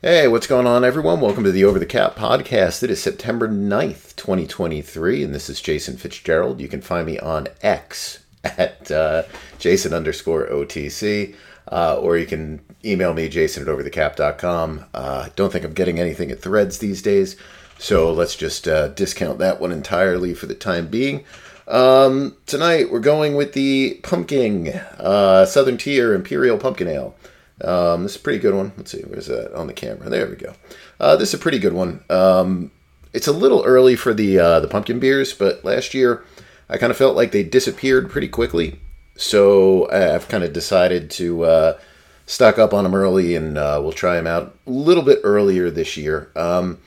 Hey, what's going on, everyone? Welcome to the Over the Cap podcast. It is September 9th, 2023, and this is Jason Fitzgerald. You can find me on X at uh, Jason underscore OTC, uh, or you can email me, jason at overthecap.com. Uh, don't think I'm getting anything at threads these days, so let's just uh, discount that one entirely for the time being. Um, tonight, we're going with the Pumpkin uh, Southern Tier Imperial Pumpkin Ale. Um, this is a pretty good one. Let's see, where's that on the camera? There we go. Uh, this is a pretty good one. Um, it's a little early for the uh, the pumpkin beers, but last year I kind of felt like they disappeared pretty quickly. So I've kind of decided to uh, stock up on them early, and uh, we'll try them out a little bit earlier this year. Um,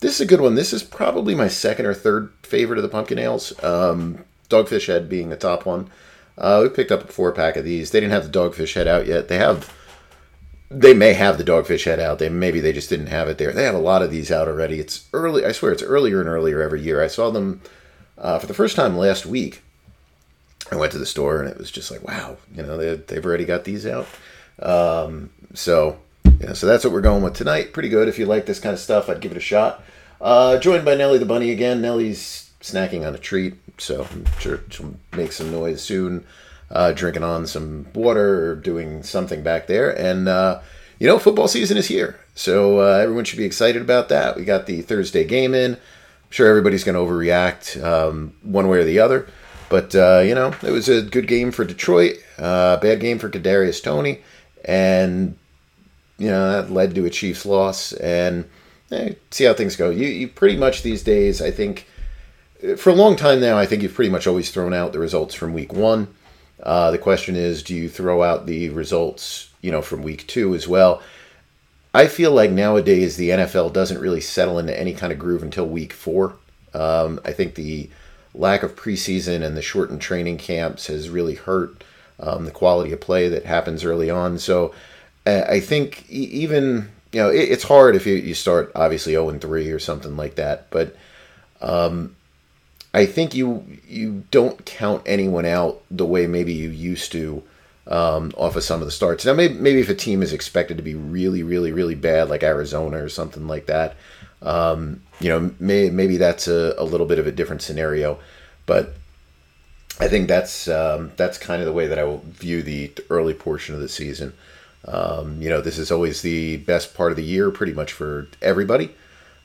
this is a good one. This is probably my second or third favorite of the pumpkin ales. Um, Dogfish Head being the top one. Uh, we picked up a four pack of these. They didn't have the Dogfish Head out yet. They have they may have the dogfish head out. They maybe they just didn't have it there. They have a lot of these out already. It's early. I swear it's earlier and earlier every year. I saw them uh, for the first time last week. I went to the store and it was just like, wow, you know, they, they've already got these out. Um, so yeah, so that's what we're going with tonight. Pretty good. If you like this kind of stuff, I'd give it a shot. Uh, joined by Nellie the bunny again. Nellie's snacking on a treat, so I'm sure she'll make some noise soon uh, drinking on some water or doing something back there. And, uh, you know, football season is here. So uh, everyone should be excited about that. We got the Thursday game in. I'm sure everybody's going to overreact um, one way or the other. But, uh, you know, it was a good game for Detroit, uh, bad game for Kadarius Toney. And, you know, that led to a Chiefs loss. And eh, see how things go. You, you pretty much these days, I think, for a long time now, I think you've pretty much always thrown out the results from week one. Uh, the question is, do you throw out the results, you know, from week two as well? I feel like nowadays the NFL doesn't really settle into any kind of groove until week four. Um, I think the lack of preseason and the shortened training camps has really hurt um, the quality of play that happens early on. So I think even you know it, it's hard if you, you start obviously 0 and 3 or something like that, but um, I think you you don't count anyone out the way maybe you used to um, off of some of the starts. Now, maybe, maybe if a team is expected to be really, really, really bad, like Arizona or something like that, um, you know, may, maybe that's a, a little bit of a different scenario. But I think that's um, that's kind of the way that I will view the early portion of the season. Um, you know, this is always the best part of the year, pretty much for everybody.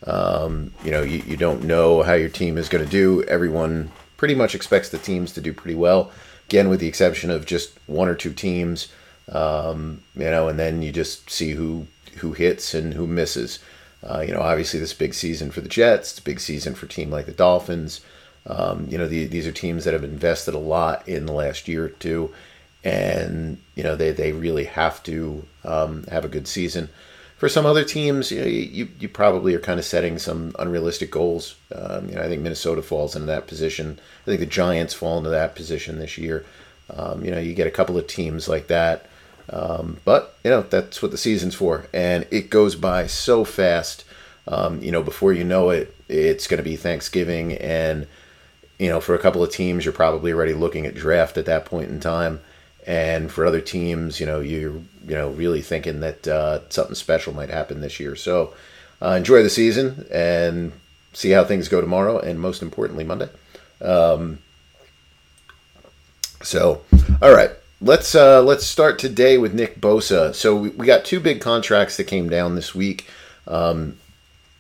Um, you know, you, you don't know how your team is going to do. Everyone pretty much expects the teams to do pretty well. Again, with the exception of just one or two teams, um, you know, and then you just see who who hits and who misses. Uh, you know, obviously this big season for the Jets. Big season for a team like the Dolphins. Um, you know, the, these are teams that have invested a lot in the last year or two, and you know they they really have to um, have a good season for some other teams, you, know, you, you probably are kind of setting some unrealistic goals. Um, you know, I think Minnesota falls into that position. I think the Giants fall into that position this year. Um, you know, you get a couple of teams like that. Um, but, you know, that's what the season's for. And it goes by so fast. Um, you know, before you know it, it's going to be Thanksgiving. And, you know, for a couple of teams, you're probably already looking at draft at that point in time. And for other teams, you know, you're you know really thinking that uh, something special might happen this year. So uh, enjoy the season and see how things go tomorrow, and most importantly Monday. Um, so, all right, let's uh, let's start today with Nick Bosa. So we, we got two big contracts that came down this week. Um,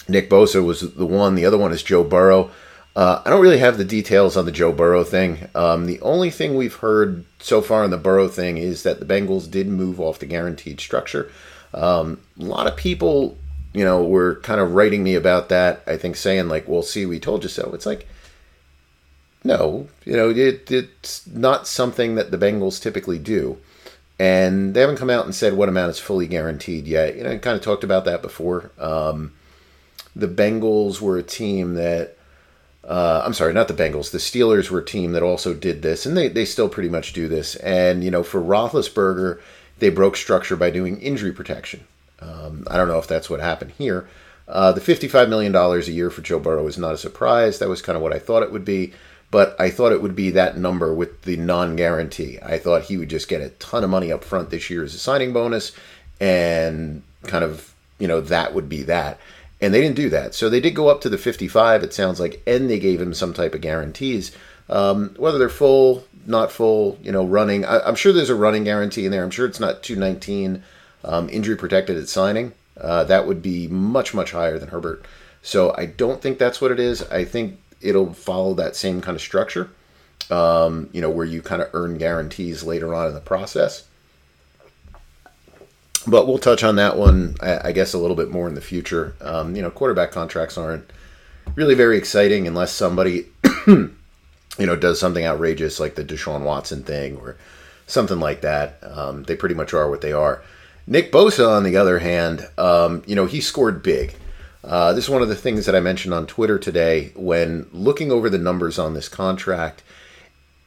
Nick Bosa was the one. The other one is Joe Burrow. Uh, I don't really have the details on the Joe Burrow thing. Um, the only thing we've heard so far on the Burrow thing is that the Bengals did move off the guaranteed structure. Um, a lot of people, you know, were kind of writing me about that. I think saying like, "Well, see, we told you so." It's like, no, you know, it, it's not something that the Bengals typically do, and they haven't come out and said what amount is fully guaranteed yet. You know, I kind of talked about that before. Um, the Bengals were a team that uh, I'm sorry, not the Bengals. The Steelers were a team that also did this, and they, they still pretty much do this. And, you know, for Roethlisberger, they broke structure by doing injury protection. Um, I don't know if that's what happened here. Uh, the $55 million a year for Joe Burrow is not a surprise. That was kind of what I thought it would be. But I thought it would be that number with the non guarantee. I thought he would just get a ton of money up front this year as a signing bonus and kind of you know, that would be that. And they didn't do that. So they did go up to the 55, it sounds like, and they gave him some type of guarantees. Um, whether they're full, not full, you know, running. I, am sure there's a running guarantee in there. I'm sure it's not 219 um, injury protected at signing. Uh, that would be much, much higher than Herbert. So I don't think that's what it is. I think it'll follow that same kind of structure, um, you know, where you kind of earn guarantees later on in the process. But we'll touch on that one, I, I guess, a little bit more in the future. Um, you know, quarterback contracts aren't really very exciting unless somebody, you know, does something outrageous like the Deshaun Watson thing or something like that. Um, they pretty much are what they are. Nick Bosa, on the other hand, um, you know, he scored big. Uh, this is one of the things that I mentioned on Twitter today when looking over the numbers on this contract.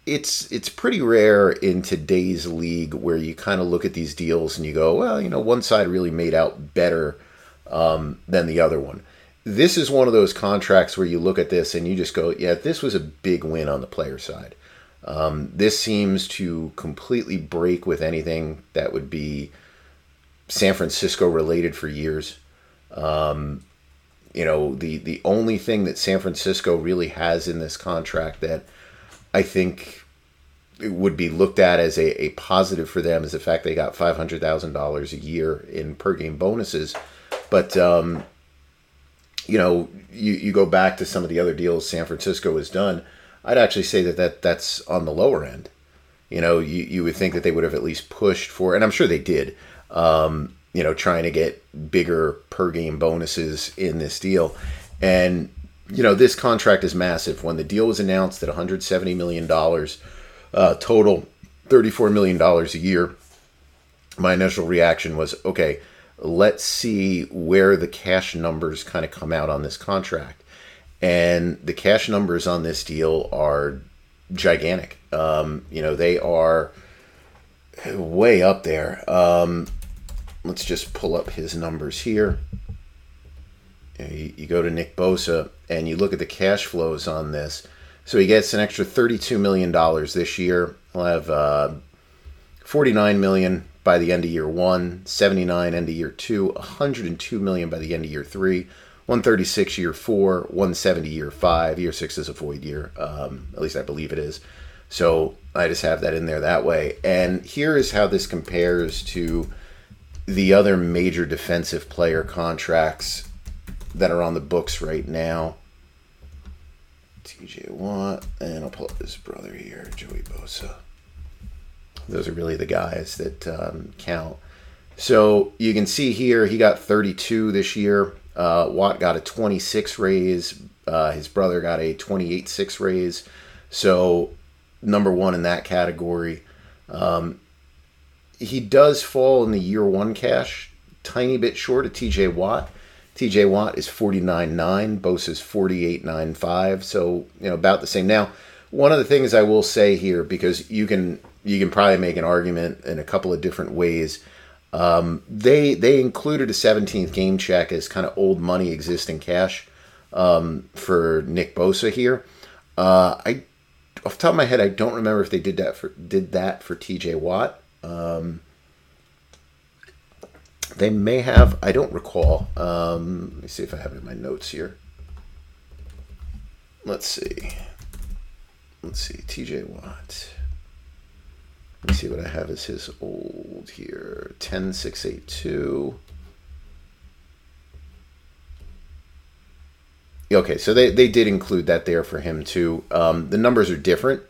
It's it's pretty rare in today's league where you kind of look at these deals and you go, well, you know, one side really made out better um, than the other one. This is one of those contracts where you look at this and you just go, yeah, this was a big win on the player side. Um, this seems to completely break with anything that would be San Francisco related for years. Um, you know, the the only thing that San Francisco really has in this contract that I think it would be looked at as a, a positive for them is the fact they got five hundred thousand dollars a year in per game bonuses. But um, you know, you, you go back to some of the other deals San Francisco has done. I'd actually say that, that that's on the lower end. You know, you, you would think that they would have at least pushed for, and I'm sure they did, um, you know, trying to get bigger per game bonuses in this deal. And, you know, this contract is massive. When the deal was announced at $170 million uh, total, $34 million a year, my initial reaction was okay, let's see where the cash numbers kind of come out on this contract. And the cash numbers on this deal are gigantic. Um, you know, they are way up there. Um, let's just pull up his numbers here. You, you, go to Nick Bosa and you look at the cash flows on this. So he gets an extra $32 million this year. He'll have uh, 49 million by the end of year one, 79 end of year two, 102 million by the end of year three, 136 year four, 170 year five. Year six is a void year, um, at least I believe it is. So I just have that in there that way. And here is how this compares to the other major defensive player contracts that are on the books right now. TJ Watt, and I'll pull up his brother here, Joey Bosa. Those are really the guys that um, count. So you can see here he got 32 this year. Uh, Watt got a 26 raise. Uh, his brother got a 28-6 raise. So number one in that category. Um, he does fall in the year one cash, tiny bit short of TJ Watt. TJ Watt is 49.9, Bosa is 48.95, so you know about the same. Now, one of the things I will say here, because you can you can probably make an argument in a couple of different ways. Um, they they included a 17th game check as kind of old money existing cash um, for Nick Bosa here. Uh, I off the top of my head, I don't remember if they did that for did that for T.J. Watt. Um, they may have. I don't recall. Um, let me see if I have it in my notes here. Let's see. Let's see. T.J. Watt. Let me see what I have as his old here. Ten six eight two. Okay, so they, they did include that there for him too. Um, the numbers are different.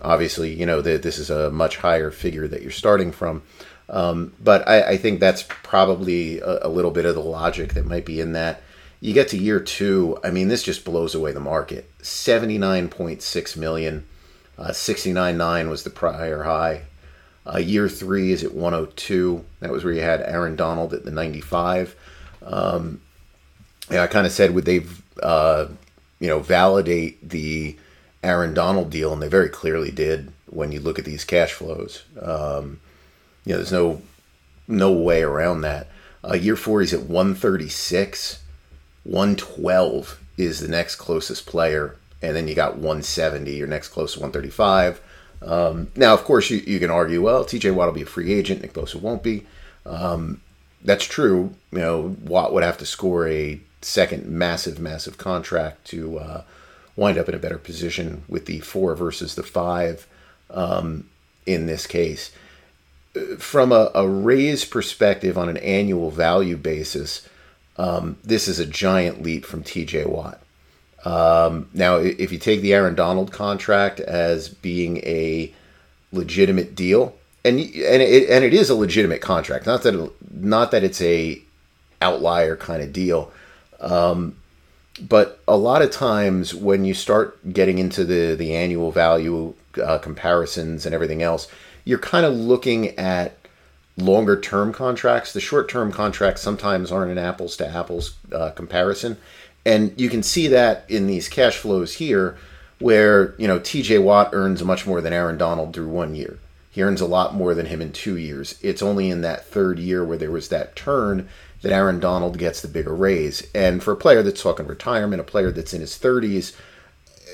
Obviously, you know that this is a much higher figure that you're starting from, um, but I, I, think that's probably a, a, little bit of the logic that might be in that. You get to year two, I mean, this just blows away the market. Seventy nine point six million, uh, sixty nine nine was the prior high. Uh, year three is at one hundred oh two. That was where you had Aaron Donald at the ninety five. Um, yeah, I kind of said would they, uh, you know, validate the Aaron Donald deal, and they very clearly did when you look at these cash flows. Um, you know, there's no no way around that. Uh, year four, he's at 136. 112 is the next closest player, and then you got 170. Your next closest 135. Um, now, of course, you, you can argue, well, TJ Watt will be a free agent. Nick Bosa won't be. Um, that's true. You know, Watt would have to score a second massive, massive contract to uh, wind up in a better position with the four versus the five um, in this case. From a, a raise perspective on an annual value basis, um, this is a giant leap from TJ Watt. Um, now, if you take the Aaron Donald contract as being a legitimate deal, and and it, and it is a legitimate contract, not that not that it's a outlier kind of deal, um, but a lot of times when you start getting into the the annual value uh, comparisons and everything else, you're kind of looking at longer term contracts. The short term contracts sometimes aren't an apples to apples uh, comparison. And you can see that in these cash flows here, where, you know, TJ Watt earns much more than Aaron Donald through one year. He earns a lot more than him in two years. It's only in that third year where there was that turn that Aaron Donald gets the bigger raise. And for a player that's talking retirement, a player that's in his 30s,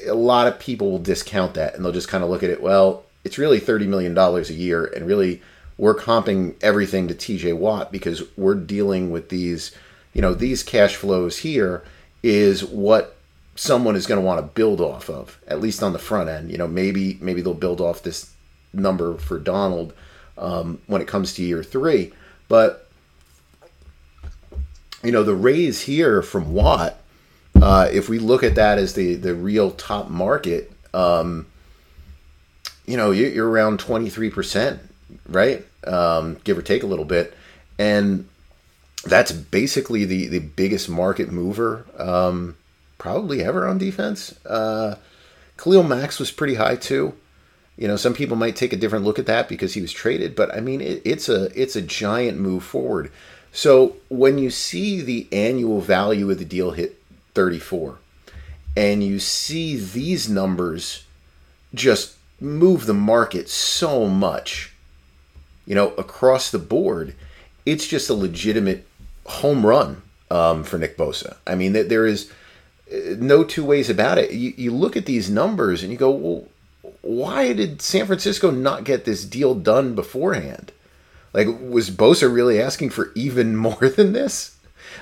a lot of people will discount that and they'll just kind of look at it, well, it's really $30 million a year. And really, we're comping everything to TJ Watt because we're dealing with these, you know, these cash flows here is what someone is going to want to build off of, at least on the front end. You know, maybe maybe they'll build off this number for Donald um, when it comes to year three, but you know the raise here from Watt. Uh, if we look at that as the the real top market, um, you know you're around twenty three percent, right? Um, give or take a little bit, and that's basically the the biggest market mover um, probably ever on defense. Uh, Khalil Mack was pretty high too. You know, some people might take a different look at that because he was traded, but I mean, it, it's a it's a giant move forward. So when you see the annual value of the deal hit 34, and you see these numbers just move the market so much, you know, across the board, it's just a legitimate home run um, for Nick Bosa. I mean, there is uh, no two ways about it. You, you look at these numbers and you go, well, why did San Francisco not get this deal done beforehand? Like, was Bosa really asking for even more than this?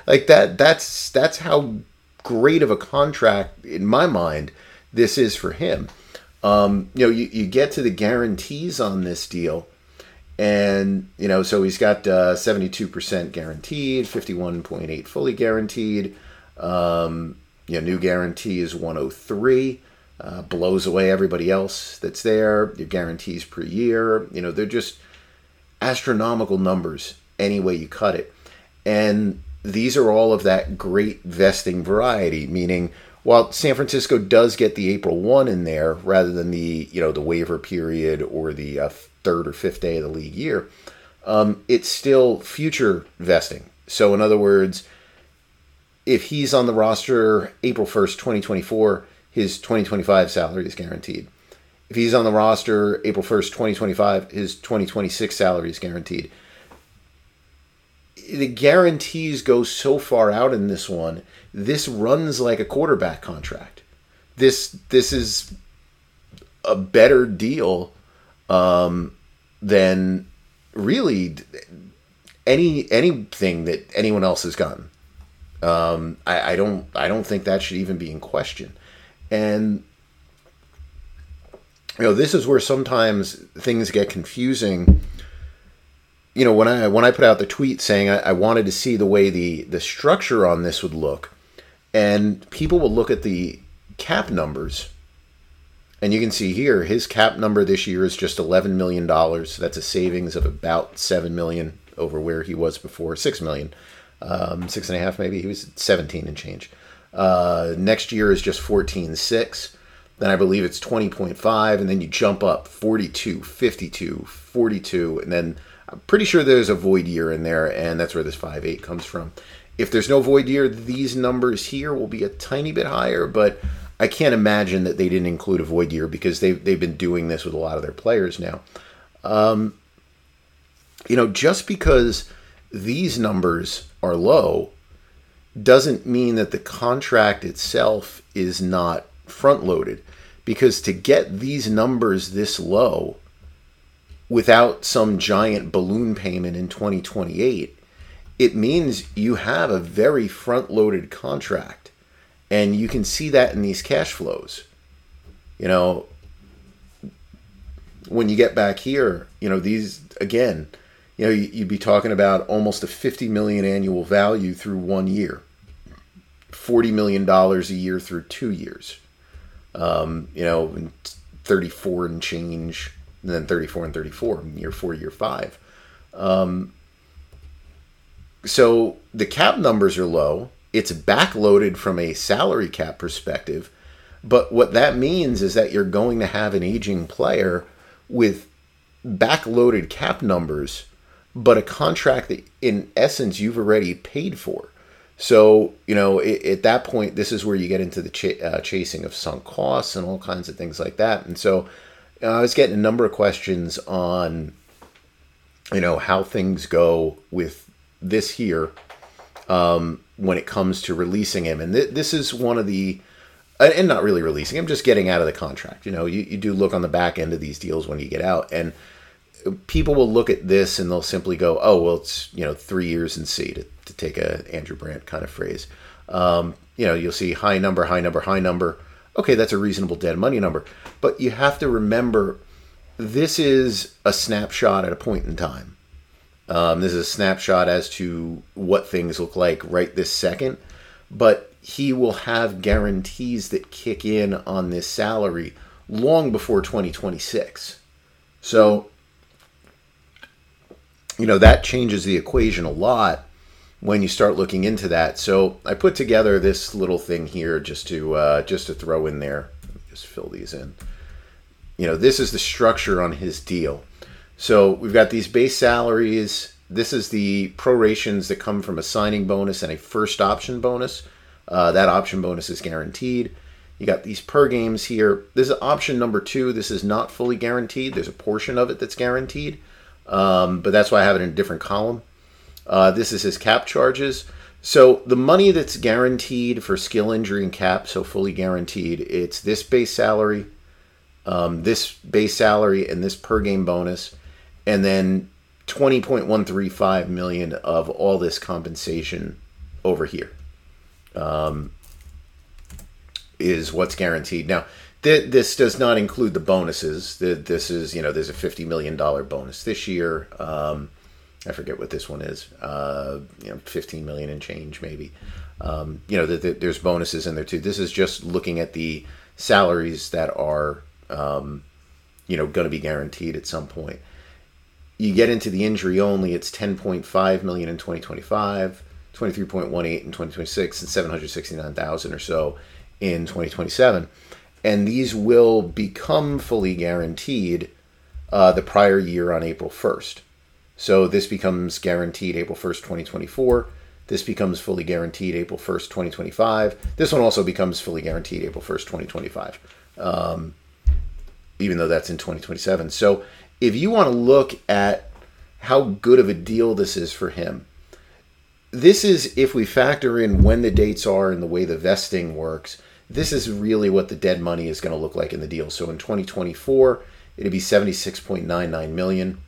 Like that. That's that's how great of a contract in my mind this is for him. Um, you know, you, you get to the guarantees on this deal, and you know, so he's got uh, seventy-two percent guaranteed, fifty-one point eight fully guaranteed. Um, you know, new guarantee is one hundred three. Uh, blows away everybody else that's there. Your guarantees per year, you know, they're just astronomical numbers any way you cut it. And these are all of that great vesting variety, meaning while San Francisco does get the April 1 in there rather than the, you know, the waiver period or the uh, third or fifth day of the league year, um, it's still future vesting. So, in other words, if he's on the roster April 1st, 2024, his 2025 salary is guaranteed. If he's on the roster April 1st, 2025, his 2026 salary is guaranteed. The guarantees go so far out in this one. This runs like a quarterback contract. This this is a better deal um, than really any anything that anyone else has gotten. Um, I, I don't I don't think that should even be in question. And you know, this is where sometimes things get confusing. You know, when I when I put out the tweet saying I, I wanted to see the way the the structure on this would look, and people will look at the cap numbers and you can see here his cap number this year is just $11 million. That's a savings of about 7 million over where he was before, 6 million. Um, six and a half maybe. He was 17 and change. Uh, next year is just 14.6. Then I believe it's 20.5. And then you jump up 42, 52, 42. And then I'm pretty sure there's a void year in there. And that's where this 5.8 comes from. If there's no void year, these numbers here will be a tiny bit higher. But I can't imagine that they didn't include a void year because they've they've been doing this with a lot of their players now. Um, you know, just because these numbers are low doesn't mean that the contract itself is not front loaded. Because to get these numbers this low without some giant balloon payment in 2028 it means you have a very front loaded contract. And you can see that in these cash flows. You know, when you get back here, you know, these, again, you know, you'd be talking about almost a 50 million annual value through one year, $40 million a year through two years, um, you know, 34 and change, and then 34 and 34, year four, year five. Um, so the cap numbers are low. It's backloaded from a salary cap perspective. But what that means is that you're going to have an aging player with backloaded cap numbers, but a contract that, in essence, you've already paid for. So, you know, it, at that point, this is where you get into the ch- uh, chasing of sunk costs and all kinds of things like that. And so uh, I was getting a number of questions on, you know, how things go with this here um, when it comes to releasing him. And th- this is one of the, and not really releasing him, just getting out of the contract. You know, you, you do look on the back end of these deals when you get out. And people will look at this and they'll simply go, oh, well, it's, you know, three years and see, to, to take a Andrew Brandt kind of phrase. Um, you know, you'll see high number, high number, high number. Okay, that's a reasonable dead money number. But you have to remember this is a snapshot at a point in time. Um, this is a snapshot as to what things look like right this second. But he will have guarantees that kick in on this salary long before 2026. So, you know, that changes the equation a lot when you start looking into that. So I put together this little thing here just to uh, just to throw in there. Just fill these in. You know, this is the structure on his deal. So we've got these base salaries. This is the prorations that come from a signing bonus and a first option bonus. Uh, that option bonus is guaranteed. You got these per games here. This is option number two. This is not fully guaranteed. There's a portion of it that's guaranteed, um, but that's why I have it in a different column. Uh, this is his cap charges. So the money that's guaranteed for skill injury and cap, so fully guaranteed, it's this base salary, um, this base salary, and this per game bonus, and then 20.135 million of all this compensation over here um, is what's guaranteed. Now, th- this does not include the bonuses. this is, you know, there's a $50 million bonus this year. Um, I forget what this one is. Uh, you know, 15 million and change maybe. Um, you know, the, the, there's bonuses in there too. This is just looking at the salaries that are, um, you know, going to be guaranteed at some point. You get into the injury only, it's 10.5 million in 2025, 23.18 in 2026 and 769,000 or so in 2027. And these will become fully guaranteed uh, the prior year on April 1st. So this becomes guaranteed April 1st, 2024. This becomes fully guaranteed April 1st, 2025. This one also becomes fully guaranteed April 1st, 2025, um, even though that's in 2027. So if you want to look at how good of a deal this is for him, this is if we factor in when the dates are and the way the vesting works this is really what the dead money is going to look like in the deal. So in 2024 it'd be 76.99 million.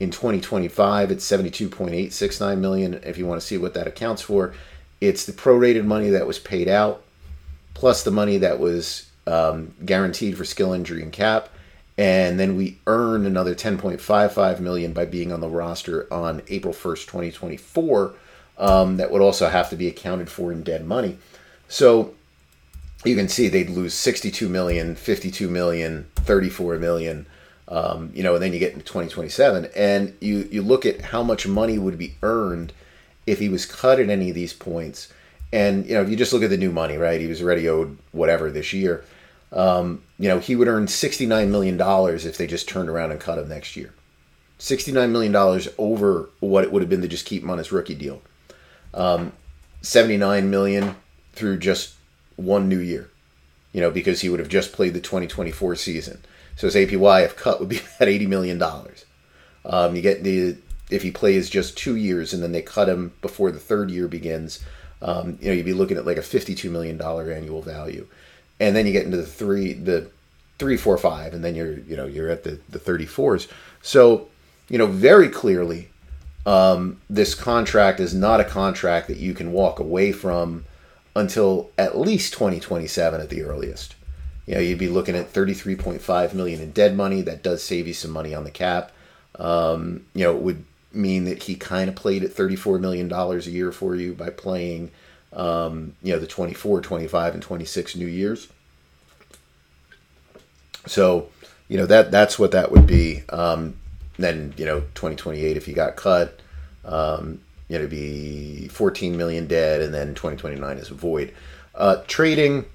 In 2025 it's 72.869 million if you want to see what that accounts for. It's the prorated money that was paid out plus the money that was um, guaranteed for skill injury and cap and then we earn another 10.55 million by being on the roster on april 1st 2024 um, that would also have to be accounted for in dead money. So you can see they'd lose 62 million, 52 million, 34 million, um, you know, and then you get into 2027 and you, you look at how much money would be earned if he was cut at any of these points. And, you know, if you just look at the new money, right, he was already owed whatever this year. Um, you know, he would earn $69 million if they just turned around and cut him next year. $69 million over what it would have been to just keep him on his rookie deal. Um, 79 million through just one new year, you know, because he would have just played the 2024 season. So his APY, if cut, would be about 80 million dollars. Um, you get the if he plays just two years and then they cut him before the third year begins, um, you know, you'd be looking at like a 52 million dollar annual value, and then you get into the three the three four five, and then you're you know you're at the the 34s. So you know very clearly um, this contract is not a contract that you can walk away from until at least 2027 at the earliest. You know, you'd be looking at 33.5 million in dead money. That does save you some money on the cap. Um, you know, it would mean that he kind of played at 34 million dollars a year for you by playing um, you know, the 24, 25 and 26 New Years. So, you know, that that's what that would be. Um, then, you know, 2028 if he got cut, um, you know, it'd be 14 million dead, and then 2029 is void. Uh, trading,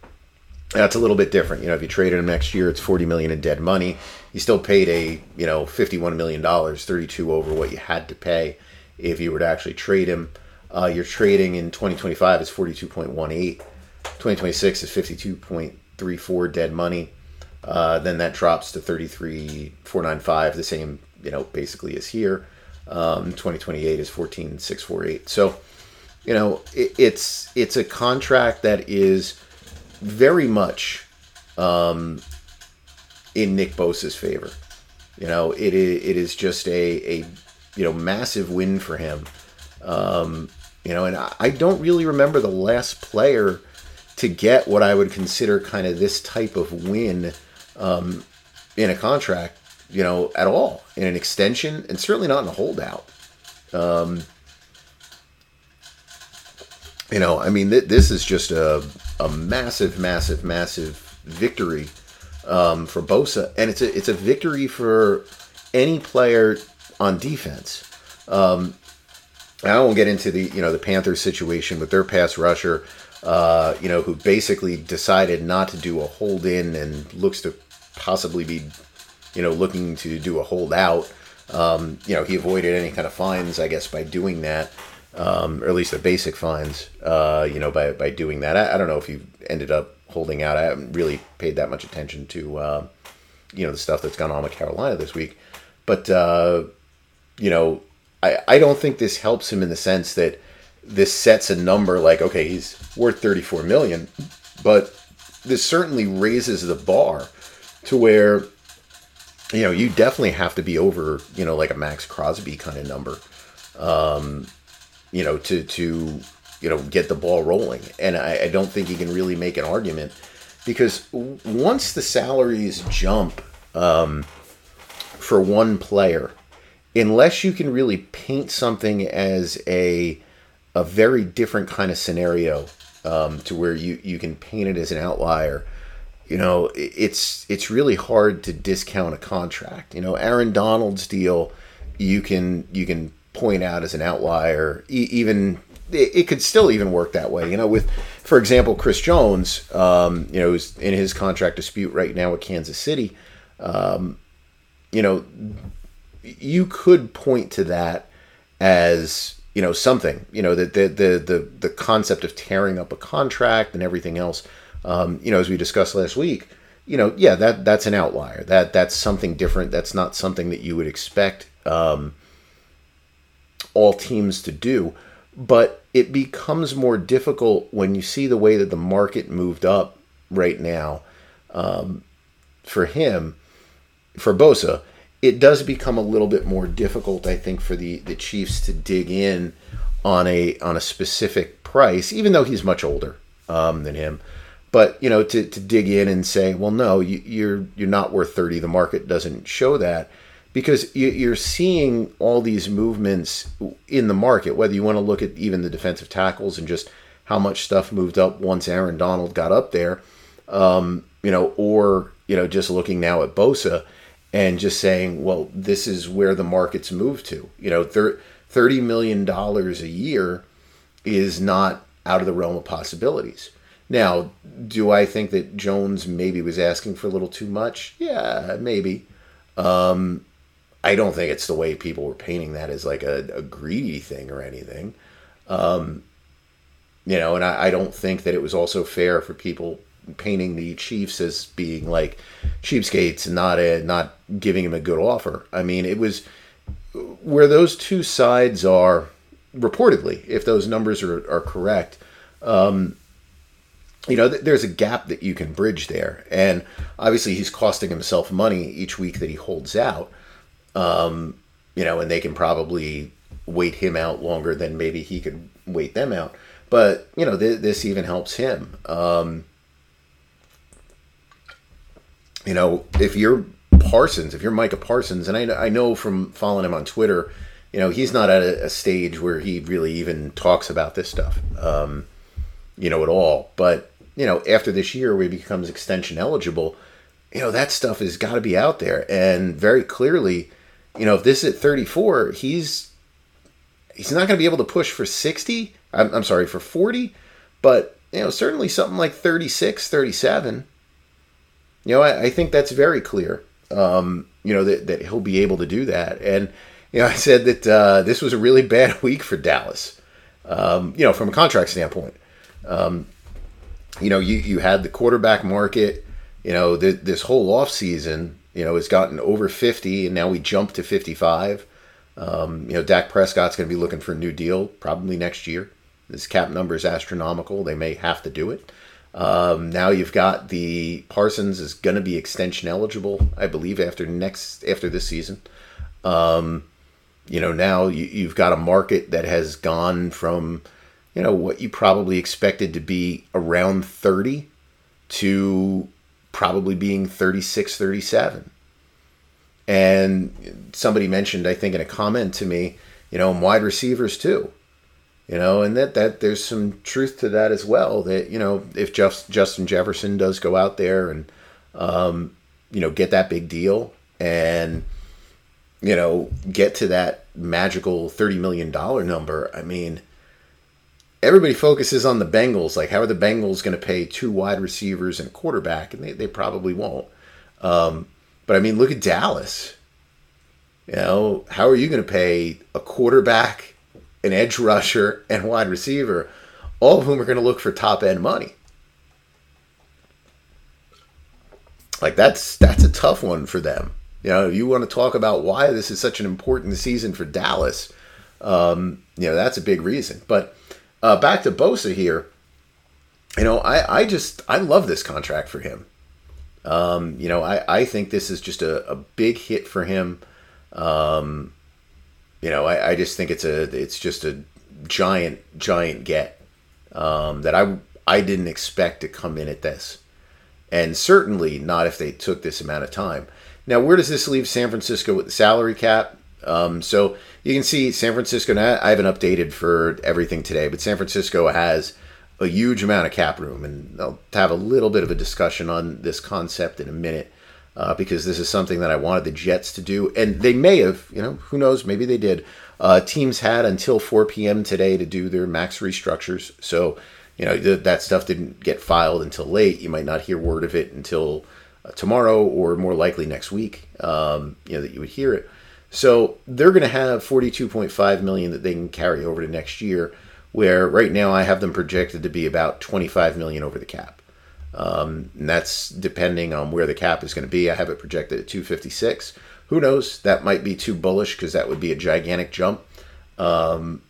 that's a little bit different. You know, if you traded him next year, it's 40 million in dead money. You still paid a, you know, 51 million dollars, 32 over what you had to pay if you were to actually trade him. Uh, your trading in 2025 is 42.18. 2026 is 52.34 dead money. Uh, then that drops to 33.495, the same, you know, basically as here. Um, 2028 is 14.648. So, you know, it, it's it's a contract that is very much um, in Nick Bosa's favor. You know, it is, it is just a, a you know massive win for him. Um, you know, and I, I don't really remember the last player to get what I would consider kind of this type of win um, in a contract you know, at all in an extension, and certainly not in a holdout. Um, you know, I mean, th- this is just a, a massive, massive, massive victory um, for Bosa, and it's a it's a victory for any player on defense. Um, I won't get into the you know the Panthers situation with their pass rusher, uh, you know, who basically decided not to do a hold in and looks to possibly be you know, looking to do a holdout. Um, you know, he avoided any kind of fines, I guess, by doing that, um, or at least the basic fines, uh, you know, by, by doing that. I, I, don't know if he ended up holding out. I haven't really paid that much attention to, uh, you know, the stuff that's gone on with Carolina this week. But, uh, you know, I, I don't think this helps him in the sense that this sets a number like, okay, he's worth 34 million, but this certainly raises the bar to where you know, you definitely have to be over, you know, like a Maxx Crosby kind of number, um, you know, to to you know get the ball rolling. And I, I don't think you can really make an argument because once the salaries jump um, for one player, unless you can really paint something as a a very different kind of scenario um, to where you you can paint it as an outlier you know, it's it's really hard to discount a contract. You know, Aaron Donald's deal, you can you can point out as an outlier. E- even it, could still even work that way. You know, with for example, Chris Jones, um, you know, is in his contract dispute right now with Kansas City. Um, you know, you could point to that as you know something. You know, that the, the the the concept of tearing up a contract and everything else um, you know, as we discussed last week, you know, yeah, that that's an outlier. That that's something different. That's not something that you would expect um, all teams to do. But it becomes more difficult when you see the way that the market moved up right now um, for him, for Bosa. It does become a little bit more difficult, I think, for the the Chiefs to dig in on a on a specific price, even though he's much older um, than him. But you know, to, to dig in and say, well, no, you, you're you're not worth thirty. The market doesn't show that because you're seeing all these movements in the market. Whether you want to look at even the defensive tackles and just how much stuff moved up once Aaron Donald got up there, um, you know, or you know, just looking now at Bosa and just saying, well, this is where the market's moved to. You know, thirty million dollars a year is not out of the realm of possibilities. Now, do I think that Jones maybe was asking for a little too much? Yeah, maybe. Um, I don't think it's the way people were painting that as like a, a greedy thing or anything. Um, you know, and I, I, don't think that it was also fair for people painting the Chiefs as being like cheapskates and not a, not giving him a good offer. I mean, it was where those two sides are reportedly, if those numbers are, are correct. Um, you know, there's a gap that you can bridge there. And obviously, he's costing himself money each week that he holds out. Um, you know, and they can probably, wait him out longer than maybe he could wait them out. But you know, th- this even helps him. Um, you know, if you're Parsons, if you're Micah Parsons, and I, I know from following him on Twitter, you know, he's not at a, a stage where he really even talks about this stuff, um, you know, at all. But you know, after this year where he becomes extension eligible, you know, that stuff has got to be out there. And very clearly, you know, if this is at 34, he's he's not going to be able to push for 60. I'm, I'm sorry, for 40, but you know, certainly something like 36, 37. You know, I, I think that's very clear. Um, you know that, that he'll be able to do that. And you know, I said that uh, this was a really bad week for Dallas. Um, you know, from a contract standpoint. Um, you know, you, you had the quarterback market, you know, this whole offseason, you know, has gotten over 50, and now we jump to 55. Um, you know, Dak Prescott's going to be looking for a new deal probably next year. This cap number is astronomical. They may have to do it. Um, now you've got the Parsons is going to be extension eligible, I believe, after next after this season. Um, you know, now you, have got a market that has gone from you know, what you probably expected to be around 30 to probably being 36, 37. And somebody mentioned, I think, in a comment to me, you know, wide receivers too. You know, and that, that there's some truth to that as well. That, you know, if Just, Justin Jefferson does go out there and, um, you know, get that big deal and, you know, get to that magical $30 million number, I mean, everybody focuses on the Bengals. Like, how are the Bengals going to pay two wide receivers and a quarterback? And they, they probably won't. Um, but I mean, look at Dallas. You know, how are you going to pay a quarterback, an edge rusher, and wide receiver, all of whom are going to look for top end money? Like that's that's a tough one for them. You know, if you want to talk about why this is such an important season for Dallas. Um, you know, that's a big reason. But uh, back to Bosa here. You know, I, I just I love this contract for him. Um, you know, I, I think this is just a, a big hit for him. Um, you know, I, I just think it's a it's just a giant giant get um, that I I didn't expect to come in at this, and certainly not if they took this amount of time. Now, where does this leave San Francisco with the salary cap? Um, so you can see San Francisco. Now, I haven't updated for everything today, but San Francisco has a huge amount of cap room, and I'll have a little bit of a discussion on this concept in a minute uh, because this is something that I wanted the Jets to do, and they may have. You know, who knows? Maybe they did. Uh, teams had until 4 p.m. today to do their max restructures, so you know th- that stuff didn't get filed until late. You might not hear word of it until uh, tomorrow, or more likely next week. Um, you know that you would hear it. So they're going to have 42.5 million that they can carry over to next year. Where right now I have them projected to be about 25 million over the cap. Um, and that's depending on where the cap is going to be. I have it projected at 256. Who knows? That might be too bullish because that would be a gigantic jump. Um,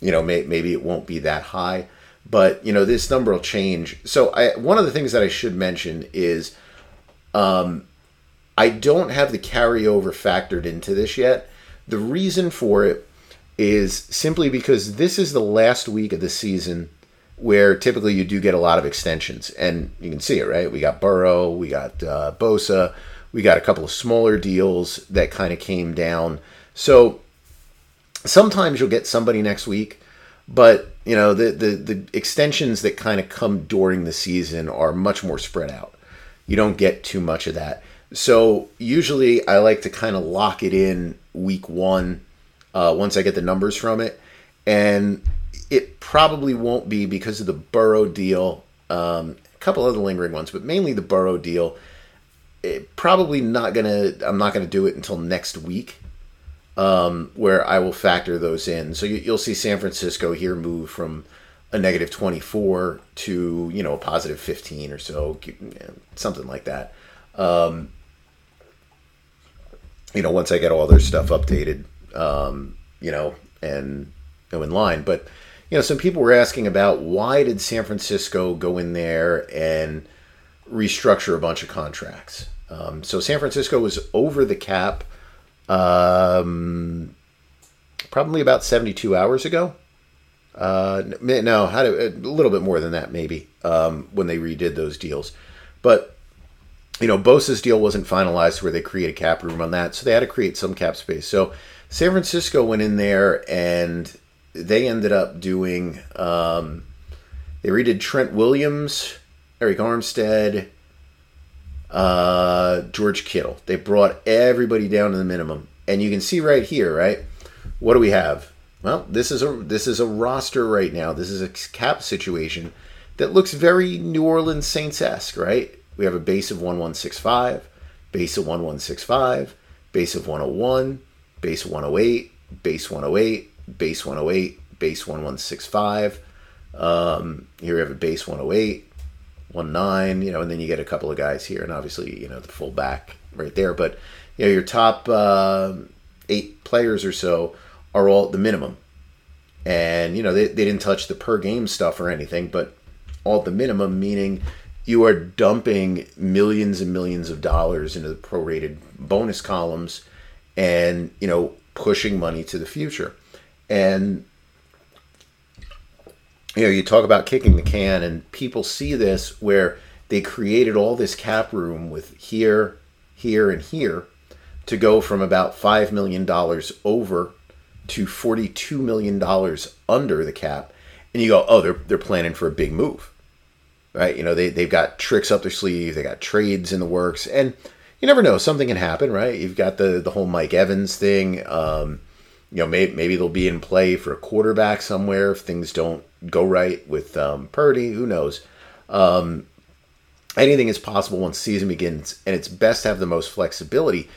you know, may, maybe it won't be that high, but you know, this number will change. So, I, one of the things that I should mention is um, I don't have the carryover factored into this yet. The reason for it is simply because this is the last week of the season where typically you do get a lot of extensions, and you can see it, right? We got Burrow, we got uh, Bosa, we got a couple of smaller deals that kind of came down. So sometimes you'll get somebody next week, but you know the the the extensions that kind of come during the season are much more spread out. You don't get too much of that. So usually I like to kind of lock it in week one uh, once I get the numbers from it. And it probably won't be because of the Burrow deal, um, a couple other lingering ones, but mainly the Burrow deal. It, probably not gonna. I'm not gonna do it until next week, um, where I will factor those in. So you, will see San Francisco here move from a negative 24 to you know a positive 15 or so, something like that. Um, you know, once I get all their stuff updated, um, you know, and go in line. But you know, some people were asking about why did San Francisco go in there and restructure a bunch of contracts. Um, so San Francisco was over the cap. Um, probably about 72 hours ago. Uh, no, how to, a little bit more than that, maybe, um, when they redid those deals. But, you know, Bosa's deal wasn't finalized where they create a cap room on that, so they had to create some cap space. So San Francisco went in there and they ended up doing, um, they redid Trent Williams, Arik Armstead, uh, George Kittle. They brought everybody down to the minimum. And you can see right here, right? What do we have? Well, this is a this is a roster right now. This is a cap situation that looks very New Orleans Saints esque, right? We have a base of one one six five, base of one one six five, base of one hundred one, base one hundred eight, base one hundred eight, base one hundred eight, base one one six five. Um, here we have a base one hundred eight, one nine, you know, and then you get a couple of guys here, and obviously you know the full back right there. But you know your top uh, eight players or so are all at the minimum. And, you know, they, they didn't touch the per game stuff or anything, but all the minimum, meaning you are dumping millions and millions of dollars into the prorated bonus columns and, you know, pushing money to the future. And, you know, you talk about kicking the can, and people see this where they created all this cap room with here, here, and here to go from about $5 million over to $42 million under the cap. And you go, oh, they're, they're planning for a big move, right? You know, they, they've got tricks up their sleeve, they got trades in the works. And you never know, something can happen, right? You've got the, the whole Mike Evans thing. Um, you know, maybe, maybe they'll be in play for a quarterback somewhere if things don't go right with um, Purdy. Who knows? Um, anything is possible once season begins, and it's best to have the most flexibility.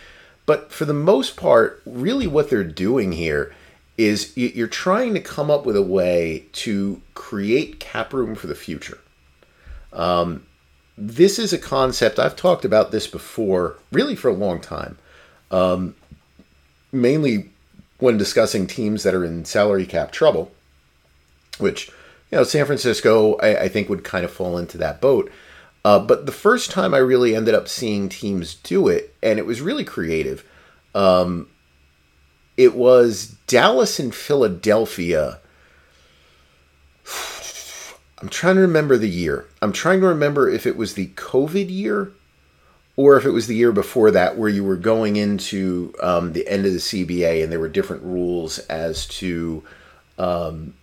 But for the most part, really what they're doing here is you're trying to come up with a way to create cap room for the future. Um, this is a concept I've talked about this before, really for a long time. Um, mainly when discussing teams that are in salary cap trouble, which you know San Francisco I, I think would kind of fall into that boat. Uh, but the first time I really ended up seeing teams do it, and it was really creative. Um, it was Dallas and Philadelphia. I'm trying to remember the year. I'm trying to remember if it was the COVID year or if it was the year before that where you were going into um, the end of the CBA and there were different rules as to um,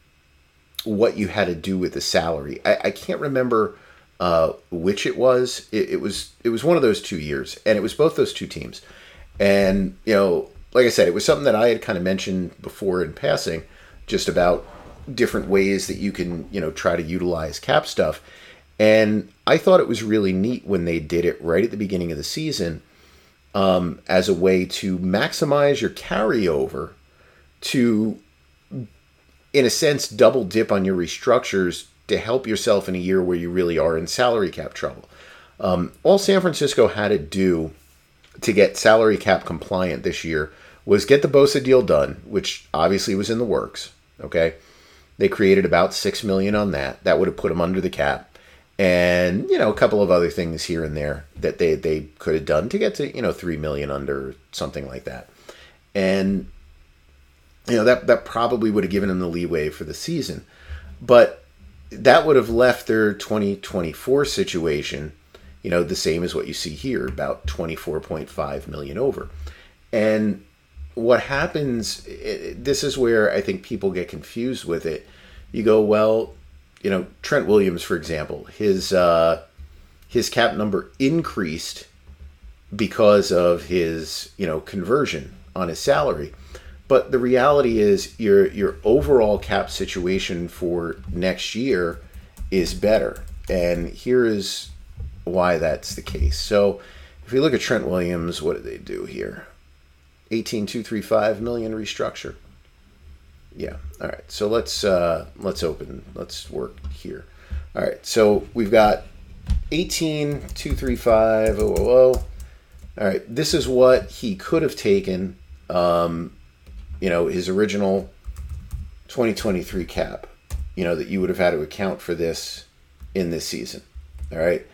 what you had to do with the salary. I, I can't remember uh, which it was. It, it was it was one of those two years, and it was both those two teams. And you know, like I said, it was something that I had kind of mentioned before in passing, just about different ways that you can, you know, try to utilize cap stuff. And I thought it was really neat when they did it right at the beginning of the season um, as a way to maximize your carryover to, in a sense, double dip on your restructures to help yourself in a year where you really are in salary cap trouble. Um, all San Francisco had to do to get salary cap compliant this year was get the Bosa deal done, which obviously was in the works. Okay, they created about six million on that. That would have put them under the cap, and you know a couple of other things here and there that they they could have done to get to you know three million under something like that, and you know that that probably would have given them the leeway for the season, but that would have left their 2024 situation you know, the same as what you see here, about 24.5 million over. And what happens, this is where I think people get confused with it. You go, well, you know, Trent Williams, for example, his uh, his cap number increased because of his you know conversion on his salary. But the reality is your your overall cap situation for next year is better. And here is why that's the case. So if you look at Trent Williams, what did they do here? 18235 million restructure. Yeah. All right. So let's uh, let's open. Let's work here. All right. So we've got 18235 All right. This is what he could have taken. Um, you know, his original 2023 cap. You know that you would have had to account for this in this season. All right.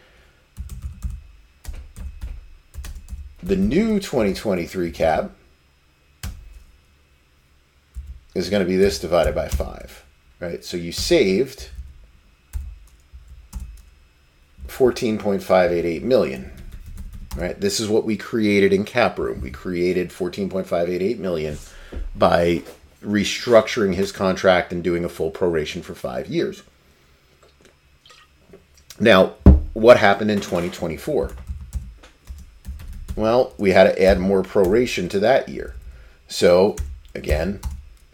the new 2023 cap is going to be this divided by 5, right? So you saved 14.588 million. Right? This is what we created in Caproom. We created 14.588 million by restructuring his contract and doing a full proration for 5 years. Now, what happened in 2024? Well, we had to add more proration to that year. So, again,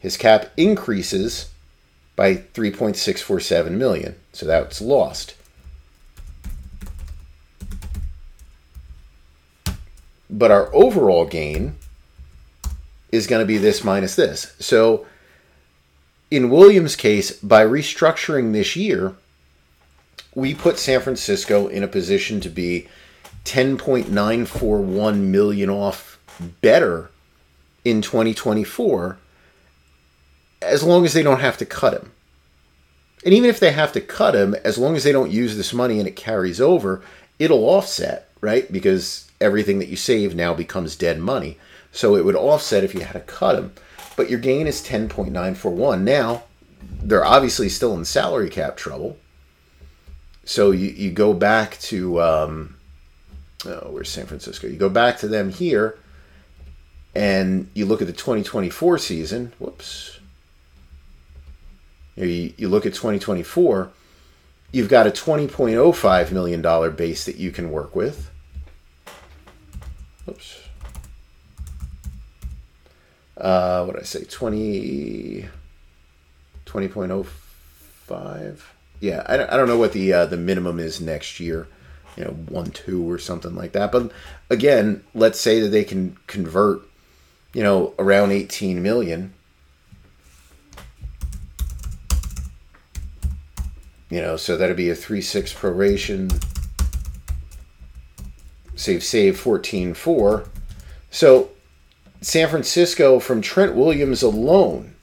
his cap increases by 3.647 million. So that's lost. But our overall gain is going to be this minus this. So in Williams' case, by restructuring this year, we put San Francisco in a position to be 10.941 million off better in 2024 as long as they don't have to cut him. And even if they have to cut him, as long as they don't use this money and it carries over, it'll offset, right? Because everything that you save now becomes dead money. So it would offset if you had to cut him. But your gain is 10.941. Now, they're obviously still in salary cap trouble. So you, you go back to, um, oh, where's San Francisco? You go back to them here and you look at the 2024 season. Whoops. You, you look at 2024, you've got a $20.05 million base that you can work with. Oops. Uh, what did I say? 20, 20.05? Yeah, I don't, I don't know what the uh, the minimum is next year. You know, 1 2 or something like that. But again, let's say that they can convert, you know, around 18 million. You know, so that'd be a 3 6 proration save save 14-4. So San Francisco from Trent Williams alone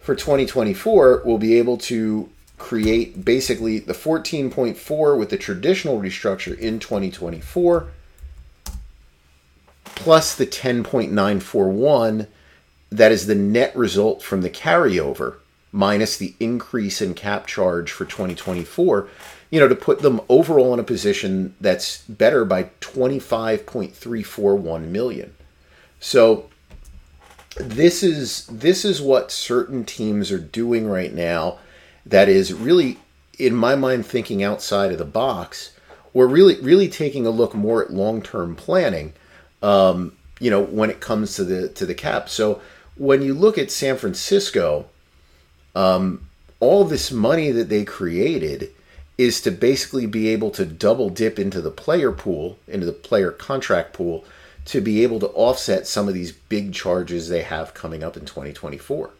for 2024 will be able to create basically the 14.4 with the traditional restructure in 2024 plus the 10.941 that is the net result from the carryover minus the increase in cap charge for 2024 you know, to put them overall in a position that's better by 25.341 million. So this is this is what certain teams are doing right now that is really in my mind thinking outside of the box or really really taking a look more at long-term planning um, you know when it comes to the to the cap so when you look at San Francisco um, all this money that they created is to basically be able to double dip into the player pool, into the player contract pool, to be able to offset some of these big charges they have coming up in 2024.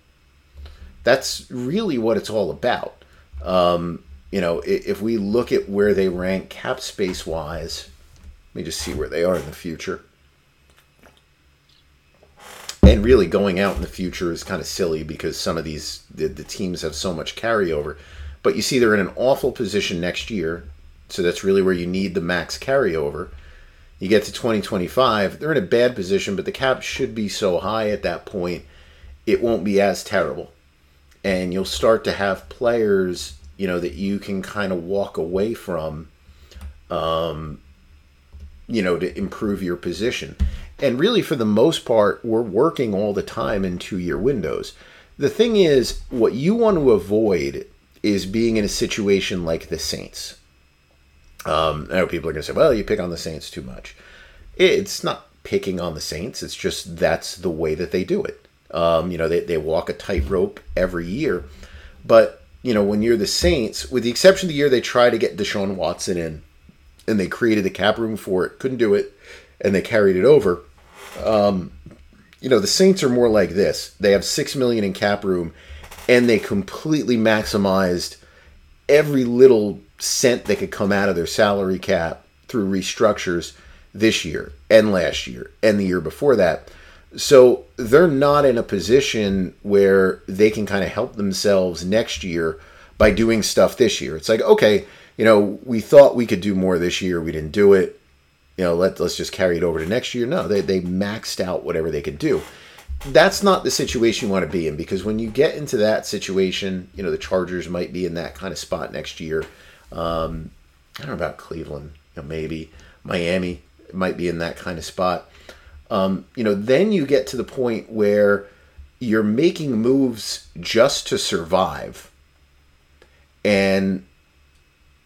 That's really what it's all about. Um, you know, if we look at where they rank cap space wise, let me just see where they are in the future. And really, going out in the future is kind of silly because some of these the, the teams have so much carryover. But you see, they're in an awful position next year. So that's really where you need the max carryover. You get to 2025, they're in a bad position, but the cap should be so high at that point, it won't be as terrible. And you'll start to have players, you know, that you can kind of walk away from, um, you know, to improve your position. And really, for the most part, we're working all the time in two year windows. The thing is, what you want to avoid is being in a situation like the Saints. Um, I know people are going to say, well, you pick on the Saints too much. It's not picking on the Saints, it's just that's the way that they do it. Um, you know, they, they walk a tightrope every year. But, you know, when you're the Saints, with the exception of the year they tried to get Deshaun Watson in and they created the cap room for it, couldn't do it, and they carried it over. Um, you know, the Saints are more like this. They have six million in cap room and they completely maximized every little cent that could come out of their salary cap through restructures this year and last year and the year before that. So they're not in a position where they can kind of help themselves next year by doing stuff this year. It's like, okay, you know, we thought we could do more this year, we didn't do it. You know, let let's just carry it over to next year. No, they they maxed out whatever they could do. that's not the situation you want to be in because when you get into that situation, you know, the Chargers might be in that kind of spot next year. Um, I don't know about Cleveland, you know, maybe Miami might be in that kind of spot. Um, you know, then you get to the point where you're making moves just to survive. And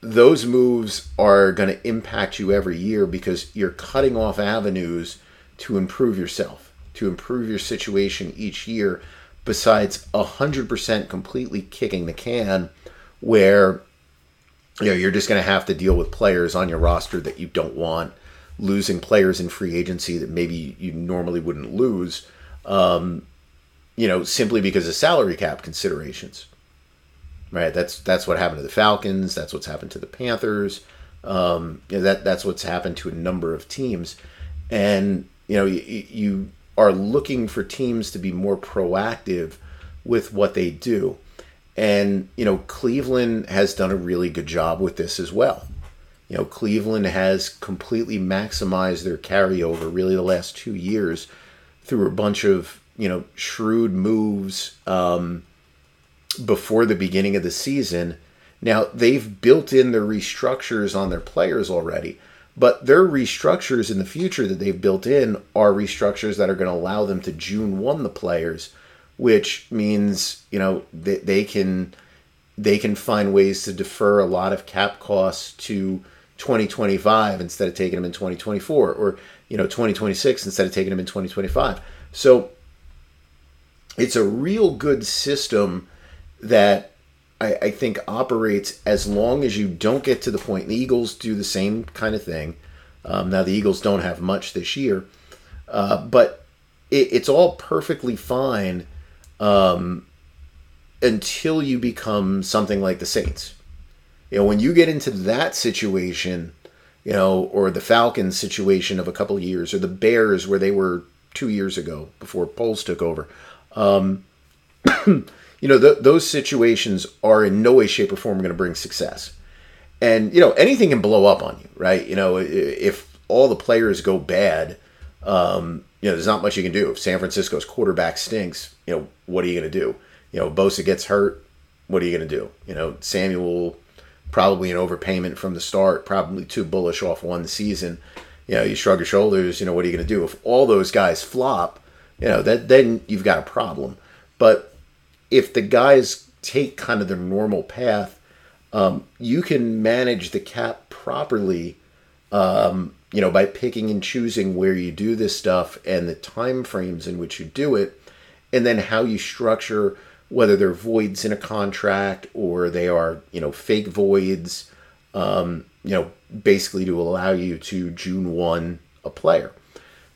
those moves are going to impact you every year because you're cutting off avenues to improve yourself, to improve your situation each year, besides 100% completely kicking the can where you know you're just going to have to deal with players on your roster that you don't want losing players in free agency that maybe you normally wouldn't lose um, you know simply because of salary cap considerations right that's that's what happened to the falcons that's what's happened to the panthers um, you know, that that's what's happened to a number of teams and you know you, you are looking for teams to be more proactive with what they do and, you know, Cleveland has done a really good job with this as well. You know, Cleveland has completely maximized their carryover really the last two years through a bunch of, you know, shrewd moves um, before the beginning of the season. Now, they've built in their restructures on their players already, but their restructures in the future that they've built in are restructures that are going to allow them to June 1 the players which means you know they, they can they can find ways to defer a lot of cap costs to 2025 instead of taking them in 2024 or you know 2026 instead of taking them in 2025 so it's a real good system that I, I think operates as long as you don't get to the point the eagles do the same kind of thing um, now the eagles don't have much this year uh, but it, it's all perfectly fine um, until you become something like the Saints. You know, when you get into that situation, you know, or the Falcons situation of a couple of years, or the Bears where they were two years ago before Poles took over, um, you know, th- those situations are in no way, shape, or form going to bring success. And you know, anything can blow up on you, right? You know, if all the players go bad, um, you know, there's not much you can do. If San Francisco's quarterback stinks, you know, what are you going to do? You know, Bosa gets hurt, what are you going to do? You know, Samuel probably an overpayment from the start, probably too bullish off one season. You know, you shrug your shoulders. You know, what are you going to do if all those guys flop? You know, that then you've got a problem. But if the guys take kind of their normal path, um, you can manage the cap properly. Um, you know, by picking and choosing where you do this stuff and the time frames in which you do it, and then how you structure whether they're voids in a contract or they are, you know, fake voids, um, you know, basically to allow you to June 1 a player.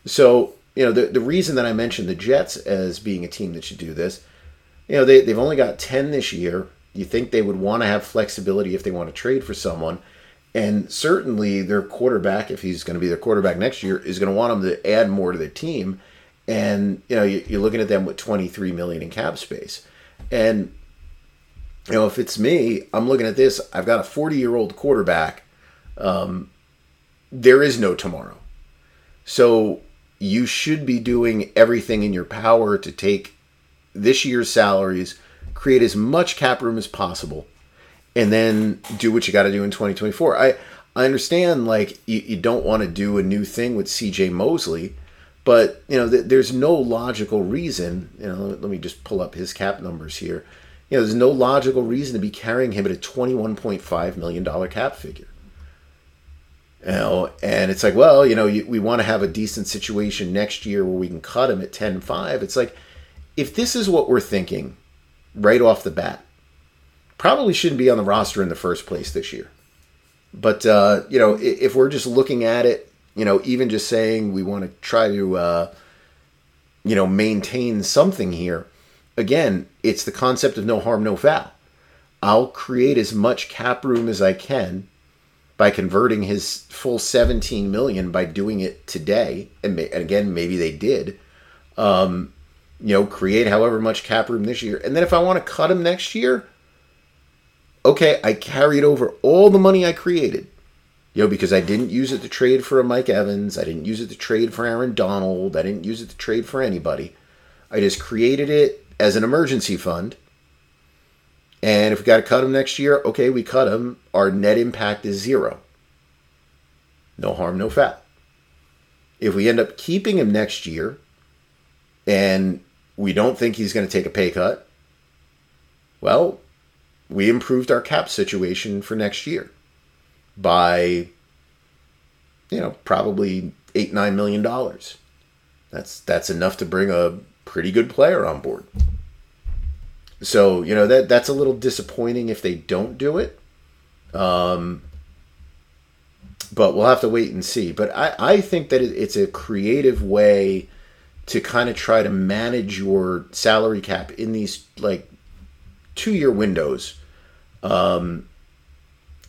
So, you know, the, the reason that I mentioned the Jets as being a team that should do this, you know, they, they've only got 10 this year. You think they would want to have flexibility if they want to trade for someone. And certainly their quarterback, if he's going to be their quarterback next year, is going to want them to add more to their team. And you know, you're looking at them with 23 million in cap space. And you know, if it's me, I'm looking at this. I've got a 40 year old quarterback. Um, there is no tomorrow. So you should be doing everything in your power to take this year's salaries, create as much cap room as possible, and then do what you got to do in 2024. I I understand like you, you don't want to do a new thing with CJ Mosley, but you know th- there's no logical reason. You know, let, me just pull up his cap numbers here. You know, there's no logical reason to be carrying him at a 21.5 million dollar cap figure. You know, and it's like, well, you know, you, we want to have a decent situation next year where we can cut him at 10-5. It's like, if this is what we're thinking right off the bat, probably shouldn't be on the roster in the first place this year. But uh, you know, if we're just looking at it, you know, even just saying we want to try to, uh, you know, maintain something here. Again, it's the concept of no harm, no foul. I'll create as much cap room as I can by converting his full 17 million by doing it today. And, and again, maybe they did. Um, you know, create however much cap room this year. And then if I want to cut him next year, okay, I carried over all the money I created, you know, because I didn't use it to trade for a Mike Evans, I didn't use it to trade for Aaron Donald, I didn't use it to trade for anybody. I just created it as an emergency fund. And if we got to cut him next year, okay, we cut him. Our net impact is zero. No harm, no foul. If we end up keeping him next year and we don't think he's going to take a pay cut, well, we improved our cap situation for next year by, you know, probably eight, nine million dollars. That's that's enough to bring a pretty good player on board. So you know that that's a little disappointing if they don't do it. Um, but we'll have to wait and see. But I, I think that it's a creative way to kind of try to manage your salary cap in these like two year windows. Um,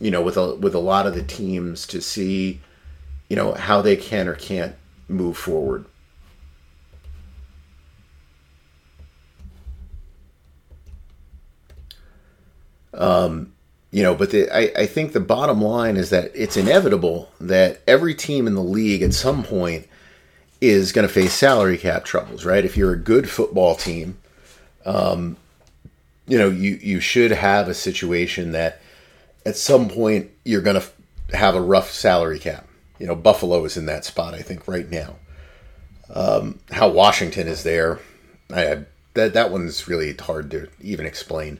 you know, with a with a lot of the teams to see, you know, how they can or can't move forward. Um, you know, but the, I, I think the bottom line is that it's inevitable that every team in the league at some point is going to face salary cap troubles, right? If you're a good football team, um, you know, you, you should have a situation that at some point you're going to have a rough salary cap. You know, Buffalo is in that spot, I think, right now. Um, how Washington is there, I, that that one's really hard to even explain.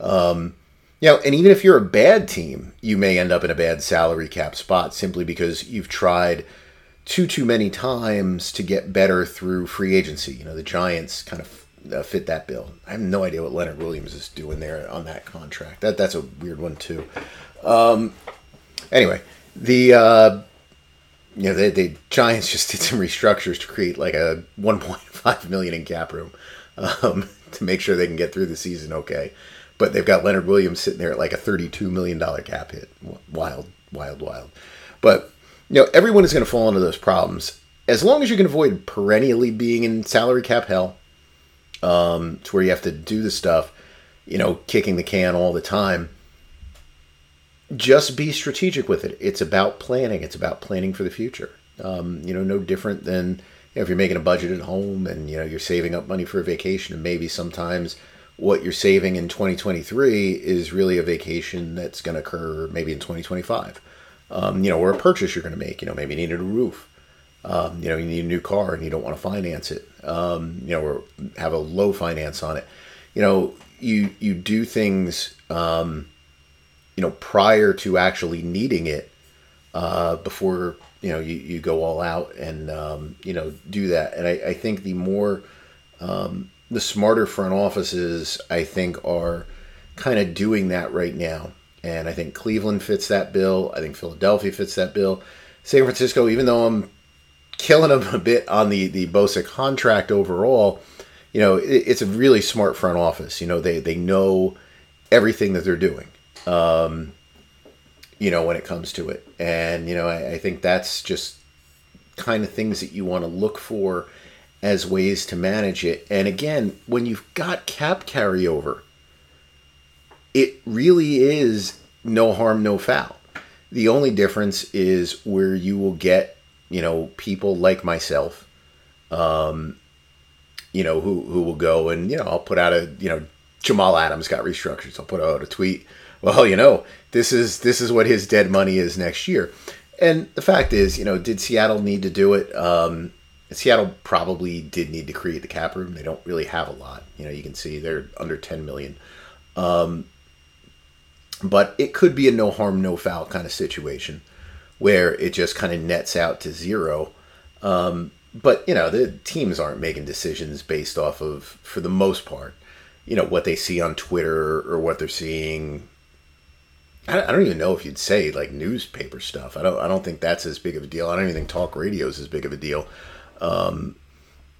Um, you know, and even if you're a bad team, you may end up in a bad salary cap spot simply because you've tried too too many times to get better through free agency. You know, the Giants kind of uh, fit that bill. I have no idea what Leonard Williams is doing there on that contract. That that's a weird one too. Um, anyway, the uh, you know the, the Giants just did some restructures to create like a 1.5 million in cap room um, to make sure they can get through the season okay but they've got Leonard Williams sitting there at like a $32 million cap hit. Wild, wild, wild. But, you know, everyone is going to fall into those problems. As long as you can avoid perennially being in salary cap hell, um, to where you have to do the stuff, you know, kicking the can all the time, just be strategic with it. It's about planning. It's about planning for the future. Um, you know, no different than you know, if you're making a budget at home and you know you're saving up money for a vacation, and maybe sometimes what you're saving in 2023 is really a vacation that's going to occur maybe in 2025. Um, you know, or a purchase you're going to make. You know, maybe you needed a roof. Um, you know, you need a new car and you don't want to finance it. Um, you know, or have a low finance on it. You know, you you do things. Um, you know, prior to actually needing it, uh, before you know you, you go all out and um, you know do that. And I, I think the more um, the smarter front offices, I think, are kind of doing that right now. And I think Cleveland fits that bill. I think Philadelphia fits that bill. San Francisco, even though I'm killing them a bit on the, the Bosa contract overall, you know, it, it's a really smart front office. You know, they, they know everything that they're doing, um, you know, when it comes to it. And, you know, I, I think that's just kind of things that you want to look for as ways to manage it. And again, when you've got cap carryover, it really is no harm, no foul. The only difference is where you will get, you know, people like myself, um, you know, who, who will go and, you know, I'll put out a, you know, Jamal Adams got restructured. So I'll put out a tweet. Well, you know, this is, this is what his dead money is next year. And the fact is, you know, did Seattle need to do it? Um, Seattle probably did need to create the cap room. They don't really have a lot. You know, you can see they're under 10 million. Um, but it could be a no harm, no foul kind of situation where it just kind of nets out to zero. Um, but, you know, the teams aren't making decisions based off of, for the most part, you know, what they see on Twitter or what they're seeing. I don't even know if you'd say like newspaper stuff. I don't. I don't think that's as big of a deal. I don't even think talk radio is as big of a deal. Um,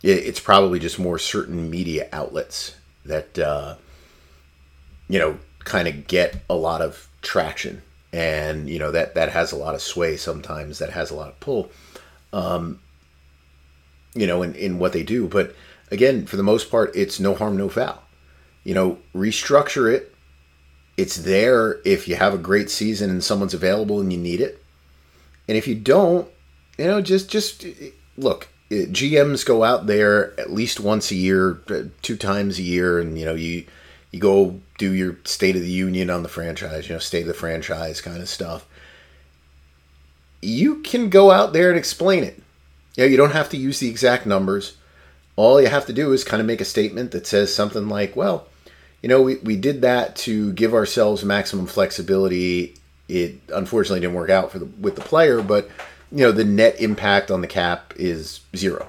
it, it's probably just more certain media outlets that uh, you know kind of get a lot of traction, and you know that that has a lot of sway. Sometimes that has a lot of pull. Um, you know, in, in what they do. But again, for the most part, it's no harm, no foul. You know, restructure it. It's there if you have a great season and someone's available and you need it. And if you don't, you know, just just look GMs go out there at least once a year, uh, two times a year, and you know you you go do your State of the Union on the franchise, you know, State of the Franchise kind of stuff. You can go out there and explain it. Yeah, you, don't have to use the exact numbers. All you have to do is kind of make a statement that says something like, "Well, you know, we, we did that to give ourselves maximum flexibility. It unfortunately didn't work out for the with the player, but." you know, the net impact on the cap is zero.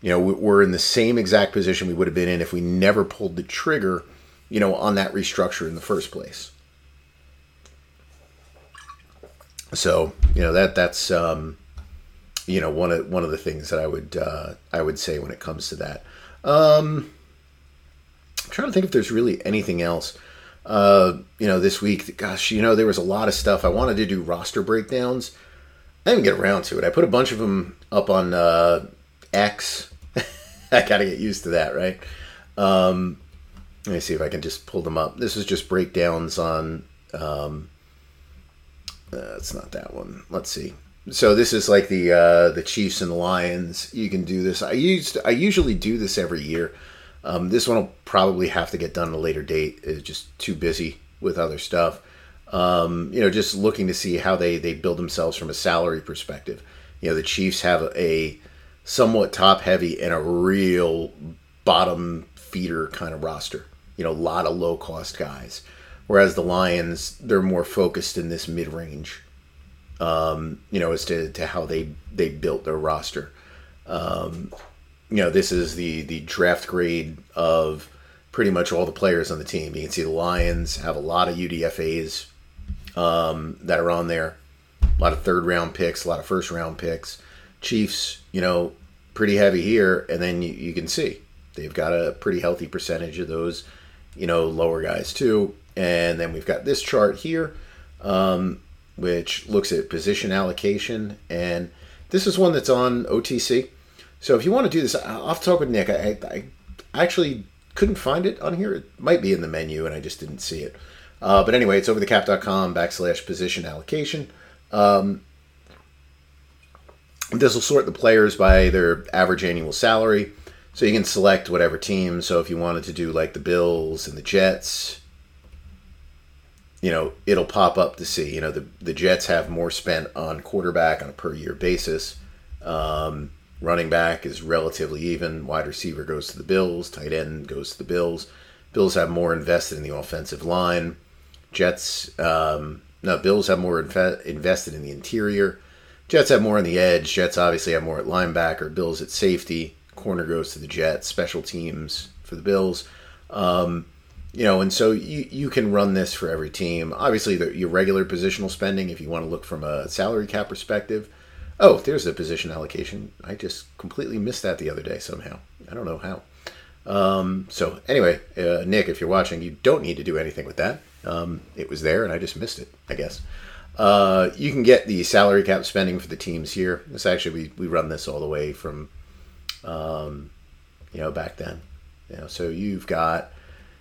You know, we're in the same exact position we would have been in if we never pulled the trigger, you know, on that restructure in the first place. So, you know, that that's um, you know, one of one of the things that I would uh, I would say when it comes to that. Um, I'm trying to think if there's really anything else. Uh, you know, this week, gosh, you know, there was a lot of stuff. I wanted to do roster breakdowns I didn't get around to it. I put a bunch of them up on uh, X. I got to get used to that, right? Um, let me see if I can just pull them up. This is just breakdowns on. Um, uh, it's not that one. Let's see. So this is like the uh, the Chiefs and Lions. You can do this. I used I usually do this every year. Um, this one will probably have to get done at a later date. It's just too busy with other stuff. Um, you know, just looking to see how they they build themselves from a salary perspective. You know, the Chiefs have a somewhat top heavy and a real bottom feeder kind of roster. You know, a lot of low cost guys. Whereas the Lions, they're more focused in this mid range. Um, you know, as to, to how they they built their roster. Um, you know, this is the the draft grade of pretty much all the players on the team. You can see the Lions have a lot of UDFA's um, that are on there. A lot of third round picks, a lot of first round picks. Chiefs, you know, pretty heavy here, and then you, you can see they've got a pretty healthy percentage of those, you know, lower guys too. And then we've got this chart here, um, which looks at position allocation, and this is one that's on OTC. So if you want to do this, I'll talk with Nick. I, I actually couldn't find it on here. It might be in the menu, and I just didn't see it. Uh, but anyway, it's overthecap.com backslash position allocation. Um, this will sort the players by their average annual salary. So you can select whatever team. So if you wanted to do like the Bills and the Jets, you know, it'll pop up to see. You know, the, the Jets have more spent on quarterback on a per year basis. Um, running back is relatively even. Wide receiver goes to the Bills. Tight end goes to the Bills. Bills have more invested in the offensive line. Jets, um, no, Bills have more inve- invested in the interior. Jets have more on the edge. Jets obviously have more at linebacker. Bills at safety. Corner goes to the Jets. Special teams for the Bills. Um, you know, and so you, you can run this for every team. Obviously, the, your regular positional spending, if you want to look from a salary cap perspective. Oh, there's a position allocation. I just completely missed that the other day somehow. I don't know how. Um, so anyway, uh, Nick, if you're watching, you don't need to do anything with that. Um, it was there, and I just missed it. I guess. Uh, you can get the salary cap spending for the teams here. This actually we, we run this all the way from, um, you know, back then. You know, so you've got,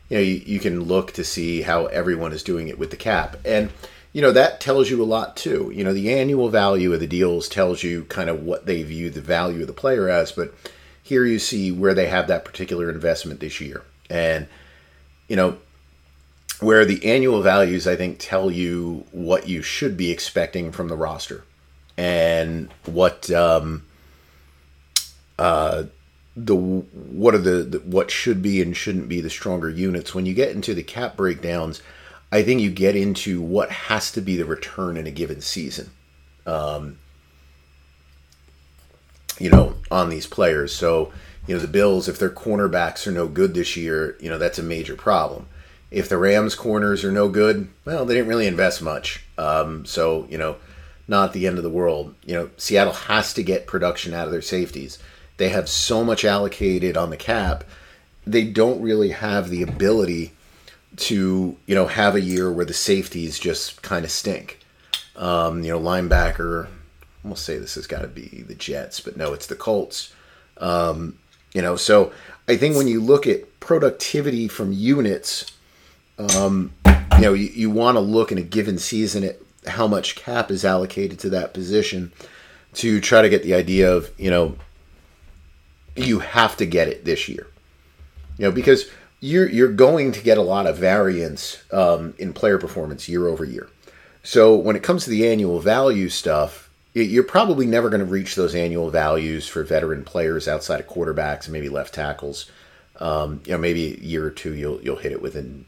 you know, you, you can look to see how everyone is doing it with the cap, and you know that tells you a lot too. You know, the annual value of the deals tells you kind of what they view the value of the player as, but here you see where they have that particular investment this year, and you know where the annual values I think tell you what you should be expecting from the roster and what um, uh, the what are the, the, what should be and shouldn't be the stronger units. When you get into the cap breakdowns, I think you get into what has to be the return in a given season. Um, you know, on these players. So, you know, the Bills, if their cornerbacks are no good this year, you know, that's a major problem if the Rams corners are no good, well, they didn't really invest much. Um, so, you know, not the end of the world. You know, Seattle has to get production out of their safeties. They have so much allocated on the cap, they don't really have the ability to, you know, have a year where the safeties just kind of stink. Um, you know, linebacker, we'll say this has got to be the Jets, but no, it's the Colts. Um, you know, so I think when you look at productivity from units, um, you know, you, you want to look in a given season at how much cap is allocated to that position to try to get the idea of, you know, you have to get it this year. You know, because you're you're going to get a lot of variance um, in player performance year over year. So when it comes to the annual value stuff, you're probably never going to reach those annual values for veteran players outside of quarterbacks and maybe left tackles. Um, you know, maybe a year or two you'll you'll hit it within,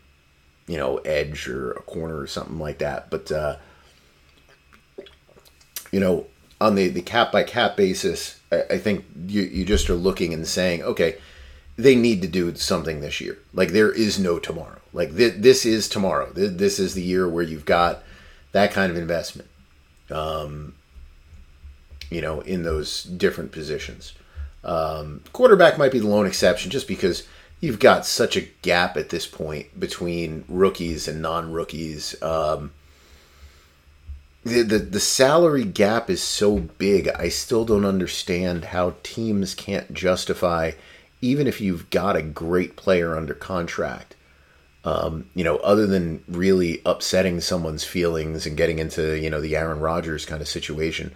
you know, edge or a corner or something like that. But uh, you know, on the the cap by cap basis, I, think you you just are looking and saying, okay, they need to do something this year. Like there is no tomorrow. Like th- this is tomorrow. Th- this is the year where you've got that kind of investment. Um, you know, in those different positions. Um, quarterback might be the lone exception just because you've got such a gap at this point between rookies and non rookies. Um, the, the, the salary gap is so big, I still don't understand how teams can't justify, even if you've got a great player under contract. Um, you know, other than really upsetting someone's feelings and getting into, you know, the Aaron Rodgers kind of situation,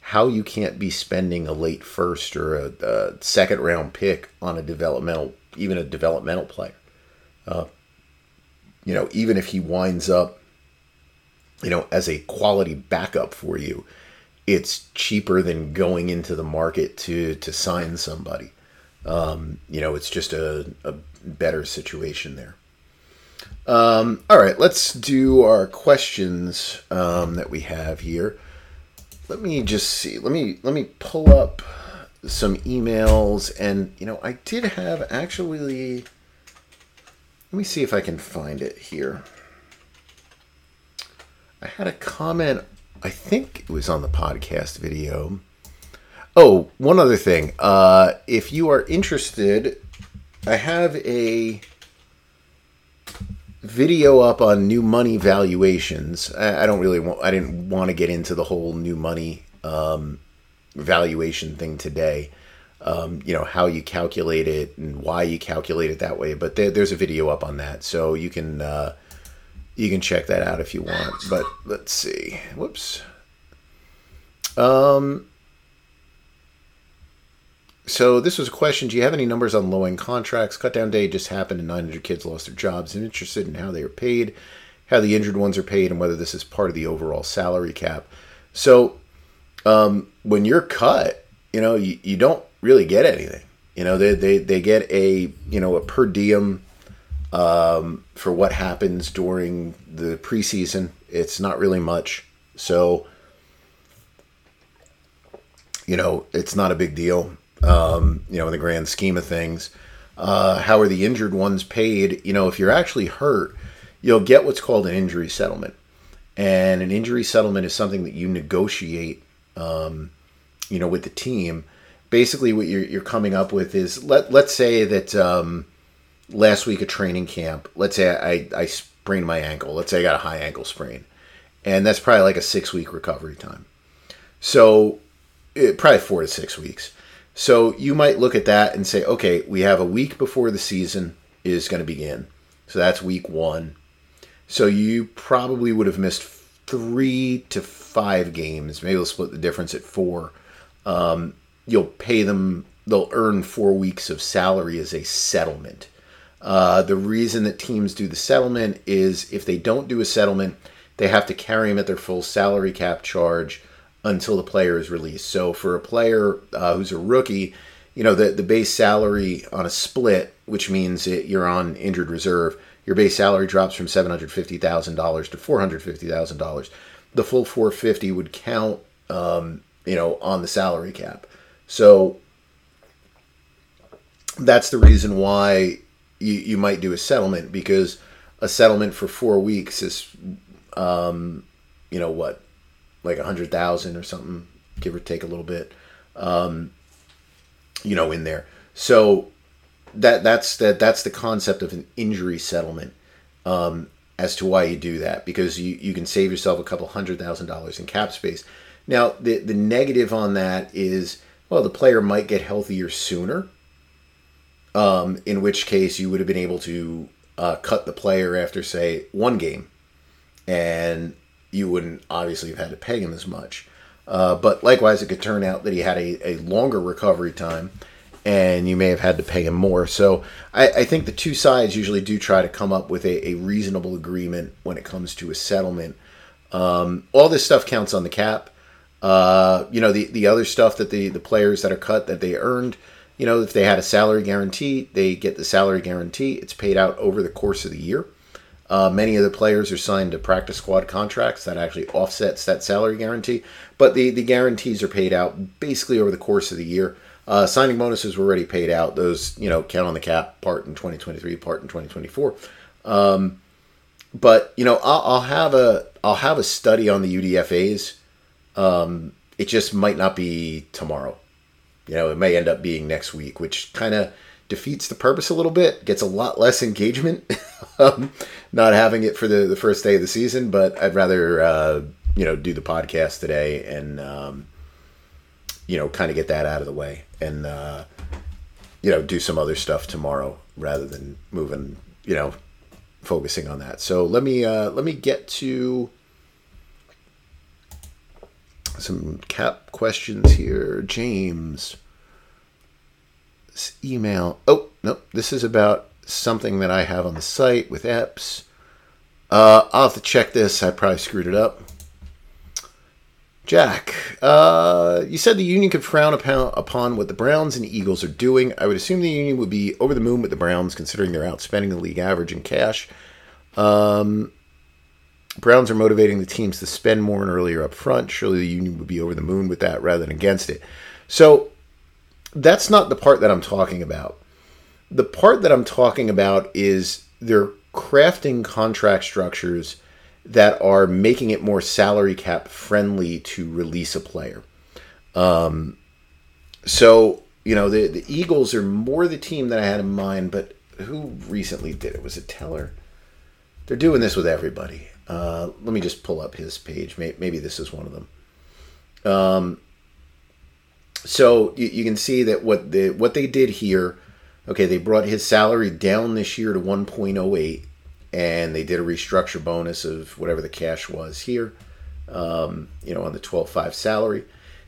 how you can't be spending a late first or a, a second round pick on a developmental, even a developmental player. Uh, you know, even if he winds up, you know, as a quality backup for you, it's cheaper than going into the market to to sign somebody. Um, you know, it's just a, a better situation there. Um, all right, let's do our questions um, that we have here let me just see. Let me let me pull up some emails and you know, I did have actually let me see if I can find it here. I had a comment, I think it was on the podcast video. Oh, one other thing. Uh, if you are interested, I have a video up on new money valuations. I, I, don't really want. I didn't want to get into the whole new money um, valuation thing today. Um, you know how you calculate it and why you calculate it that way. But there, there's a video up on that, so you can uh, you can check that out if you want. But let's see. Whoops. Um, so this was a question: Do you have any numbers on low-end contracts? Cut-down day just happened, and 900 kids lost their jobs. I'm interested in how they are paid, how the injured ones are paid, and whether this is part of the overall salary cap. So um, when you're cut, you know you, you don't really get anything. You know they, they they get a you know a per diem um, for what happens during the preseason. It's not really much. So you know it's not a big deal um, you know, in the grand scheme of things. Uh, how are the injured ones paid? You know, if you're actually hurt, you'll get what's called an injury settlement. And an injury settlement is something that you negotiate, um, you know, with the team. Basically, what you're, you're coming up with is let let's say that um, last week of training camp, let's say I, I sprained my ankle. Let's say I got a high ankle sprain, and that's probably like a six week recovery time. So, it, probably four to six weeks. So you might look at that and say, okay, we have a week before the season is going to begin. So that's week one. So you probably would have missed three to five games. Maybe we'll split the difference at four. Um, you'll pay them, they'll earn four weeks of salary as a settlement. Uh, the reason that teams do the settlement is if they don't do a settlement, they have to carry them at their full salary cap charge until the player is released. So for a player uh, who's a rookie, you know the the base salary on a split, which means it, you're on injured reserve, your base salary drops from seven hundred fifty thousand dollars to four hundred fifty thousand dollars. The full four fifty would count, um, you know, on the salary cap. So that's the reason why you, you might do a settlement because a settlement for four weeks is, um, you know, what like a hundred thousand or something, give or take a little bit, um, you know, in there. So that that's that that's the concept of an injury settlement um, as to why you do that because you you can save yourself a couple hundred thousand dollars in cap space. Now the the negative on that is well the player might get healthier sooner. Um, in which case you would have been able to uh, cut the player after say one game, and you wouldn't obviously have had to pay him as much. Uh, but likewise, it could turn out that he had a, a longer recovery time, and you may have had to pay him more. So I, I think the two sides usually do try to come up with a, a reasonable agreement when it comes to a settlement. Um, all this stuff counts on the cap. Uh, you know, the, the other stuff that the, the players that are cut that they earned, you know, if they had a salary guarantee, they get the salary guarantee. It's paid out over the course of the year. Uh, many of the players are signed to practice squad contracts that actually offsets that salary guarantee, but the, the guarantees are paid out basically over the course of the year. Uh, signing bonuses were already paid out. Those, you know, count on the cap part in 2023, part in 2024. Um, but you know, I'll, I'll, have a I'll have a study on the UDFA's. Um, it just might not be tomorrow. You know, it may end up being next week, which kind of defeats the purpose a little bit. Gets a lot less engagement, um, not having it for the the first day of the season. But I'd rather uh, you know do the podcast today and um, you know kind of get that out of the way and uh, you know do some other stuff tomorrow rather than moving you know focusing on that. So let me uh, let me get to some cap questions here. James, this email. Oh no, this is about something that I have on the site with EPS. Uh, I'll have to check this. I probably screwed it up. Jack, uh, you said the union could frown upon, what the Browns and Eagles are doing. I would assume the union would be over the moon with the Browns, considering they're outspending the league average in cash. Um, Browns are motivating the teams to spend more and earlier up front. Surely the union would be over the moon with that rather than against it. So that's not the part that I'm talking about. The part that I'm talking about is they're crafting contract structures that are making it more salary cap friendly to release a player. Um, so you know the the Eagles are more the team that I had in mind, but who recently did it? Was it Teller? They're doing this with everybody. Uh, let me just pull up his page. Maybe this is one of them. Um, so you, you, can see that what the what they did here. Okay, they brought his salary down this year to 1.08 and they did a restructure bonus of whatever the cash was here, um, you know, on the 12.5 salary.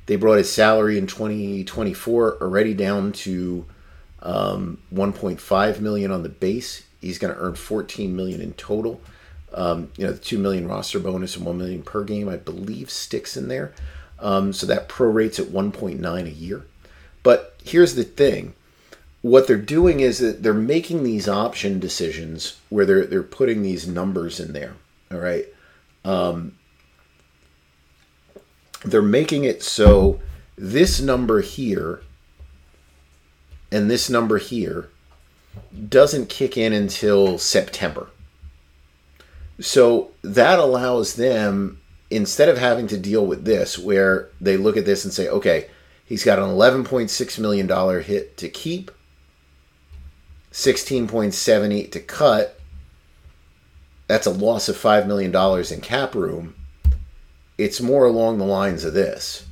They brought his salary in 2024 already down to um, 1.5 million on the base. He's going to earn 14 million in total. Um, you know, the 2 million roster bonus and 1 million per game, I believe, sticks in there. Um, so that prorates at 1.9 a year. But here's the thing what they're doing is that they're making these option decisions where they're they're putting these numbers in there. All right. Um, they're making it so this number here and this number here doesn't kick in until September. So that allows them, instead of having to deal with this, where they look at this and say, okay, he's got an $11.6 million hit to keep 16.78 to cut, that's a loss of $5 million in cap room. It's more along the lines of this.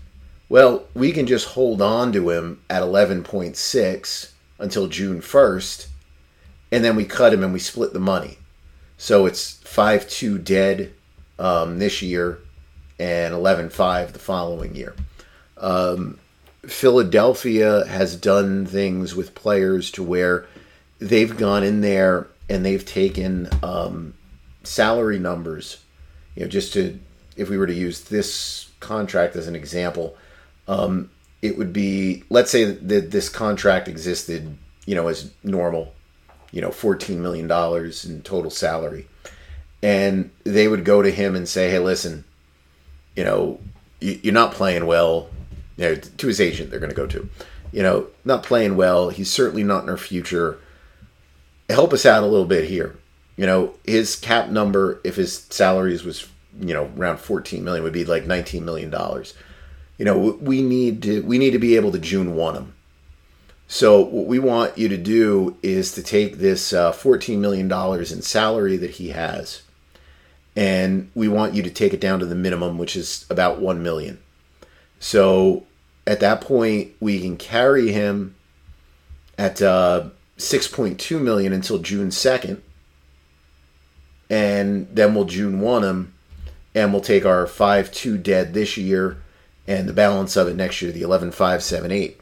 Well, we can just hold on to him at 11.6 until June 1st, and then we cut him and we split the money. So it's 5 2 dead um, this year and 11 5 the following year. Um, Philadelphia has done things with players to where they've gone in there and they've taken um, salary numbers. You know, just to if we were to use this contract as an example, um, it would be let's say that this contract existed, you know, as normal, you know, fourteen million dollars in total salary, and they would go to him and say, "Hey, listen, you know, you're not playing well." To his agent, they're going to go to, you know, not playing well. He's certainly not in our future help us out a little bit here. You know, his cap number, if his salaries was, you know, around 14 million, would be like 19 million dollars. You know, we need to we need to be able to June one him. So what we want you to do is to take this uh, 14 million dollars in salary that he has, and we want you to take it down to the minimum, which is about 1 million. So at that point, we can carry him at uh, 6.2 million until June 2nd. And then we'll June 1 him and we'll take our 5-2 dead this year and the balance of it next year, the 11-5-7-8.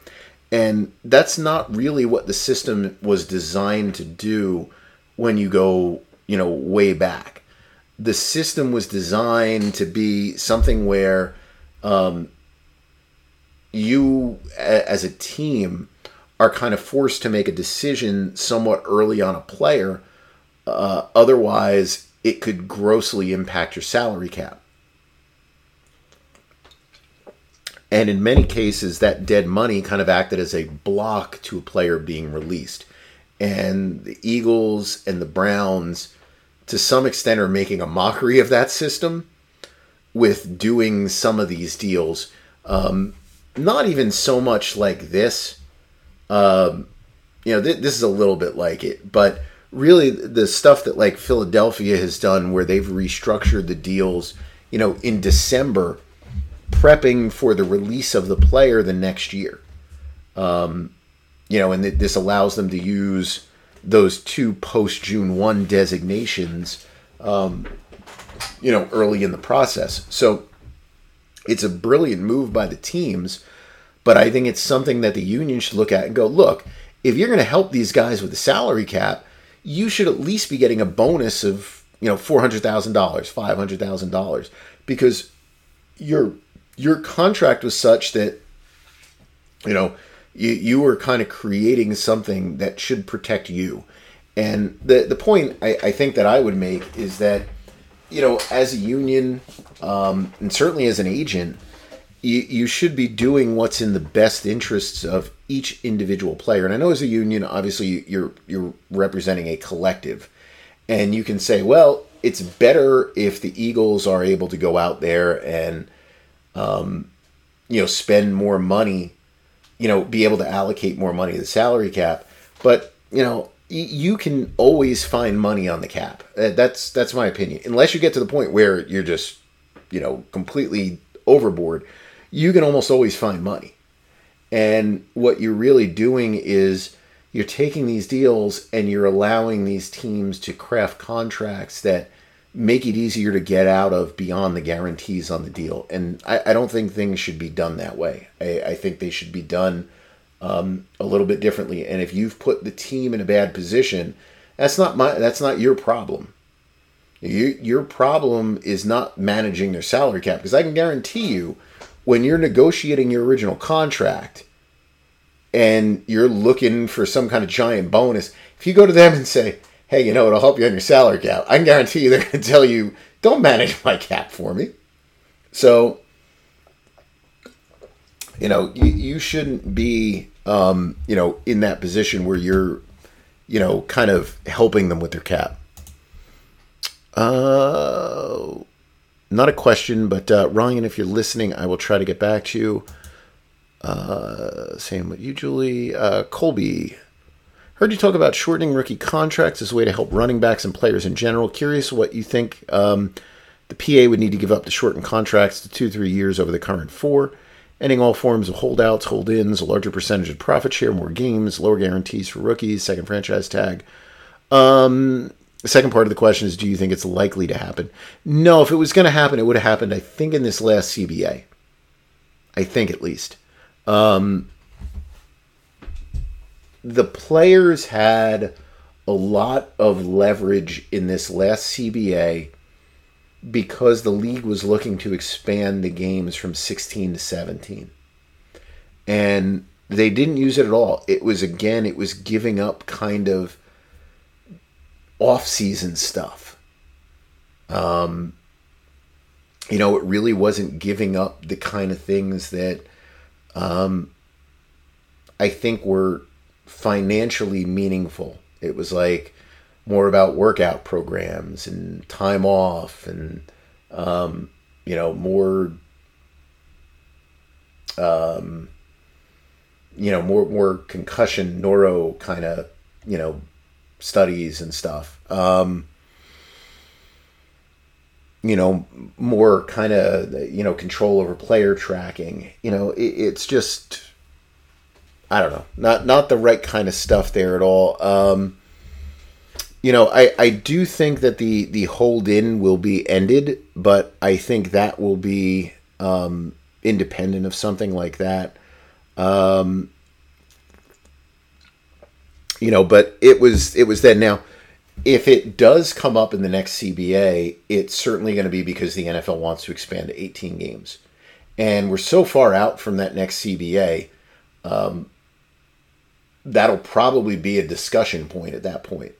And that's not really what the system was designed to do when you go, you know, way back. The system was designed to be something where um, you, as a team, are kind of forced to make a decision somewhat early on a player. Uh, otherwise, it could grossly impact your salary cap. And in many cases, that dead money kind of acted as a block to a player being released. And the Eagles and the Browns, to some extent, are making a mockery of that system with doing some of these deals. Um, not even so much like this. Um, you know, th- this is a little bit like it, but really the stuff that like Philadelphia has done where they've restructured the deals, you know, in December, prepping for the release of the player the next year. Um, you know, and th- this allows them to use those two post June 1 designations, um, you know, early in the process. So it's a brilliant move by the teams, but I think it's something that the union should look at and go, look, if you're going to help these guys with the salary cap, you should at least be getting a bonus of you know four hundred thousand dollars, five hundred thousand dollars, because your your contract was such that you know you you were kind of creating something that should protect you. And the the point I, I think that I would make is that you know as a union um, and certainly as an agent you, you should be doing what's in the best interests of each individual player. And I know as a union, obviously you're you're representing a collective, and you can say, well, it's better if the Eagles are able to go out there and, um, you know, spend more money, you know, be able to allocate more money to the salary cap. But you know, you can always find money on the cap. Uh, that's that's my opinion. Unless you get to the point where you're just, you know, completely overboard you can almost always find money. And what you're really doing is you're taking these deals and you're allowing these teams to craft contracts that make it easier to get out of beyond the guarantees on the deal. And I, I don't think things should be done that way. I, I think they should be done um, a little bit differently. And if you've put the team in a bad position, that's not my that's not your problem. You, your problem is not managing their salary cap because I can guarantee you when you're negotiating your original contract and you're looking for some kind of giant bonus, if you go to them and say, hey, you know, it'll help you on your salary cap, I can guarantee you they're going to tell you, don't manage my cap for me. So, you know, you, you shouldn't be, um, you know, in that position where you're, you know, kind of helping them with their cap. Uh, not a question, but uh, Ryan, if you're listening, I will try to get back to you. Uh, same with you, Julie. Uh, Colby, heard you talk about shortening rookie contracts as a way to help running backs and players in general. Curious what you think um, the PA would need to give up to shorten contracts to two, three years over the current four, ending all forms of holdouts, hold ins, a larger percentage of profit share, more games, lower guarantees for rookies, second franchise tag. Um, the second part of the question is do you think it's likely to happen? No, if it was going to happen, it would have happened, I think, in this last CBA. I think at least. Um, the players had a lot of leverage in this last CBA because the league was looking to expand the games from 16 to 17. And they didn't use it at all. It was, again, it was giving up kind of off-season stuff. Um, you know, it really wasn't giving up the kind of things that um, I think were financially meaningful. It was like more about workout programs and time off and um, you know more um, you know more more concussion neuro kind of you know studies and stuff. Um, you know, more kind of you know control over player tracking. You know, it, it's just I don't know, not not the right kind of stuff there at all. Um, you know, I, I do think that the the hold in will be ended, but I think that will be um, independent of something like that. Um, you know, but it was it was then. Now, if it does come up in the next CBA, it's certainly going to be because the NFL wants to expand to 18 games, and we're so far out from that next CBA. Um, that'll probably be a discussion point at that point.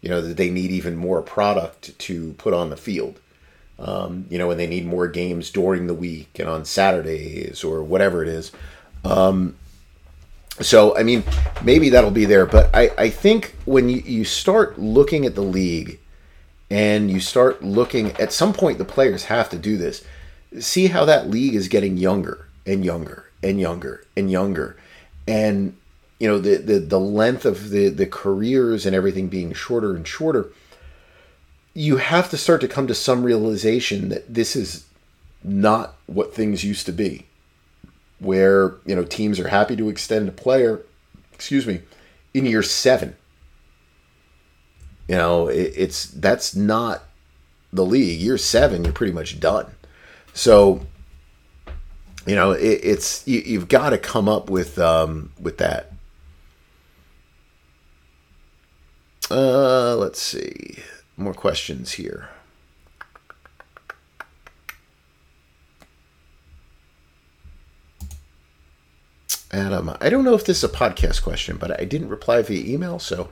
You know that they need even more product to put on the field. Um, you know, and they need more games during the week and on Saturdays or whatever it is. Um, so, I mean, maybe that'll be there. But I, I think when you, you start looking at the league and you start looking, at some point, the players have to do this. See how that league is getting younger and younger and younger and younger. And, you know, the, the, the length of the, the careers and everything being shorter and shorter. You have to start to come to some realization that this is not what things used to be where you know teams are happy to extend a player, excuse me, in year seven. You know, it, it's that's not the league. Year seven, you're pretty much done. So, you know, it, it's you, have got to come up with um, with that. Uh, let's see, more questions here. Adam, I don't know if this is a podcast question, but I didn't reply via email, so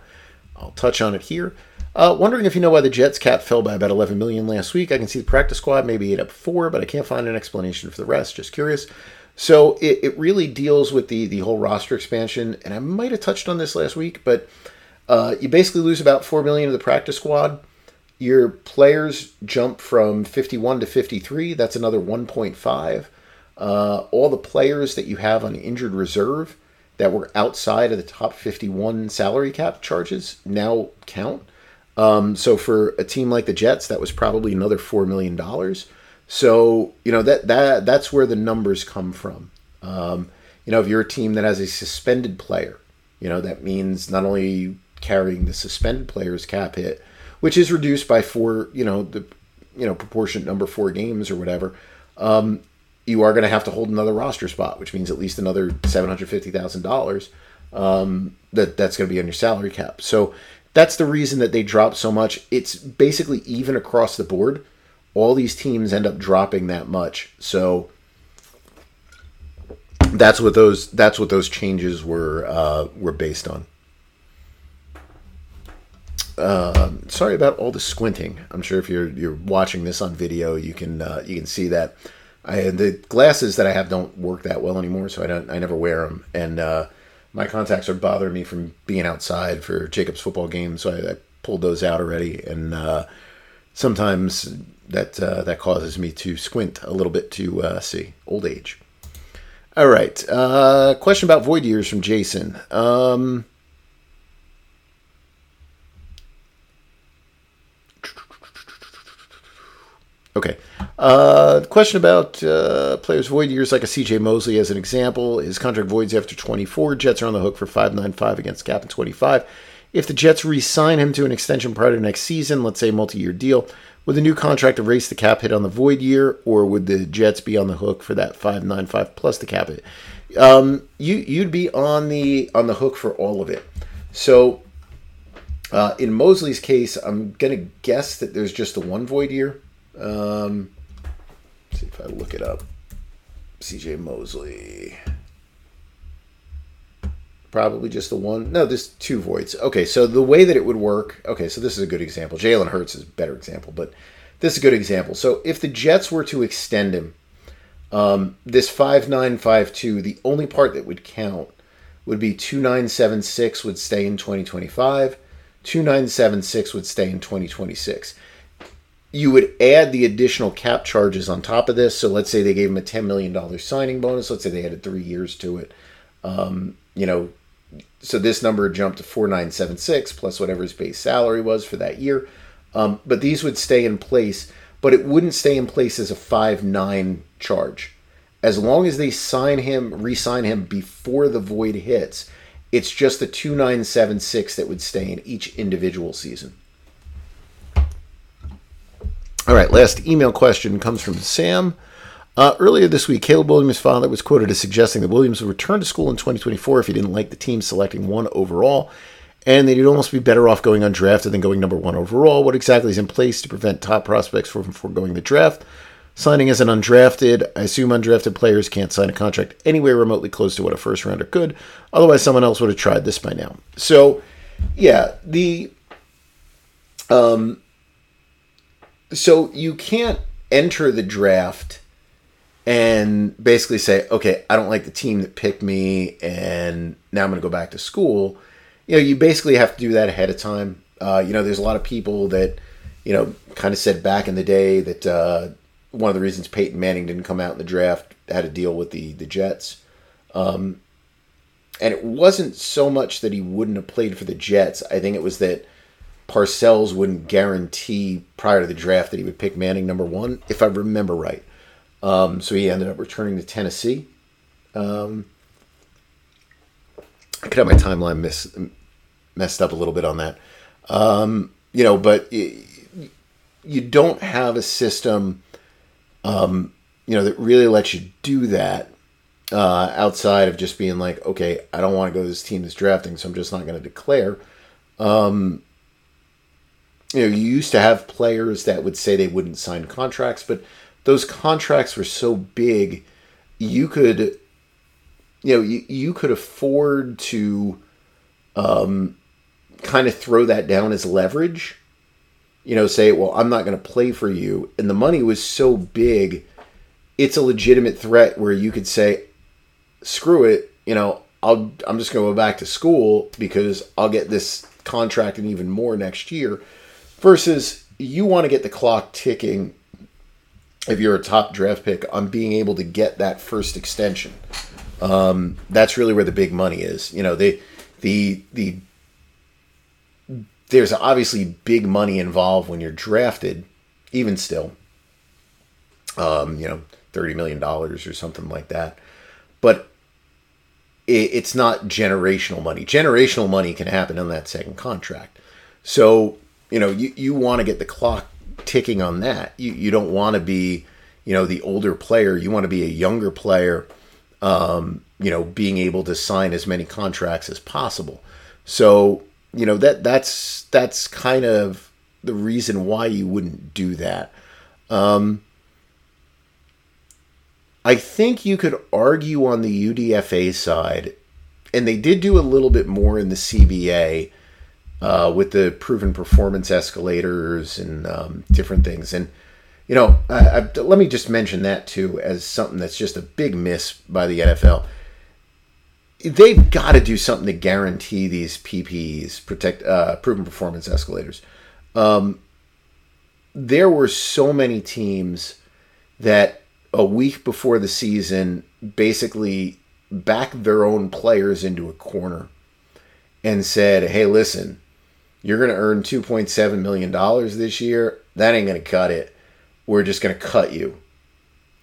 I'll touch on it here. Uh, wondering if you know why the Jets cap fell by about 11 million last week. I can see the practice squad maybe ate up four, but I can't find an explanation for the rest. Just curious. So it, it really deals with the the whole roster expansion, and I might have touched on this last week, but uh, you basically lose about four million of the practice squad. Your players jump from 51 to 53. That's another 1.5. Uh, all the players that you have on injured reserve that were outside of the top 51 salary cap charges now count. Um, so for a team like the Jets, that was probably another four million dollars. So you know that that that's where the numbers come from. Um, you know, if you're a team that has a suspended player, you know that means not only carrying the suspended player's cap hit, which is reduced by four, you know, the you know proportionate number four games or whatever. Um, you are going to have to hold another roster spot, which means at least another seven hundred fifty thousand um, dollars. That that's going to be on your salary cap. So that's the reason that they drop so much. It's basically even across the board. All these teams end up dropping that much. So that's what those that's what those changes were uh, were based on. Uh, sorry about all the squinting. I'm sure if you're you're watching this on video, you can uh, you can see that. I the glasses that I have don't work that well anymore, so I don't I never wear them, and uh, my contacts are bothering me from being outside for Jacob's football games, so I, I pulled those out already, and uh, sometimes that uh, that causes me to squint a little bit to uh, see old age. All right, question about void years from Jason. Um, Okay. Uh, question about uh, players' void years, like a CJ Mosley as an example. His contract voids after 24. Jets are on the hook for 595 against cap in 25. If the Jets re sign him to an extension prior to next season, let's say multi year deal, would the new contract erase the cap hit on the void year, or would the Jets be on the hook for that 595 plus the cap hit? Um, you, you'd be on the on the hook for all of it. So uh, in Mosley's case, I'm going to guess that there's just the one void year um, see if I look it up. CJ Mosley. Probably just the one. No, there's two voids. Okay, so the way that it would work. Okay, so this is a good example. Jalen Hurts is a better example, but this is a good example. So if the Jets were to extend him, um, this 5952, the only part that would count would be 2976 would stay in 2025, 2976 would stay in 2026 you would add the additional cap charges on top of this. So let's say they gave him a $10 million signing bonus. Let's say they added three years to it. Um, you know, so this number jumped to 4976 plus whatever his base salary was for that year. Um, but these would stay in place, but it wouldn't stay in place as a 5 9 charge. As long as they sign him, re sign him before the void hits, it's just the 2976 that would stay in each individual season. All right, last email question comes from Sam. Uh, earlier this week, Caleb Williams' father was quoted as suggesting that Williams would return to school in 2024 if he didn't like the team selecting one overall. and that he'd almost be better off going undrafted than going number one overall. What exactly is in place to prevent top prospects from foregoing the draft? Signing as an undrafted, I assume undrafted players can't sign a contract anywhere remotely close to what a first rounder could. Otherwise, someone else would have tried this by now. So, yeah, the um, so you can't enter the draft and basically say, okay, I don't like the team that picked me, and now I'm going to go back to school. You know, you basically have to do that ahead of time. Uh, you know, there's a lot of people that, you know, kind of said back in the day that uh, one of the reasons Peyton Manning didn't come out in the draft had to deal with the the Jets. Um, and it wasn't so much that he wouldn't have played for the Jets. I think it was that Parcells wouldn't guarantee prior to the draft that he would pick Manning number one, if I remember right. Um, so he ended up returning to Tennessee. Um, I could have my timeline miss, messed up a little bit on that. Um, you know, but it, you don't have a system, um, you know, that really lets you do that uh, outside of just being like, okay, I don't want to go to this team that's drafting, so I'm just not going to declare. Um, you know, you used to have players that would say they wouldn't sign contracts, but those contracts were so big, you could, you know, you, you could afford to um, kind of throw that down as leverage. You know, say, well, I'm not going to play for you. And the money was so big, it's a legitimate threat where you could say, screw it, you know, I'll, I'm just going to go back to school because I'll get this contract and even more next year versus you want to get the clock ticking if you're a top draft pick on being able to get that first extension. Um, that's really where the big money is. You know, the the the there's obviously big money involved when you're drafted, even still. Um, you know, thirty million dollars or something like that, but it, it's not generational money. Generational money can happen on that second contract. So you know, you, you want to get the clock ticking on that. You, you don't want to be, you know, the older player. You want to be a younger player, um, you know, being able to sign as many contracts as possible. So, you know, that that's that's kind of the reason why you wouldn't do that. Um, I think you could argue on the UDFA side, and they did do a little bit more in the CBA uh, with the proven performance escalators and um, different things. And you know, I, I, let me just mention that too as something that's just a big miss by the NFL. They've got to do something to guarantee these PPEs, protect uh, proven performance escalators. Um, there were so many teams that a week before the season basically backed their own players into a corner and said, "Hey, listen, you're going to earn $2.7 million this year. That ain't going to cut it. We're just going to cut you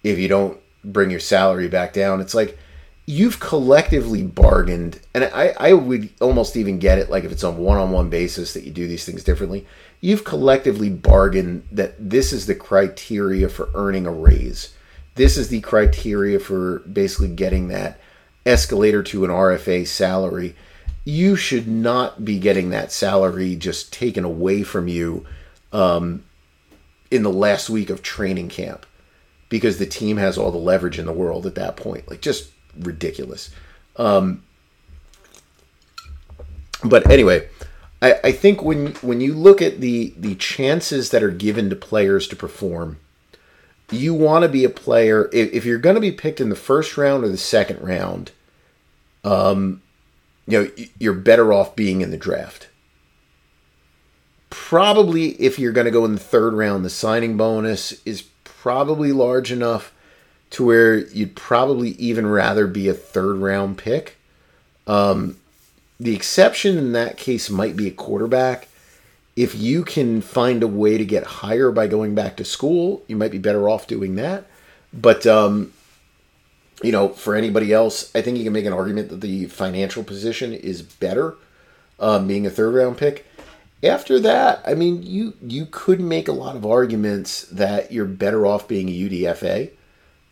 if you don't bring your salary back down. It's like you've collectively bargained, and I, I would almost even get it like if it's on one on one basis that you do these things differently. You've collectively bargained that this is the criteria for earning a raise. This is the criteria for basically getting that escalator to an RFA salary you should not be getting that salary just taken away from you um, in the last week of training camp because the team has all the leverage in the world at that point. Like, just ridiculous. Um, but anyway, I, I think when when you look at the the chances that are given to players to perform, you want to be a player. If, if you're going to be picked in the first round or the second round, um, you know, you're better off being in the draft. Probably if you're going to go in the third round, the signing bonus is probably large enough to where you'd probably even rather be a third round pick. Um, the exception in that case might be a quarterback. If you can find a way to get higher by going back to school, you might be better off doing that. But um, you know, for anybody else, I think you can make an argument that the financial position is better, um, being a third round pick. After that, I mean, you you could make a lot of arguments that you're better off being a UDFA,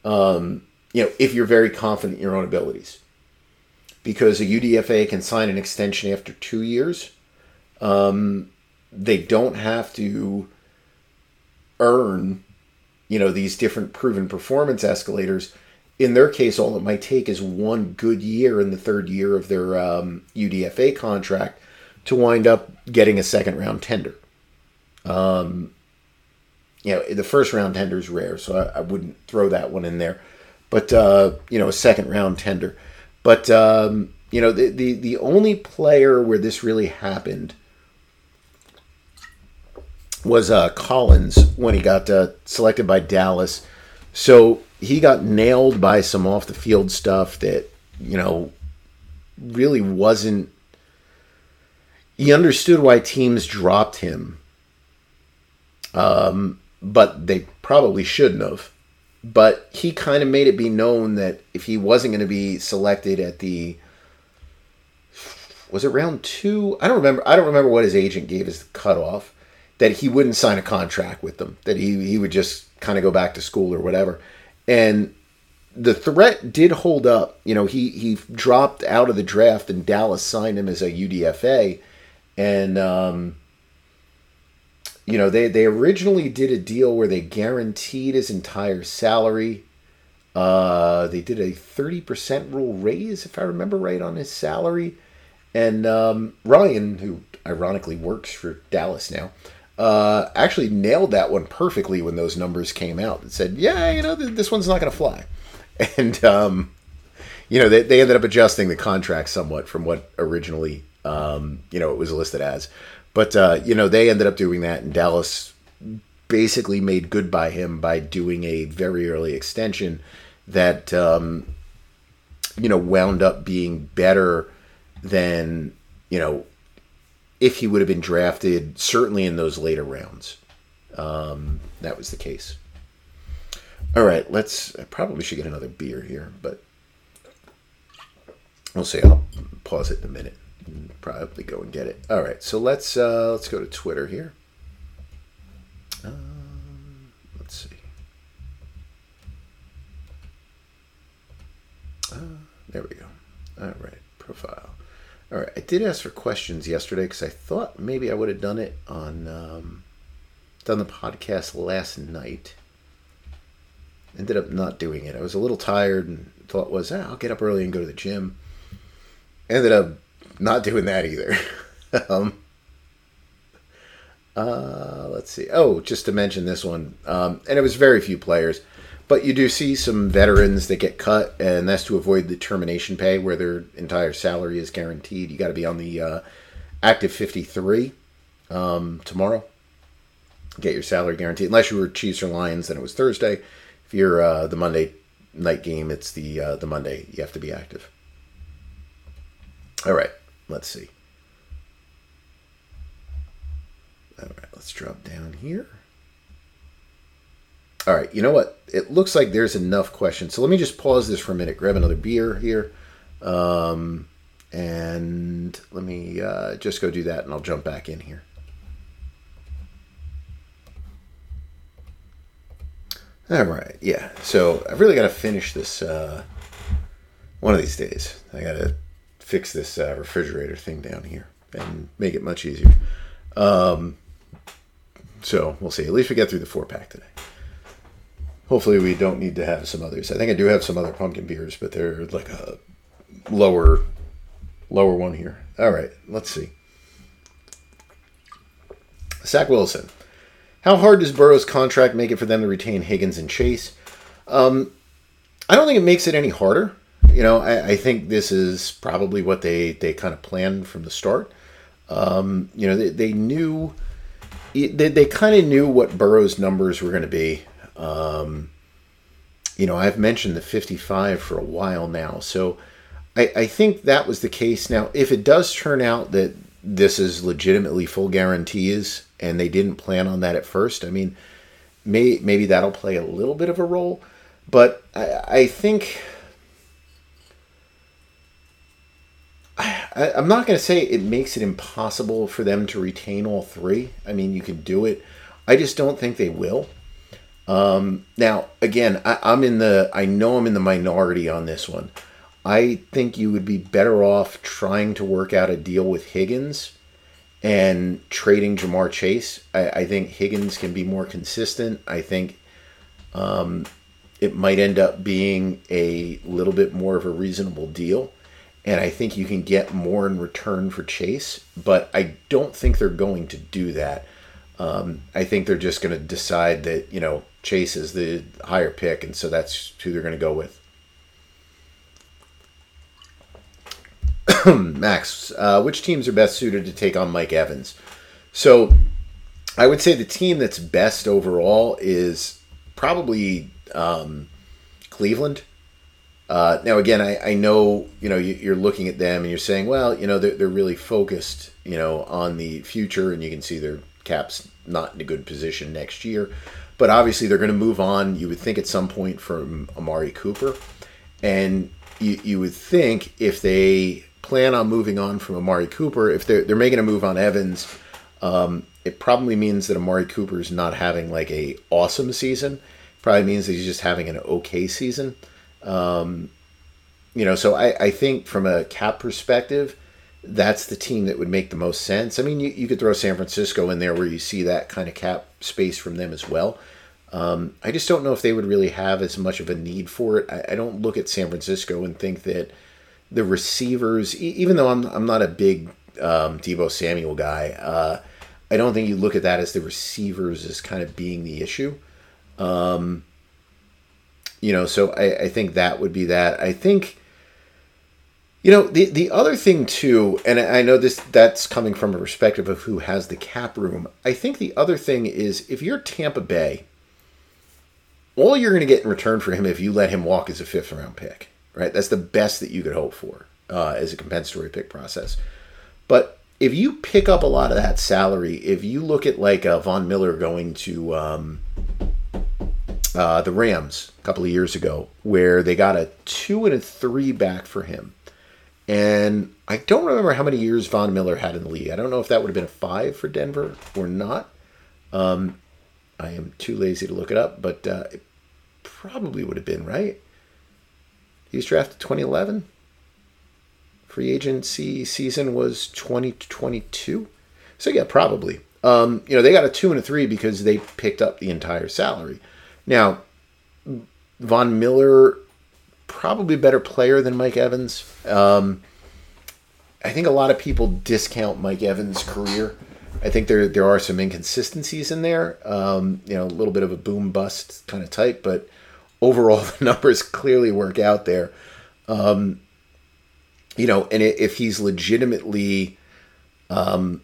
um, you know, if you're very confident in your own abilities, because a UDFA can sign an extension after two years, Um, they don't have to earn, you know, these different proven performance escalators. In their case, all it might take is one good year in the third year of their um, UDFA contract to wind up getting a second round tender. Um, you know, the first round tender is rare, so I, I wouldn't throw that one in there. But uh, you know, a second round tender. But um, you know, the, the the only player where this really happened was uh, Collins when he got uh, selected by Dallas. So he got nailed by some off the field stuff that you know really wasn't. He understood why teams dropped him, um, but they probably shouldn't have. But he kind of made it be known that if he wasn't going to be selected at the was it round two? I don't remember. I don't remember what his agent gave as the cutoff that he wouldn't sign a contract with them, that he, he would just kind of go back to school or whatever. And the threat did hold up. You know, he, he dropped out of the draft and Dallas signed him as a UDFA. And, um, you know, they, they originally did a deal where they guaranteed his entire salary. Uh, they did a 30% rule raise, if I remember right, on his salary. And um, Ryan, who ironically works for Dallas now, uh, actually nailed that one perfectly when those numbers came out. It said, yeah, you know, this one's not going to fly. And, um, you know, they, they ended up adjusting the contract somewhat from what originally, um, you know, it was listed as. But, uh, you know, they ended up doing that, and Dallas basically made good by him by doing a very early extension that, um, you know, wound up being better than, you know, if he would have been drafted, certainly in those later rounds. Um, that was the case. All right, let's. I probably should get another beer here, but we'll see. I'll pause it in a minute and probably go and get it. All right, so let's uh, let's go to Twitter here. Um, let's see. Uh, there we go. All right, profile. All right, I did ask for questions yesterday because I thought maybe I would have done it on um, done the podcast last night. Ended up not doing it. I was a little tired and thought was ah, I'll get up early and go to the gym. Ended up not doing that either. um, uh, let's see. Oh, just to mention this one, um, and it was very few players. But you do see some veterans that get cut, and that's to avoid the termination pay where their entire salary is guaranteed. You got to be on the uh, active 53 um, tomorrow. Get your salary guaranteed. Unless you were Chiefs or Lions, then it was Thursday. If you're uh, the Monday night game, it's the uh, the Monday. You have to be active. All right, let's see. All right, let's drop down here. All right, you know what? It looks like there's enough questions. So let me just pause this for a minute, grab another beer here. Um, and let me uh, just go do that and I'll jump back in here. All right, yeah. So I've really got to finish this uh, one of these days. I got to fix this uh, refrigerator thing down here and make it much easier. Um, so we'll see. At least we get through the four pack today hopefully we don't need to have some others. I think I do have some other pumpkin beers, but they're like a lower lower one here. All right, let's see. Zach Wilson. How hard does Burrow's contract make it for them to retain Higgins and Chase? Um, I don't think it makes it any harder. You know, I, I think this is probably what they, they kind of planned from the start. Um, you know, they, they knew they, they kind of knew what Burrow's numbers were going to be um, you know, I've mentioned the 55 for a while now. So I, I think that was the case. Now, if it does turn out that this is legitimately full guarantees and they didn't plan on that at first, I mean, may, maybe that'll play a little bit of a role. But I, I think. I, I'm not going to say it makes it impossible for them to retain all three. I mean, you can do it. I just don't think they will. Um, now, again, I, I'm in the, I know I'm in the minority on this one. I think you would be better off trying to work out a deal with Higgins and trading Ja'Marr Chase. I, I think Higgins can be more consistent. I think um, it might end up being a little bit more of a reasonable deal. And I think you can get more in return for Chase, but I don't think they're going to do that. Um, I think they're just going to decide that, you know, Chase is the higher pick, and so that's who they're going to go with. Max, uh, which teams are best suited to take on Mike Evans? So I would say the team that's best overall is probably um, Cleveland. Uh, now, again, I, I know you know you, are looking at them and you're saying, well, you know, they're, they're really focused, you know, on the future, and you can see their caps not in a good position next year. But obviously, they're going to move on. You would think at some point from Amari Cooper, and you, you would think if they plan on moving on from Amari Cooper, if they're they're making a move on Evans, um, it probably means that Amari Cooper is not having like a awesome season. Probably means that he's just having an okay season. Um, you know, so I, I think from a cap perspective, that's the team that would make the most sense. I mean, you, you could throw San Francisco in there where you see that kind of cap space from them as well. Um, I just don't know if they would really have as much of a need for it. I, I don't look at San Francisco and think that the receivers, even though I'm, I'm not a big um, Deebo Samuel guy, uh, I don't think you look at that as the receivers as kind of being the issue. Um, you know, so I, I think that would be that. I think you know, the the other thing too, and I know this that's coming from a perspective of who has the cap room. I think the other thing is if you're Tampa Bay, all you're going to get in return for him if you let him walk is a fifth round pick, right? That's the best that you could hope for uh, as a compensatory pick process. But if you pick up a lot of that salary, if you look at like uh, Von Miller going to um, uh, the Rams a couple of years ago, where they got a two and a three back for him and I don't remember how many years Von Miller had in the league. I don't know if that would have been a five for Denver or not. Um, I am too lazy to look it up, but uh, it probably would have been, right? He was drafted 2011. Free agency season was 2022. So, yeah, probably. Um, you know, they got a two and a three because they picked up the entire salary. Now, Von Miller probably better player than Mike Evans. Um, I think a lot of people discount Mike Evans' career. I think there there are some inconsistencies in there. Um, you know, a little bit of a boom bust kind of type, but overall the numbers clearly work out there. Um, you know, and if he's legitimately, um,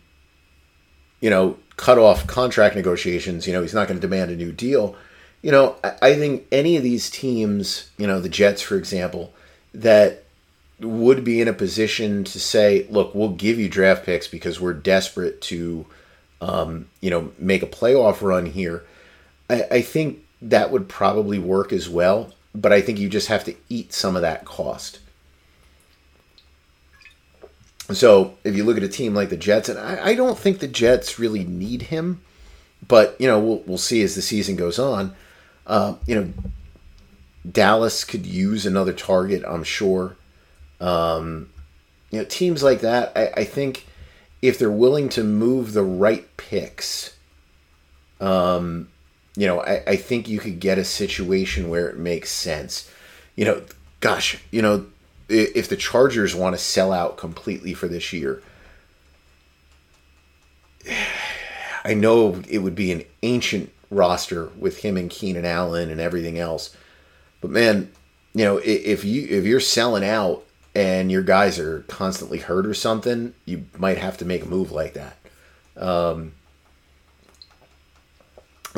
you know, cut off contract negotiations, you know, he's not going to demand a new deal you know, I, think any of these teams, you know, the Jets, for example, that would be in a position to say, look, we'll give you draft picks because we're desperate to, um, you know, make a playoff run here. I, I, think that would probably work as well, but I think you just have to eat some of that cost. So if you look at a team like the Jets, and I, I don't think the Jets really need him, but you know we'll we'll see as the season goes on. Uh, you know, Dallas could use another target, I'm sure. Um, you know, teams like that, I, I, think if they're willing to move the right picks, um, you know, I, I think you could get a situation where it makes sense. You know, gosh, you know, if the Chargers want to sell out completely for this year, I know it would be an ancient roster with him and Keenan Allen and everything else. But man, you know, if you if you're selling out and your guys are constantly hurt or something, you might have to make a move like that. Um,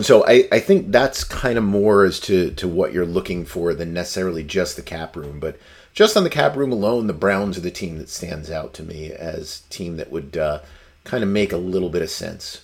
so I, I think that's kind of more as to, to what you're looking for than necessarily just the cap room. But just on the cap room alone, the Browns are the team that stands out to me as team that would uh, kind of make a little bit of sense.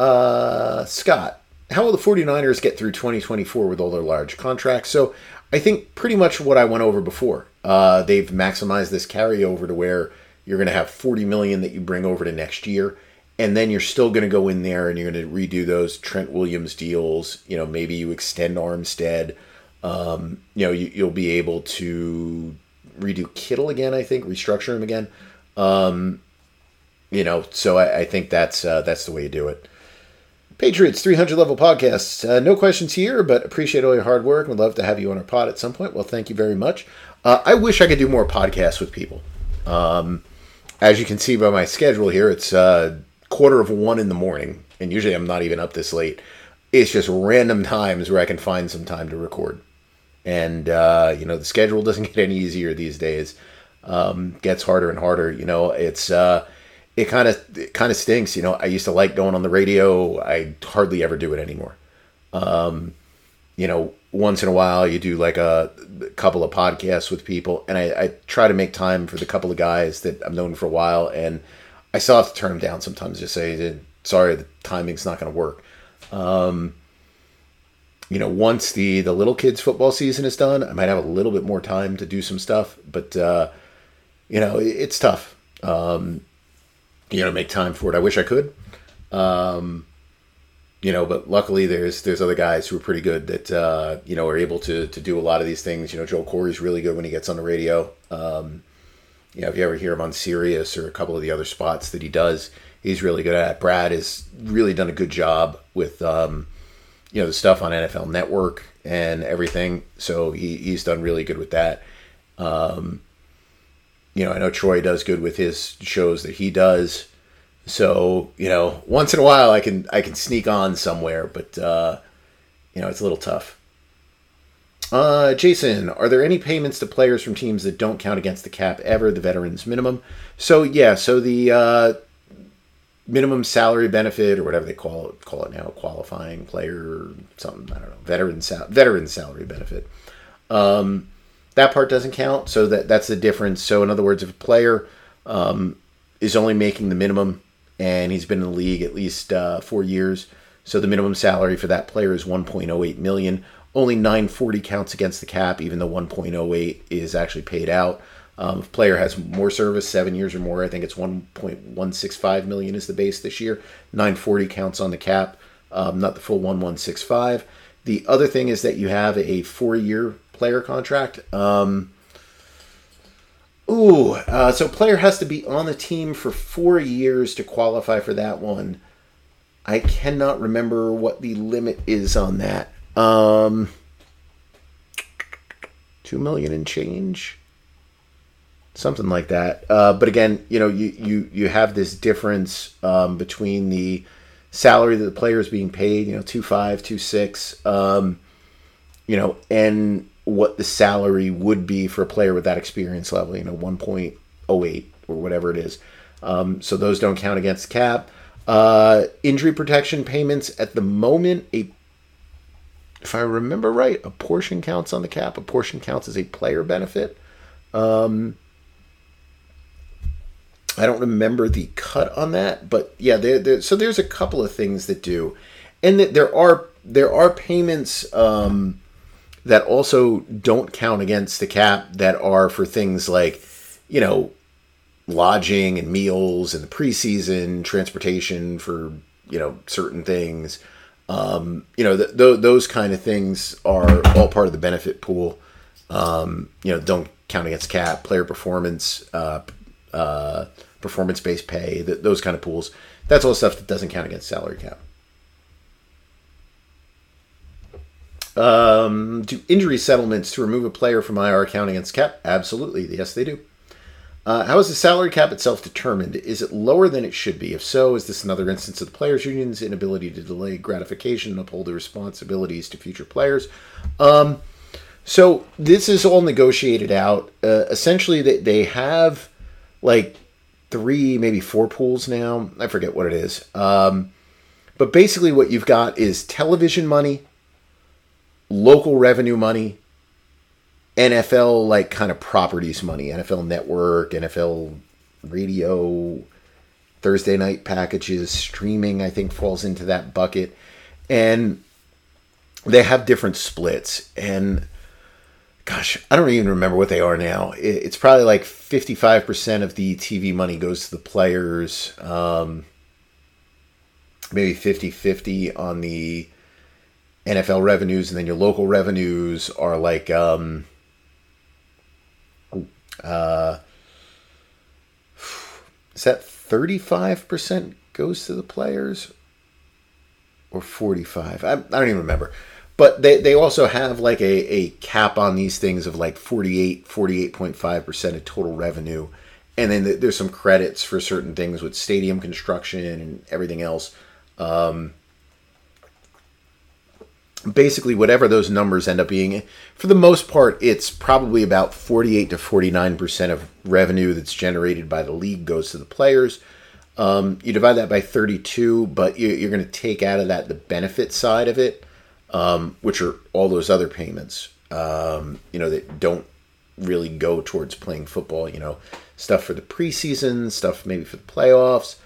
Uh, Scott, how will the 49ers get through 2024 with all their large contracts? So I think pretty much what I went over before. Uh, they've maximized this carryover to where you're going to have 40 million that you bring over to next year. And then you're still going to go in there and you're going to redo those Trent Williams deals. You know, maybe you extend Armstead. Um, you know, you, will be able to redo Kittle again, I think, restructure him again. Um, you know, so I, I think that's uh, that's the way you do it. Patriots 300 level podcasts. Uh, no questions here, but appreciate all your hard work. We'd love to have you on our pod at some point. Well, thank you very much. Uh, I wish I could do more podcasts with people. Um, as you can see by my schedule here, it's uh, quarter of one in the morning, and usually I'm not even up this late. It's just random times where I can find some time to record, and uh, you know the schedule doesn't get any easier these days. Um, gets harder and harder. You know, it's uh, it kind of it kind of stinks. You know, I used to like going on the radio. I hardly ever do it anymore. Um, you know, once in a while you do like a, couple of podcasts with people, and I, I, try to make time for the couple of guys that I've known for a while, and I still have to turn them down sometimes. Just say, sorry, the timing's not going to work. Um, you know, once the the little kids football season is done, I might have a little bit more time to do some stuff, but uh, you know, it, it's tough. Um, you know, make time for it. I wish I could. Um, you know, but luckily there's there's other guys who are pretty good that uh, you know are able to to do a lot of these things. You know, Joel Corry's really good when he gets on the radio. Um, you know, if you ever hear him on Sirius or a couple of the other spots that he does, he's really good at. It. Brad has really done a good job with um, you know the stuff on NFL Network and everything. So he, he's done really good with that. Um, you know, I know Troy does good with his shows that he does. So you know, once in a while I can I can sneak on somewhere, but uh, you know it's a little tough. Uh, Jason, are there any payments to players from teams that don't count against the cap ever? The veterans minimum. So yeah, so the uh, minimum salary benefit or whatever they call it call it now, qualifying player something I don't know, veteran sal- veteran salary benefit. Um, that part doesn't count, so that that's the difference. So in other words, if a player um, is only making the minimum and he's been in the league at least uh, four years, so the minimum salary for that player is 1.08 million. Only 940 counts against the cap, even though 1.08 is actually paid out. Um, if player has more service, seven years or more, I think it's 1.165 million is the base this year. 940 counts on the cap, um, not the full 1165. The other thing is that you have a four-year player contract. Um, ooh, uh, so player has to be on the team for four years to qualify for that one. I cannot remember what the limit is on that. Um, two million and change, something like that. Uh, but again, you know, you you you have this difference um, between the salary that the player is being paid, you know, two five, two six, um, you know, and what the salary would be for a player with that experience level, you know, 1.08 or whatever it is. Um, so those don't count against cap. Uh, injury protection payments at the moment, a if I remember right, a portion counts on the cap. A portion counts as a player benefit. Um, I don't remember the cut on that, but yeah, there, there, so there's a couple of things that do, and that there are there are payments um, that also don't count against the cap that are for things like, you know, lodging and meals and the preseason, transportation for, you know, certain things. Um, you know, th- th- those kind of things are all part of the benefit pool. Um, you know, don't count against cap, player performance, uh, uh, performance based pay, th- those kind of pools. That's all stuff that doesn't count against salary cap. Um, do injury settlements to remove a player from IR count against cap? Absolutely. Yes, they do. Uh, how is the salary cap itself determined? Is it lower than it should be? If so, is this another instance of the players' union's inability to delay gratification and uphold the responsibilities to future players? Um, so this is all negotiated out. Uh, essentially, they, they have like three, maybe four pools now. I forget what it is. Um, but basically, what you've got is television money, local revenue money, NFL like kind of properties money, NFL Network, NFL Radio, Thursday night packages, streaming, I think falls into that bucket. And they have different splits. And gosh, I don't even remember what they are now. It's probably like 55% of the TV money goes to the players, um, maybe 50 50 on the NFL revenues, and then your local revenues are like um, uh, is that 35% goes to the players or 45. I, I don't even remember. But they, they also have like a, a cap on these things of like 48, 48.5% of total revenue. And then there's some credits for certain things with stadium construction and everything else. Um, basically, whatever those numbers end up being, for the most part, it's probably about 48 to 49% of revenue that's generated by the league goes to the players. Um, you divide that by 32, but you, are going to take out of that the benefit side of it, um, which are all those other payments, um, you know, that don't really go towards playing football. You know, stuff for the preseason, stuff maybe for the playoffs.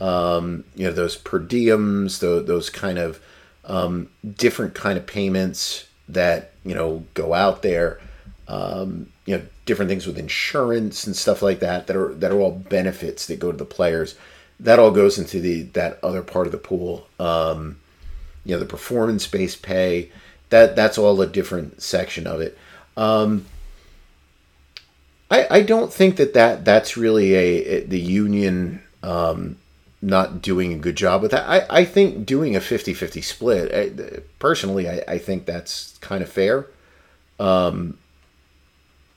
Um, you know, those per diems, those kind of um, different kind of payments that you know go out there. Um, you know, different things with insurance and stuff like that that are that are all benefits that go to the players that all goes into the that other part of the pool. Um, you know, the performance based pay. That that's all a different section of it. Um, I I don't think that, that that's really a, a the union um, not doing a good job with that. I, I think doing a 50-50 split, I, personally, I, I think that's kind of fair. Um,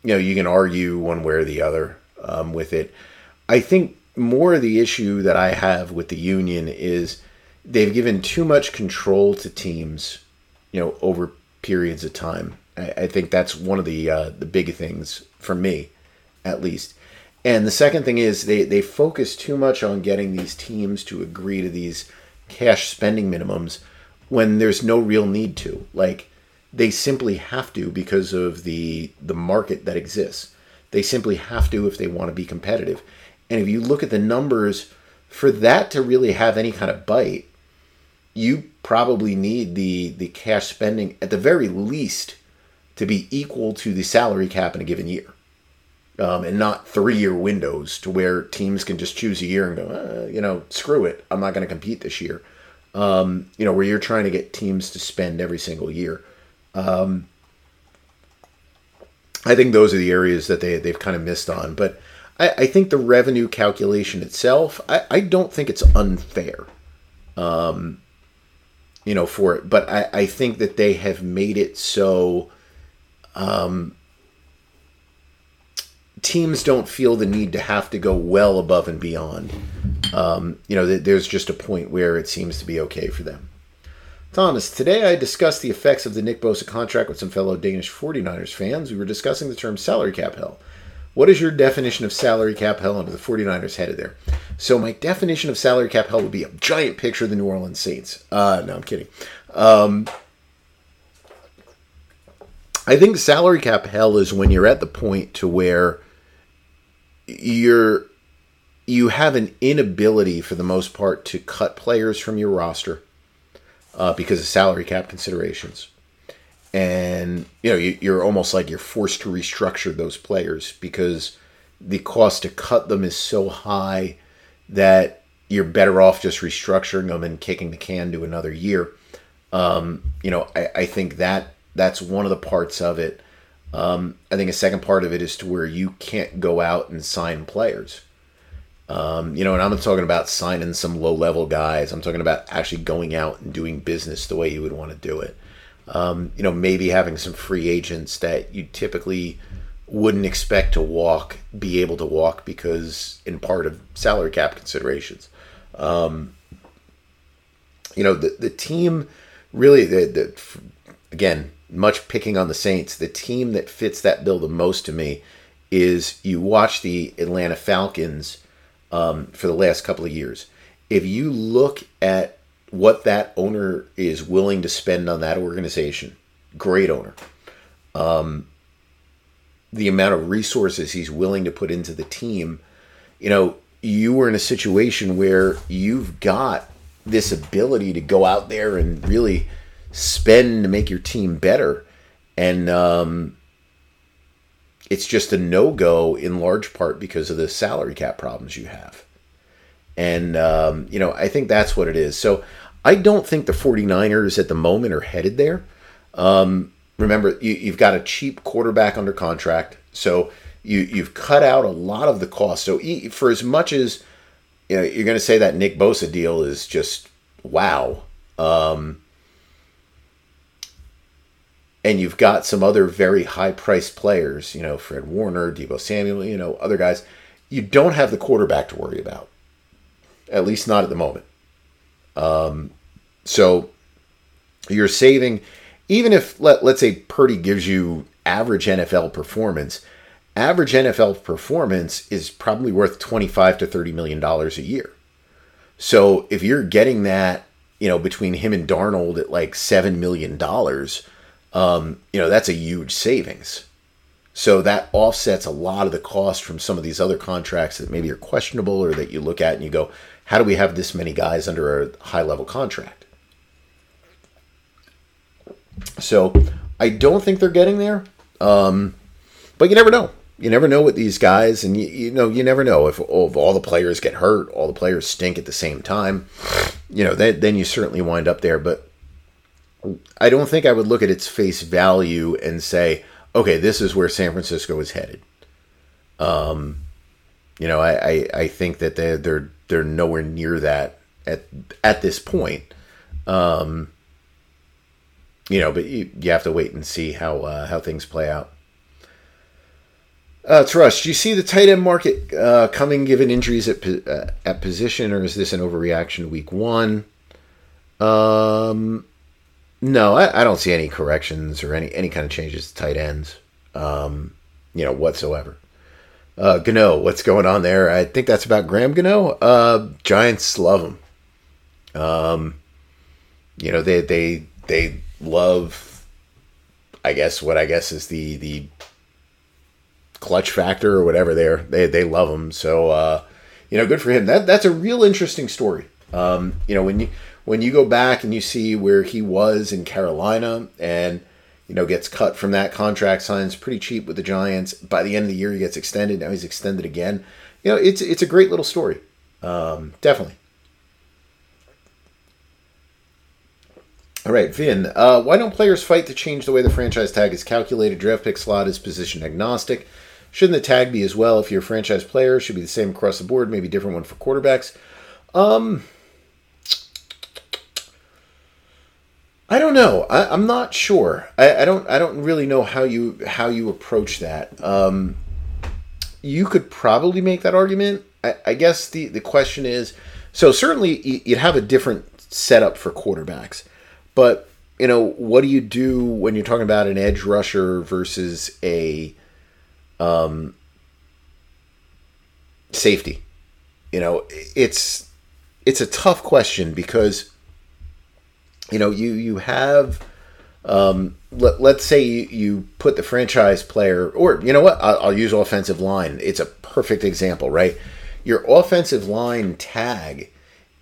you know, you can argue one way or the other um, with it. I think more of the issue that I have with the union is they've given too much control to teams, you know, over periods of time. I, I think that's one of the uh, the big things for me, at least. And the second thing is they they focus too much on getting these teams to agree to these cash spending minimums when there's no real need to. Like they simply have to because of the the market that exists. They simply have to if they want to be competitive. And if you look at the numbers, for that to really have any kind of bite, you probably need the the cash spending at the very least to be equal to the salary cap in a given year. Um, and not three year windows to where teams can just choose a year and go, uh, you know, screw it. I'm not going to compete this year. Um, you know, where you're trying to get teams to spend every single year. Um, I think those are the areas that they, they've kind of missed on. But I, I think the revenue calculation itself, I, I don't think it's unfair. Um, you know, for it, but I, I think that they have made it so um, teams don't feel the need to have to go well above and beyond. Um, you know, there's just a point where it seems to be okay for them. Thomas, today I discussed the effects of the Nick Bosa contract with some fellow Danish 49ers fans. We were discussing the term salary cap hell. What is your definition of salary cap hell under the 49ers headed there? So my definition of salary cap hell would be a giant picture of the New Orleans Saints. Uh, no, I'm kidding. Um, I think salary cap hell is when you're at the point to where you're you have an inability for the most part to cut players from your roster uh, because of salary cap considerations and you know you're almost like you're forced to restructure those players because the cost to cut them is so high that you're better off just restructuring them and kicking the can to another year. Um, you know, I, I, think that that's one of the parts of it. Um, I think a second part of it is to where you can't go out and sign players. Um, you know, and I'm not talking about signing some low level guys. I'm talking about actually going out and doing business the way you would want to do it. Um, you know, maybe having some free agents that you typically wouldn't expect to walk be able to walk because in part of salary cap considerations. Um, you know, the the team really the, the again much picking on the Saints. The team that fits that bill the most to me is you watch the Atlanta Falcons um, for the last couple of years. If you look at what that owner is willing to spend on that organization. Great owner. Um, the amount of resources he's willing to put into the team. You know, you were in a situation where you've got this ability to go out there and really spend to make your team better. And um, it's just a no go in large part because of the salary cap problems you have. And, um, you know, I think that's what it is. So I don't think the 49ers at the moment are headed there. Um, remember, you, have got a cheap quarterback under contract. So you, you've cut out a lot of the cost. So for as much as you know, you're going to say that Nick Bosa deal is just wow. Um, and you've got some other very high priced players, you know, Fred Warner, Deebo Samuel, you know, other guys. You don't have the quarterback to worry about, at least not at the moment. Um, so you're saving, even if let let's say Purdy gives you average NFL performance, average NFL performance is probably worth 25 to 30 million dollars a year. So if you're getting that, you know, between him and Darnold at like 7 million dollars, um, you know, that's a huge savings. So that offsets a lot of the cost from some of these other contracts that maybe are questionable or that you look at and you go, how do we have this many guys under a high level contract? So I don't think they're getting there. Um, but you never know you never know with these guys, and you, you know you never know if, if, all the players get hurt, all the players stink at the same time. You know, then then you certainly wind up there. But I don't think I would look at its face value and say, okay, this is where San Francisco is headed. Um, you know, I, I, I think that they're they're they're nowhere near that at at this point. Um, you know, but you, you have to wait and see how uh, how things play out. Uh, Rush, do you see the tight end market uh, coming given injuries at uh, at position, or is this an overreaction week one? Um, no, I, I, don't see any corrections or any any kind of changes to tight ends, um, you know, whatsoever. Uh, Gano, what's going on there? I think that's about Graham Gano. Uh, Giants love him. Um, you know, they they they love, I guess what I guess is the the clutch factor or whatever there. They they love him. So uh, you know, good for him. That that's a real interesting story. Um, you know, when you when you go back and you see where he was in Carolina and you know gets cut from that contract, signs pretty cheap with the Giants. By the end of the year, he gets extended. Now he's extended again. You know, it's it's a great little story. Um, definitely. All right, Vin. Uh, why don't players fight to change the way the franchise tag is calculated? Draft pick slot is position agnostic. Shouldn't the tag be as well if you're a franchise player? Should be the same across the board, maybe different one for quarterbacks. Um, I don't know. I, am not sure. I, I, don't. I don't really know how you how you approach that. Um, you could probably make that argument. I, I guess the the question is. So certainly you'd have a different setup for quarterbacks, but you know what do you do when you're talking about an edge rusher versus a um, safety. You know, it's it's a tough question because you know you you have um, let, let's say you, you put the franchise player or you know what I'll, I'll use offensive line. It's a perfect example right? Your offensive line tag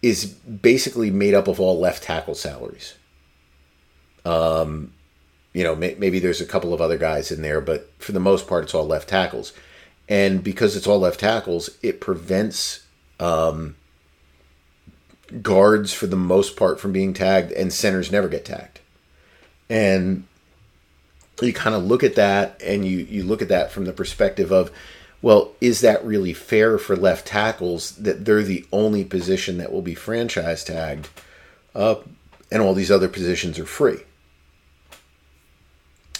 is basically made up of all left tackle salaries. Um, you know, may, maybe there's a couple of other guys in there, but for the most part, it's all left tackles. And because it's all left tackles, it prevents um, guards for the most part from being tagged, and centers never get tagged. And you kind of look at that, and you you look at that from the perspective of, well, is that really fair for left tackles that they're the only position that will be franchise tagged, and all these other positions are free?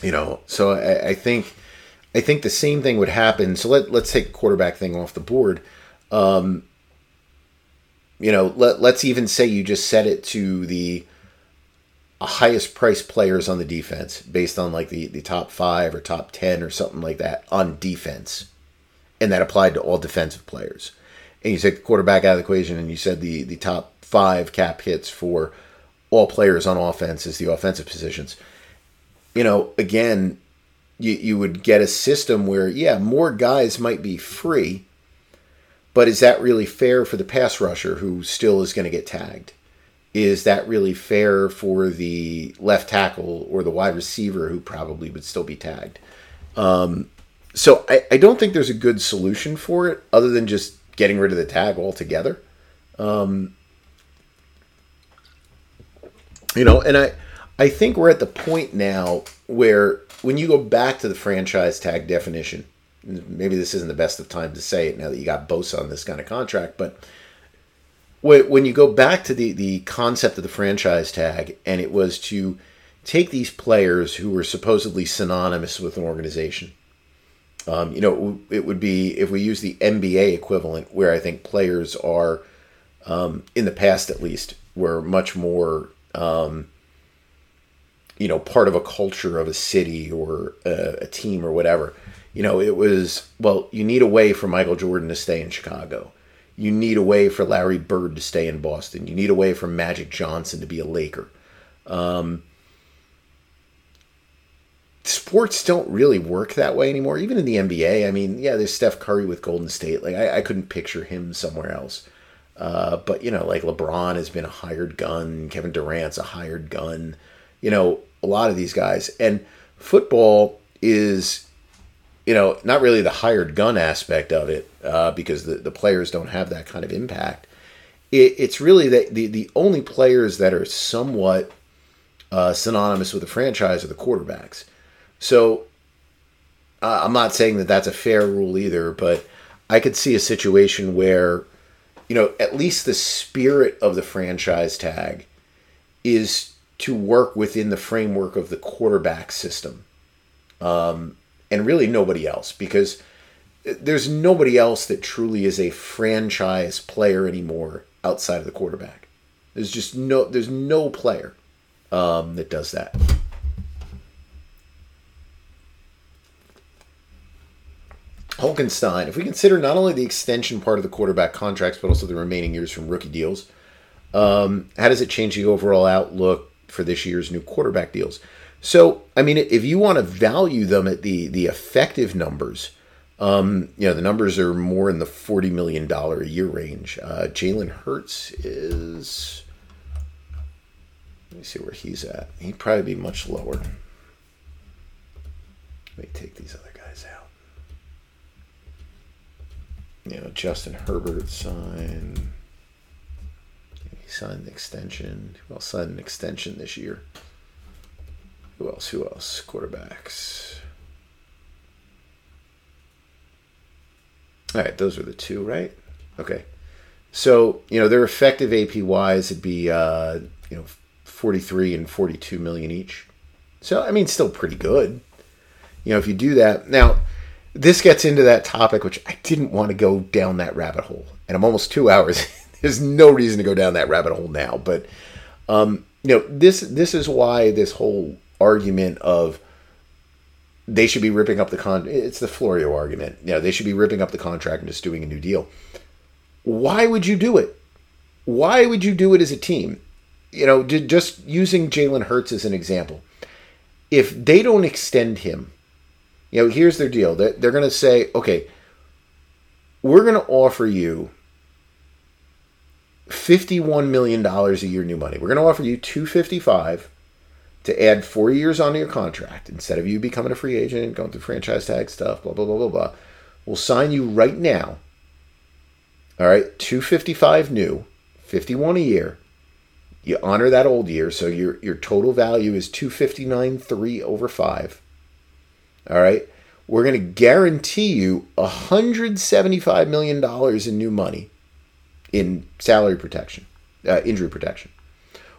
You know, so I, I think I think the same thing would happen. So let let's take quarterback thing off the board. Um, you know, let let's even say you just set it to the uh, highest priced players on the defense based on like the, the top five or top 10 or something like that on defense. And that applied to all defensive players. And you take the quarterback out of the equation and you said the, the top five cap hits for all players on offense is the offensive positions you know, again, you, you would get a system where, yeah, more guys might be free, but is that really fair for the pass rusher who still is going to get tagged? Is that really fair for the left tackle or the wide receiver who probably would still be tagged? Um, so I, I don't think there's a good solution for it other than just getting rid of the tag altogether. Um, you know, and I I think we're at the point now where when you go back to the franchise tag definition, maybe this isn't the best of time to say it now that you got Bosa on this kind of contract, but when you go back to the, the concept of the franchise tag, and it was to take these players who were supposedly synonymous with an organization. Um, you know, it would be if we use the NBA equivalent, where I think players are, um, in the past at least, were much more, um, you know, part of a culture of a city or a, a team or whatever. You know, it was, well, you need a way for Michael Jordan to stay in Chicago you need a way for Larry Bird to stay in Boston. You need a way for Magic Johnson to be a Laker. Um, sports don't really work that way anymore. Even in the NBA, I mean, yeah, there's Steph Curry with Golden State. Like I, I couldn't picture him somewhere else. Uh, but you know, like LeBron has been a hired gun. Kevin Durant's a hired gun. You know, a lot of these guys and football is you know, not really the hired gun aspect of it, uh, because the, the players don't have that kind of impact. It, it's really that the, the only players that are somewhat uh, synonymous with the franchise are the quarterbacks. So uh, I'm not saying that that's a fair rule either, but I could see a situation where, you know, at least the spirit of the franchise tag is to work within the framework of the quarterback system. Um, and really nobody else because there's nobody else that truly is a franchise player anymore outside of the quarterback. There's just no there's no player um, that does that. Holkenstein, if we consider not only the extension part of the quarterback contracts, but also the remaining years from rookie deals, um, how does it change the overall outlook for this year's new quarterback deals? So, I mean, if you want to value them at the the effective numbers, um, you know, the numbers are more in the forty million dollar a year range. Uh, Jalen Hurts is. Let me see where he's at. He'd probably be much lower. Let me take these other guys out. You know, Justin Herbert signed. He signed an extension. Well, signed an extension this year. Who else? Who else? Quarterbacks. All right, those are the two, right? Okay. So, you know, their effective APYs would be, uh, you know, 43 and 42 million each. So, I mean, still pretty good. You know, if you do that. Now, this gets into that topic, which I didn't want to go down that rabbit hole. And I'm almost two hours. There's no reason to go down that rabbit hole now. But, um, you know, this this is why this whole argument of they should be ripping up the con. It's the Florio argument. Know, they should be ripping up the contract and just doing a new deal. Why would you do it? Why would you do it as a team? You know, just using Jalen Hurts as an example. If they don't extend him, you know, here's their deal. They're, they're going to say, okay, we're going to offer you $51 million a year new money. We're going to offer you 255 to add four years onto your contract instead of you becoming a free agent, going through franchise tag stuff, blah blah blah blah blah. We'll sign you right now. All right, two fifty five new, fifty one a year. You honor that old year, so your your total value is two fifty nine three over five. All right, we're going to guarantee you hundred seventy five million dollars in new money, in salary protection, uh, injury protection.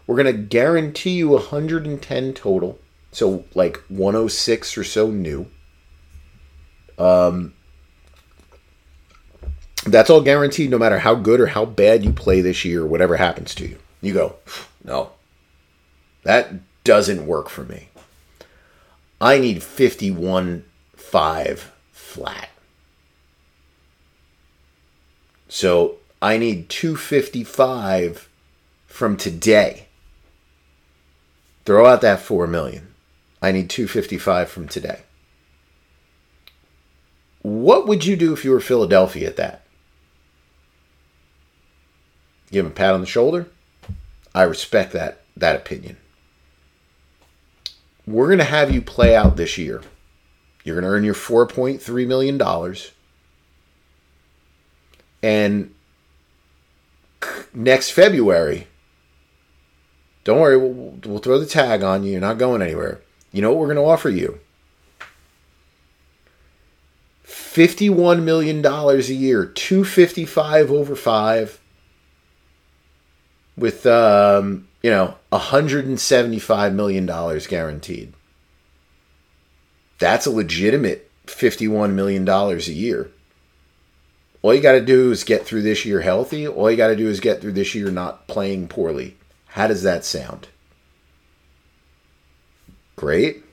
We're going to guarantee you 110 total. So like 106 or so new. Um, that's all guaranteed no matter how good or how bad you play this year, whatever happens to you. You go, no, that doesn't work for me. I need 51 5 flat. So I need 255 from today. Throw out that 4 million. I need 255 from today. What would you do if you were Philadelphia at that? Give him a pat on the shoulder? I respect that that opinion. We're going to have you play out this year. You're going to earn your 4.3 million dollars. And next February, don't worry, we'll, we'll throw the tag on you. You're not going anywhere. You know what we're going to offer you? $51 million a year, 255 over 5. with um, you know 175 million dollars guaranteed. That's a legitimate 51 million dollars a year. All you got to do is get through this year healthy. All you got to do is get through this year not playing poorly. How does that sound? Great.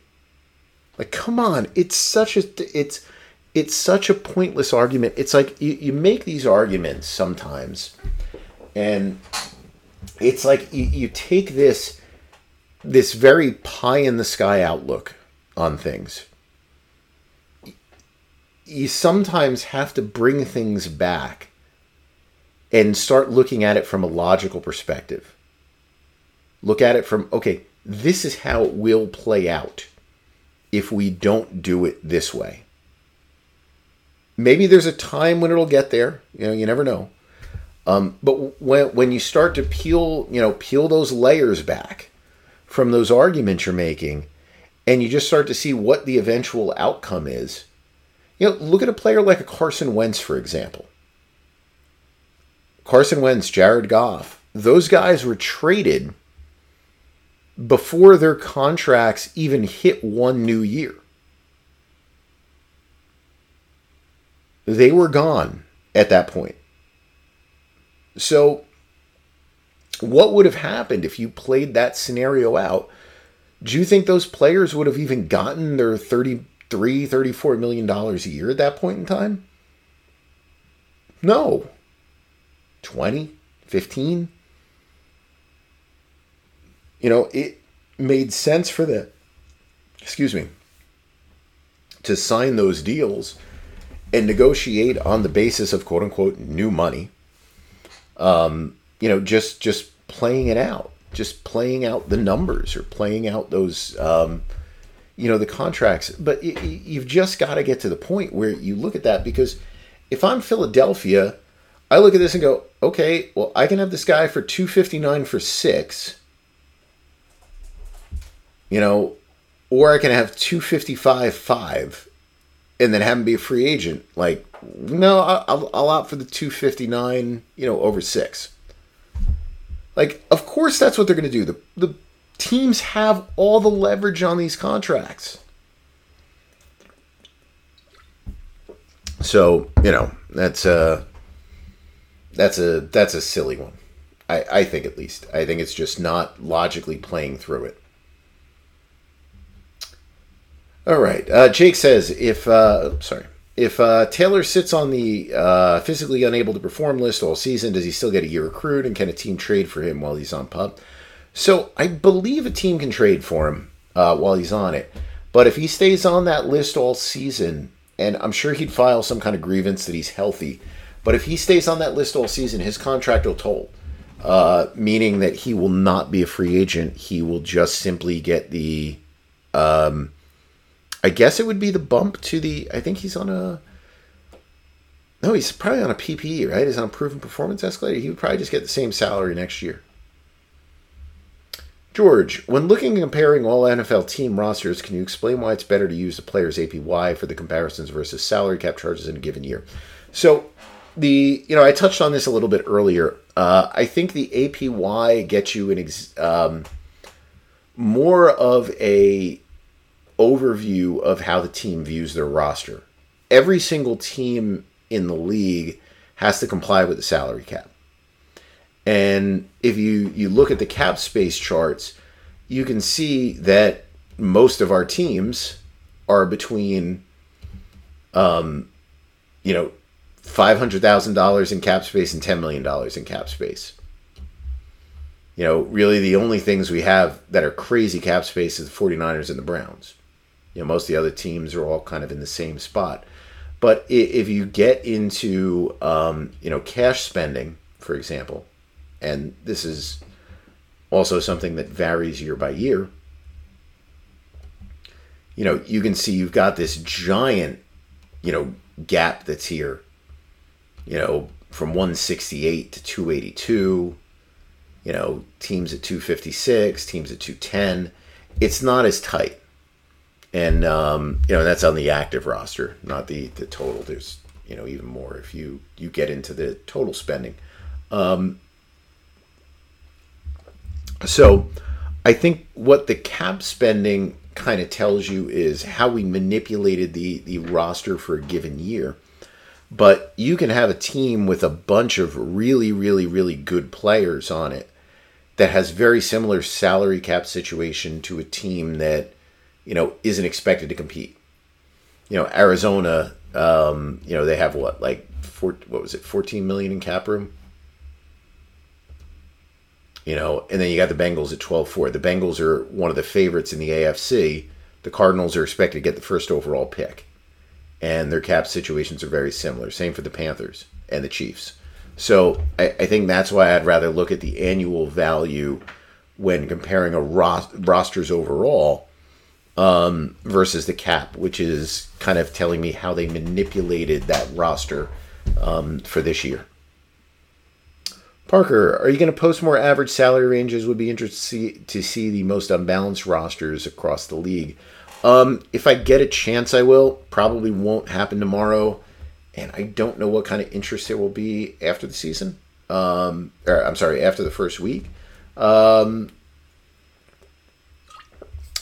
Like, come on! It's such a it's it's such a pointless argument. It's like you, you make these arguments sometimes, and it's like you, you take this this very pie in the sky outlook on things. You sometimes have to bring things back and start looking at it from a logical perspective. Look at it from, okay, this is how it will play out if we don't do it this way. Maybe there's a time when it'll get there. You know, you never know. Um, but when when you start to peel, you know, peel those layers back from those arguments you're making, and you just start to see what the eventual outcome is. You know, look at a player like a Carson Wentz, for example. Carson Wentz, Jared Goff, those guys were traded before their contracts even hit one new year. They were gone at that point. So, what would have happened if you played that scenario out? Do you think those players would have even gotten their 33, 34 million dollars a year at that point in time? No. 20, 15? You know, it made sense for the excuse me to sign those deals and negotiate on the basis of quote unquote new money um, you know, just just playing it out, just playing out the numbers or playing out those, um, you know, the contracts. But you've just got to get to the point where you look at that because if I'm Philadelphia, I look at this and go, okay, well, I can have this guy for two fifty nine for six, you know, or I can have two fifty five five, and then have him be a free agent. Like no, I'll, I'll opt for the 259, you know, over six. Like, of course, that's what they're going to do. The, the teams have all the leverage on these contracts. So, you know, that's a that's a that's a silly one. I, I think at least. I think it's just not logically playing through it. All right. Uh, Jake says if uh, sorry. If uh, Taylor sits on the uh, physically unable to perform list all season, does he still get a year accrued? And can a team trade for him while he's on pup? So I believe a team can trade for him uh, while he's on it. But if he stays on that list all season, and I'm sure he'd file some kind of grievance that he's healthy, but if he stays on that list all season, his contract will toll, uh, meaning that he will not be a free agent. He will just simply get the um, I guess it would be the bump to the. I think he's on a. No, he's probably on a PPE, right? He's on a proven performance escalator. He would probably just get the same salary next year. George, when looking and comparing all NFL team rosters, can you explain why it's better to use the player's APY for the comparisons versus salary cap charges in a given year? So, the you know I touched on this a little bit earlier. Uh, I think the APY gets you an ex, um, more of a overview of how the team views their roster. Every single team in the league has to comply with the salary cap. And if you, you look at the cap space charts, you can see that most of our teams are between, um, you know, $500,000 in cap space and $10 million in cap space. You know, really the only things we have that are crazy cap space is the 49ers and the Browns. You know, most of the other teams are all kind of in the same spot. But if you get into, um, you know, cash spending, for example, and this is also something that varies year by year, you know, you can see you've got this giant, you know, gap that's here, you know, from 168 to 282, you know, teams at 256, teams at 210. It's not as tight and um, you know that's on the active roster, not the the total. There's you know even more if you you get into the total spending. Um, So I think what the cap spending kind of tells you is how we manipulated the the roster for a given year. But you can have a team with a bunch of really, really, really good players on it that has very similar salary cap situation to a team that you know isn't expected to compete. You know, Arizona, um, you know, they have what like four, what was it, fourteen million in cap room. You know, and then you got the Bengals at 12-4. The Bengals are one of the favorites in the AFC. The Cardinals are expected to get the first overall pick, and their cap situations are very similar. Same for the Panthers and the Chiefs. So I, I think that's why I'd rather look at the annual value when comparing a ros- rosters overall um, versus the cap, which is kind of telling me how they manipulated that roster um, for this year. Parker, are you going to post more average salary ranges? Would be interested to see, to see the most unbalanced rosters across the league. Um, if I get a chance, I will. Probably won't happen tomorrow, and I don't know what kind of interest there will be after the season. Um, or, I'm sorry, after the first week. Um,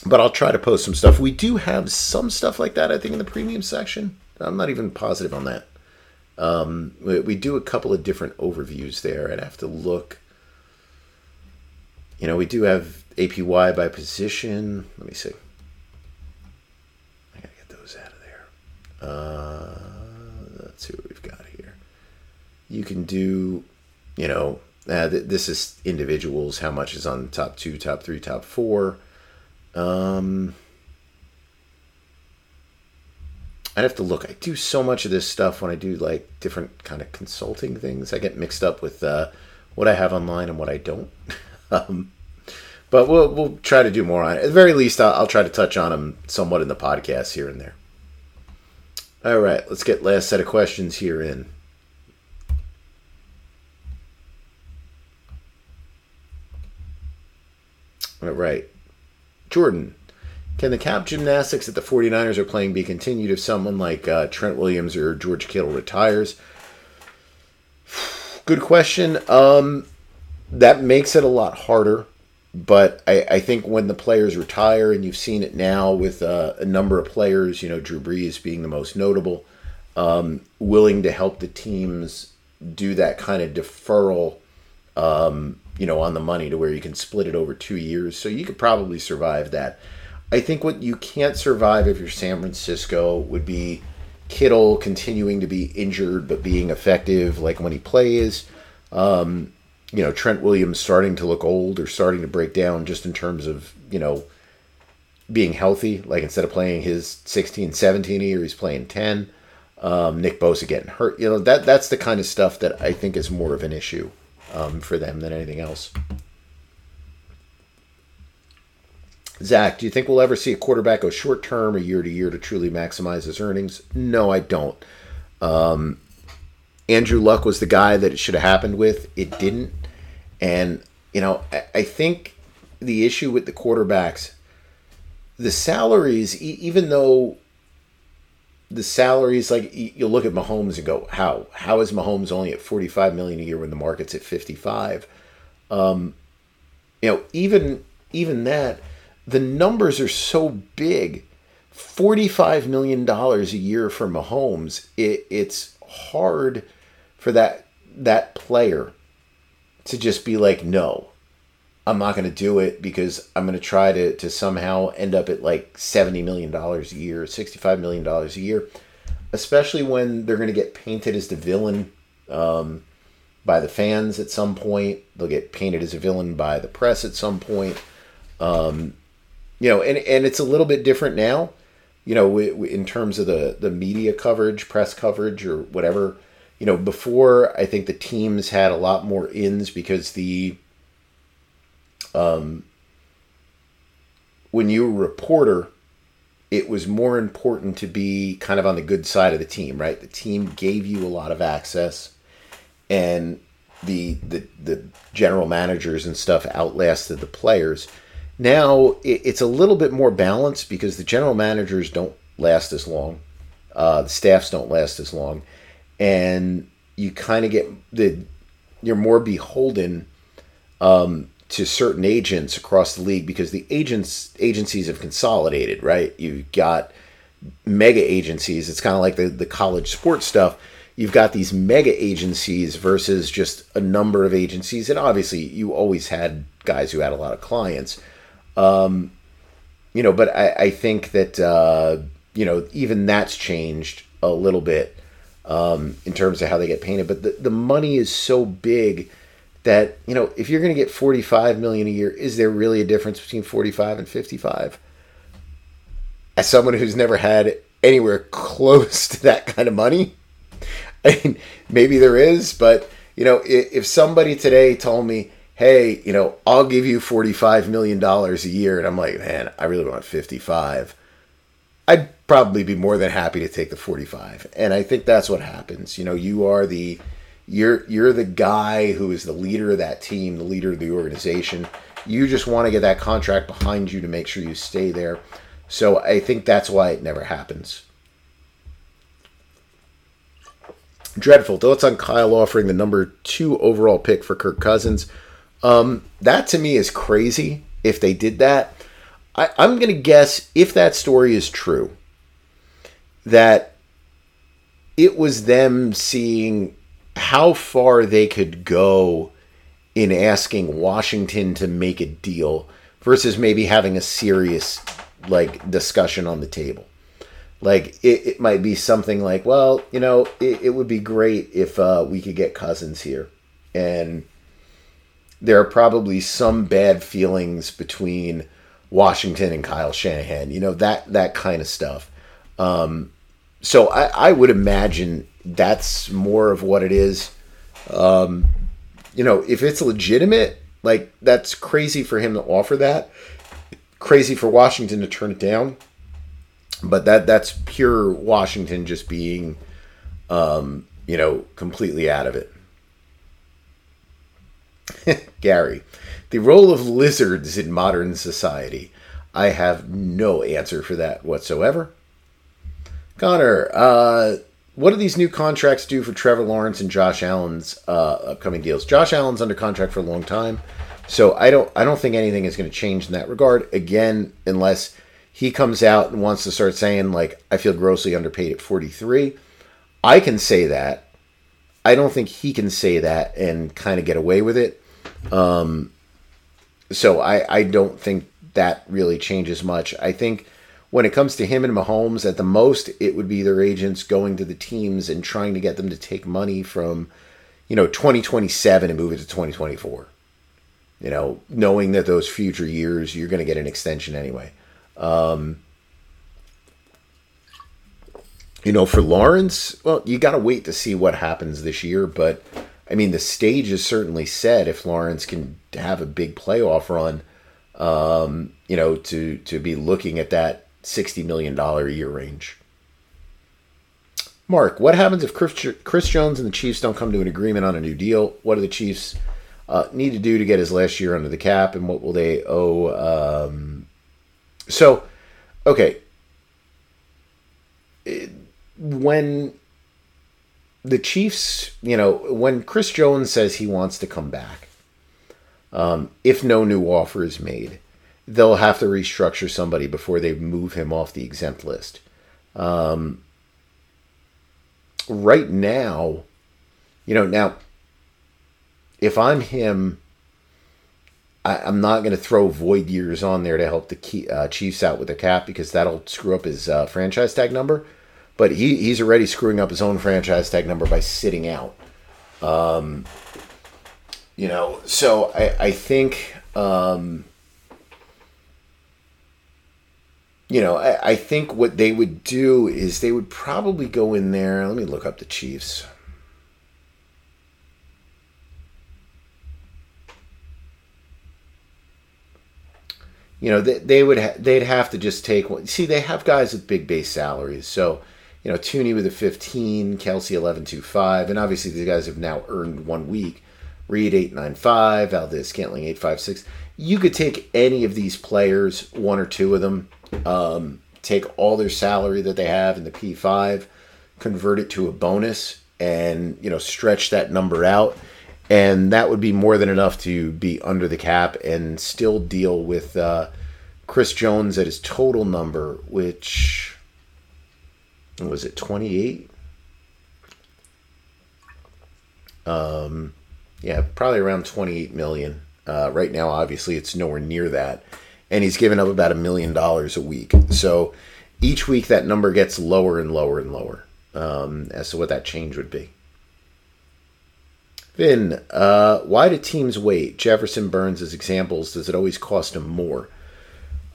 but I'll try to post some stuff. We do have some stuff like that, I think, in the premium section. I'm not even positive on that. Um, we, we, do a couple of different overviews there. I'd have to look. You know, we do have APY by position. Let me see. I gotta get those out of there. Uh, let's see what we've got here. You can do, you know, uh, th- this is individuals. How much is on top two, top three, top four? Um, I'd have to look. I do so much of this stuff when I do like different kind of consulting things. I get mixed up with uh, what I have online and what I don't. um, but we'll we'll try to do more on it. At the very least, I'll, I'll try to touch on them somewhat in the podcast here and there. All right, let's get last set of questions here in. All right. Jordan, can the cap gymnastics that the 49ers are playing be continued if someone like uh, Trent Williams or George Kittle retires? Good question. Um, that makes it a lot harder. But I, I, think when the players retire, and you've seen it now with uh, a number of players, you know, Drew Brees being the most notable, um, willing to help the teams do that kind of deferral um, you know, on the money to where you can split it over two years. So you could probably survive that. I think what you can't survive if you're San Francisco would be Kittle continuing to be injured but being effective, like when he plays. Um, you know, Trent Williams starting to look old or starting to break down just in terms of, you know, being healthy. Like instead of playing his 16, 17 year, he's playing 10. Um, Nick Bosa getting hurt. You know, that that's the kind of stuff that I think is more of an issue um, for them than anything else. Zach, do you think we'll ever see a quarterback go short term or year to year to truly maximize his earnings? No, I don't. Um, Andrew Luck was the guy that it should have happened with. It didn't. And, you know, I, I think the issue with the quarterbacks, the salaries, e- even though the salaries like you look at Mahomes and go how? How is Mahomes only at 45 million a year when the market's at 55 um you know even even that the numbers are so big. 45 million dollars a year for Mahomes it, it's hard for that that player to just be like no I'm not going to do it because I'm going to try to, to somehow end up at like $70 million a year, $65 million a year, especially when they're going to get painted as the villain um, by the fans at some point. They'll get painted as a villain by the press at some point. Um, you know, and, and it's a little bit different now, you know, in terms of the, the media coverage, press coverage, or whatever. You know, before I think the teams had a lot more ins because the um, when you were a reporter, it was more important to be kind of on the good side of the team, right? The team gave you a lot of access, and the the the general managers and stuff outlasted the players. Now it's a little bit more balanced because the general managers don't last as long, uh, the staffs don't last as long, and you kind of get the you're more beholden um, to certain agents across the league because the agents agencies have consolidated, right? You've got mega agencies. It's kind of like the, the college sports stuff. You've got these mega agencies versus just a number of agencies. And obviously, you always had guys who had a lot of clients. Um, you know, but I, I think that, uh, you know, even that's changed a little bit um, in terms of how they get painted. But the, the money is so big that, you know, if you're going to get 45 million a year, is there really a difference between 45 and 55? as someone who's never had anywhere close to that kind of money, I mean, maybe there is, but you know, if, somebody today told me, "Hey, you know, I'll give you forty-five million dollars a year," and I'm like, "Man, I really want fifty-five," I'd probably be more than happy to take the forty-five. And I think that's what happens. You know, you are the you're you're the guy who is the leader of that team, the leader of the organization. You just want to get that contract behind you to make sure you stay there. So I think that's why it never happens. Dreadful thoughts on Kyle offering the number two overall pick for Kirk Cousins. Um, that to me is crazy. If they did that, I, I'm going to guess if that story is true, that it was them seeing how far they could go in asking Washington to make a deal versus maybe having a serious like discussion on the table. Like it, it might be something like, well, you know, it, it would be great if uh, we could get Cousins here, and there are probably some bad feelings between Washington and Kyle Shanahan. You know that that kind of stuff. Um, so I, I would imagine that's more of what it is. Um, you know, if it's legitimate, like that's crazy for him to offer that crazy for Washington to turn it down, but that that's pure Washington just being, um, you know, completely out of it. Gary, the role of lizards in modern society. I have no answer for that whatsoever. Connor, uh, what do these new contracts do for Trevor Lawrence and Josh Allen's uh, upcoming deals? Josh Allen's under contract for a long time. So I don't I don't think anything is going to change in that regard. Again, unless he comes out and wants to start saying like I feel grossly underpaid at 43. I can say that. I don't think he can say that and kind of get away with it. Um, so I I don't think that really changes much. I think when it comes to him and Mahomes, at the most, it would be their agents going to the teams and trying to get them to take money from, you know, 2027 and move it to 2024 you know, knowing that those future years you're going to get an extension anyway. Um, you know, for Lawrence, well, you got to wait to see what happens this year. But I mean, the stage is certainly set if Lawrence can have a big playoff run. Um, you know, to to be looking at that sixty million dollar a year range. Mark, what happens if Chris, Jones and the Chiefs don't come to an agreement on a new deal? What do the Chiefs? uh, need to do to get his last year under the cap, and what will they owe? Um, so, okay, when the Chiefs, you know, when Chris Jones says he wants to come back, um, if no new offer is made, they'll have to restructure somebody before they move him off the exempt list. Um, right now, you know, now if I'm him, I, am not going to throw void years on there to help the key, uh, Chiefs out with the cap because that'll screw up his uh, franchise tag number. But he, he's already screwing up his own franchise tag number by sitting out. Um, you know, so I, I think, um, you know, I, I think what they would do is they would probably go in there. Let me look up the Chiefs. you know, they, they would ha- they'd have to just take one. See, they have guys with big base salaries, so you know, Thuney with a 15, Kelce 11.25, and obviously these guys have now earned one week. Reed 895, Valdes-Scantling 856. You could take any of these players, one or two of them, um, take all their salary that they have in the P5, convert it to a bonus, and you know, stretch that number out and that would be more than enough to be under the cap and still deal with uh, Chris Jones at his total number, which was it twenty eight. Um, yeah, probably around twenty eight million. Uh, right now, obviously, it's nowhere near that, and he's given up about a million dollars a week. So each week, that number gets lower and lower and lower um, as to what that change would be. Finn, uh, why do teams wait? Jefferson Burns as examples. Does it always cost them more?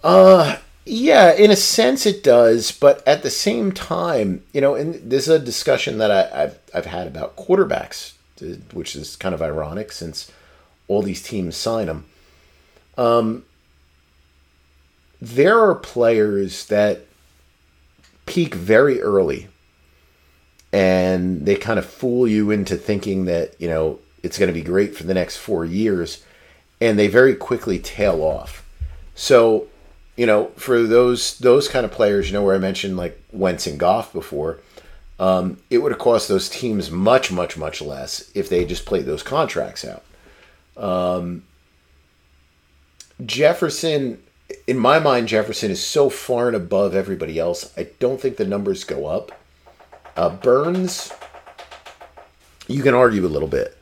Uh, yeah, in a sense it does, but at the same time, you know, and this is a discussion that I, have I've had about quarterbacks, which is kind of ironic since all these teams sign them. Um, there are players that peak very early and they kind of fool you into thinking that you know it's going to be great for the next four years, and they very quickly tail off. So, you know, for those those kind of players, you know, where I mentioned like Wentz and Goff before, um, it would have cost those teams much, much, much less if they just played those contracts out. Um, Jefferson, in my mind, Jefferson is so far and above everybody else. I don't think the numbers go up. Uh, Burns, you can argue a little bit.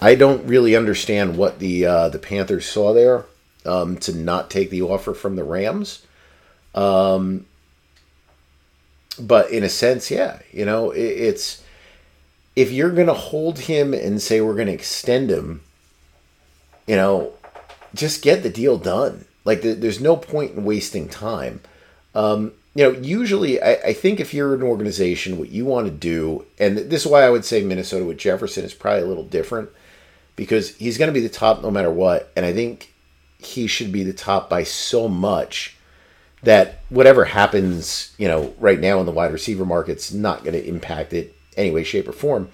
I don't really understand what the uh, the Panthers saw there um, to not take the offer from the Rams. Um, but in a sense, yeah, you know, it, it's if you're going to hold him and say we're going to extend him, you know, just get the deal done. Like, the, there's no point in wasting time. Um, you know, usually I, I, think if you're an organization, what you want to do, and this is why I would say Minnesota with Jefferson is probably a little different because he's going to be the top no matter what. And I think he should be the top by so much that whatever happens, you know, right now in the wide receiver market's not going to impact it any way, shape, or form.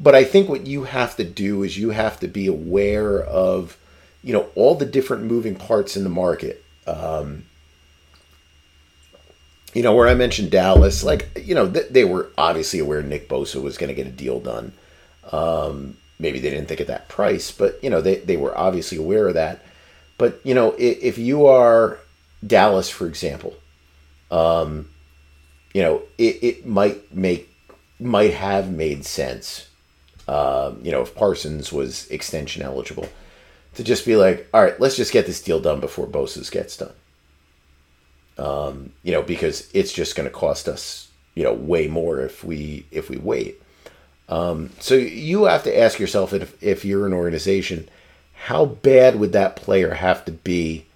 But I think what you have to do is you have to be aware of, you know, all the different moving parts in the market. Um, you know, where I mentioned Dallas, like, you know, th- they were obviously aware Nick Bosa was going to get a deal done. Um, maybe they didn't think at that price, but, you know, they, they were obviously aware of that. But, you know, if, if you are Dallas, for example, um, you know, it, it might make, might have made sense, um, you know, if Parsons was extension eligible to just be like, all right, let's just get this deal done before Bosa's gets done um, you know, because it's just going to cost us, you know, way more if we if we wait. Um, so you have to ask yourself if if you're an organization, how bad would that player have to be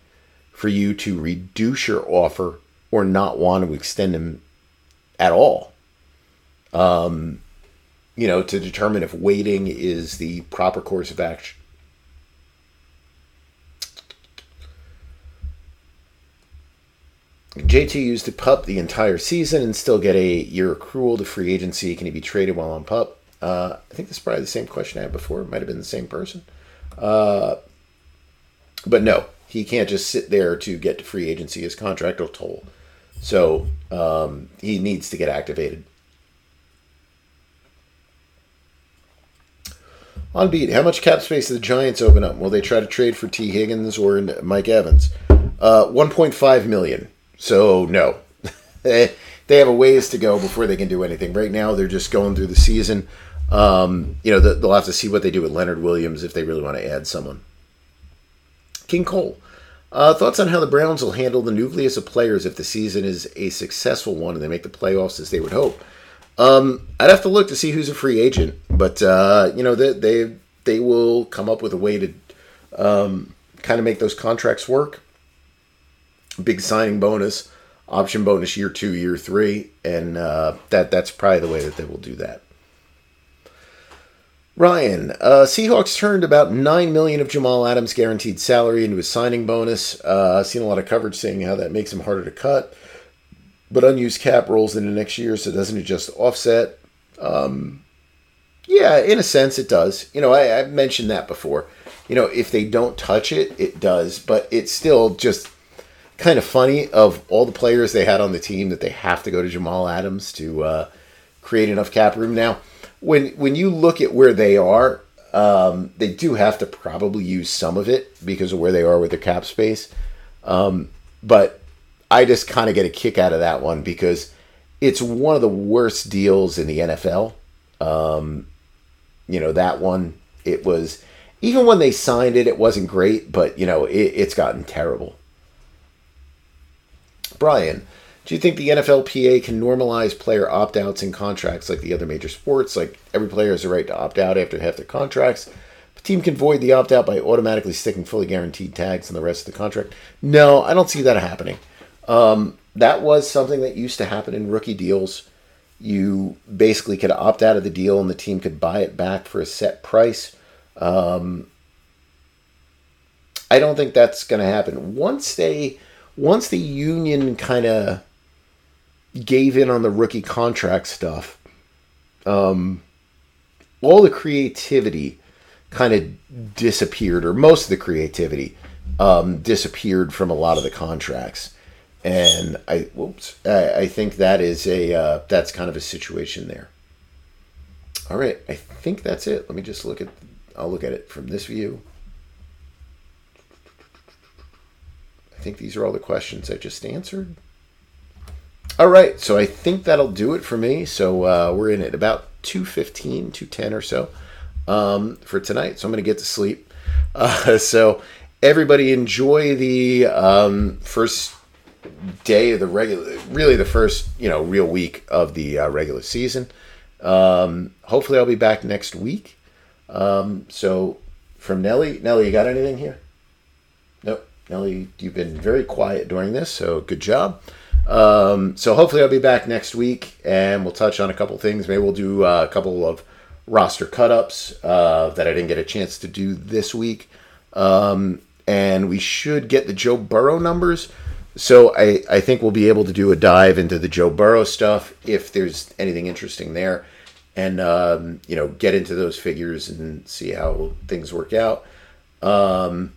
for you to reduce your offer or not want to extend him at all? Um, you know, to determine if waiting is the proper course of action. JT used the pup the entire season and still get a year accrual to free agency. Can he be traded while on pup? Uh, I think this is probably the same question I had before. It might have been the same person. Uh, but no, he can't just sit there to get to free agency. His contract will toll. So um, he needs to get activated. On beat, how much cap space do the Giants open up? Will they try to trade for Tee Higgins or Mike Evans? Uh, 1.5 million. So no, they have a ways to go before they can do anything. Right now, they're just going through the season. Um, you know, they'll have to see what they do with Leonard Williams if they really want to add someone. King Cole. Uh, thoughts on how the Browns will handle the nucleus of players if the season is a successful one and they make the playoffs as they would hope? Um, I'd have to look to see who's a free agent, but uh, you know they, they they will come up with a way to um, kind of make those contracts work big signing bonus, option bonus year two, year three, and uh, that that's probably the way that they will do that. Ryan, uh, Seahawks turned about nine million of Jamal Adams' guaranteed salary into his signing bonus. Uh, seen a lot of coverage saying how that makes him harder to cut, but unused cap rolls into next year, so doesn't it just offset? Um, yeah, in a sense, it does. You know, I, I've mentioned that before. You know, if they don't touch it, it does, but it's still just kind of funny of all the players they had on the team that they have to go to Jamal Adams to uh, create enough cap room. Now, when when you look at where they are, Um, they do have to probably use some of it because of where they are with their cap space. Um, but I just kind of get a kick out of that one because it's one of the worst deals in the NFL. Um, you know, that one, it was, even when they signed it, it wasn't great, but, you know, it, it's gotten terrible. Brian, do you think the NFLPA can normalize player opt outs in contracts like the other major sports? Like every player has a right to opt out after half their contracts. The team can void the opt out by automatically sticking fully guaranteed tags on the rest of the contract. No, I don't see that happening. Um, that was something that used to happen in rookie deals. You basically could opt out of the deal and the team could buy it back for a set price. Um, I don't think that's going to happen. Once they, once the union kind of gave in on the rookie contract stuff, um, all the creativity kind of disappeared, or most of the creativity um, disappeared from a lot of the contracts. And I, whoops, I, I think that is a uh, that's kind of a situation there. All right, I think that's it. Let me just look at. I'll look at it from this view. I think these are all the questions I just answered. All right, so I think that'll do it for me. So uh, we're in at about 215, 210 or so um, for tonight. So I'm going to get to sleep. Uh, so everybody enjoy the um, first day of the regular, really the first, you know, real week of the uh, regular season. Um, hopefully I'll be back next week. Um, so from Nelly, Nelly, you got anything here? Nelly, you've been very quiet during this, so good job. Um, so hopefully I'll be back next week and we'll touch on a couple things. Maybe we'll do uh, a couple of roster cut ups uh, that I didn't get a chance to do this week. Um, and we should get the Joe Burrow numbers. So I, I think we'll be able to do a dive into the Joe Burrow stuff if there's anything interesting there. And, um, you know, get into those figures and see how things work out. Um,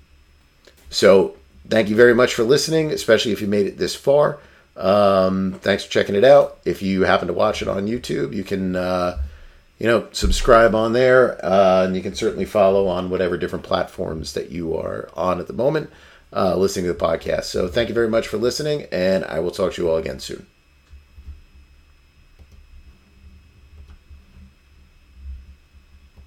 so thank you very much for listening, especially if you made it this far. Um, thanks for checking it out. If you happen to watch it on YouTube, you can, uh, you know, subscribe on there, uh, and you can certainly follow on whatever different platforms that you are on at the moment, uh, listening to the podcast. So thank you very much for listening, and I will talk to you all again soon.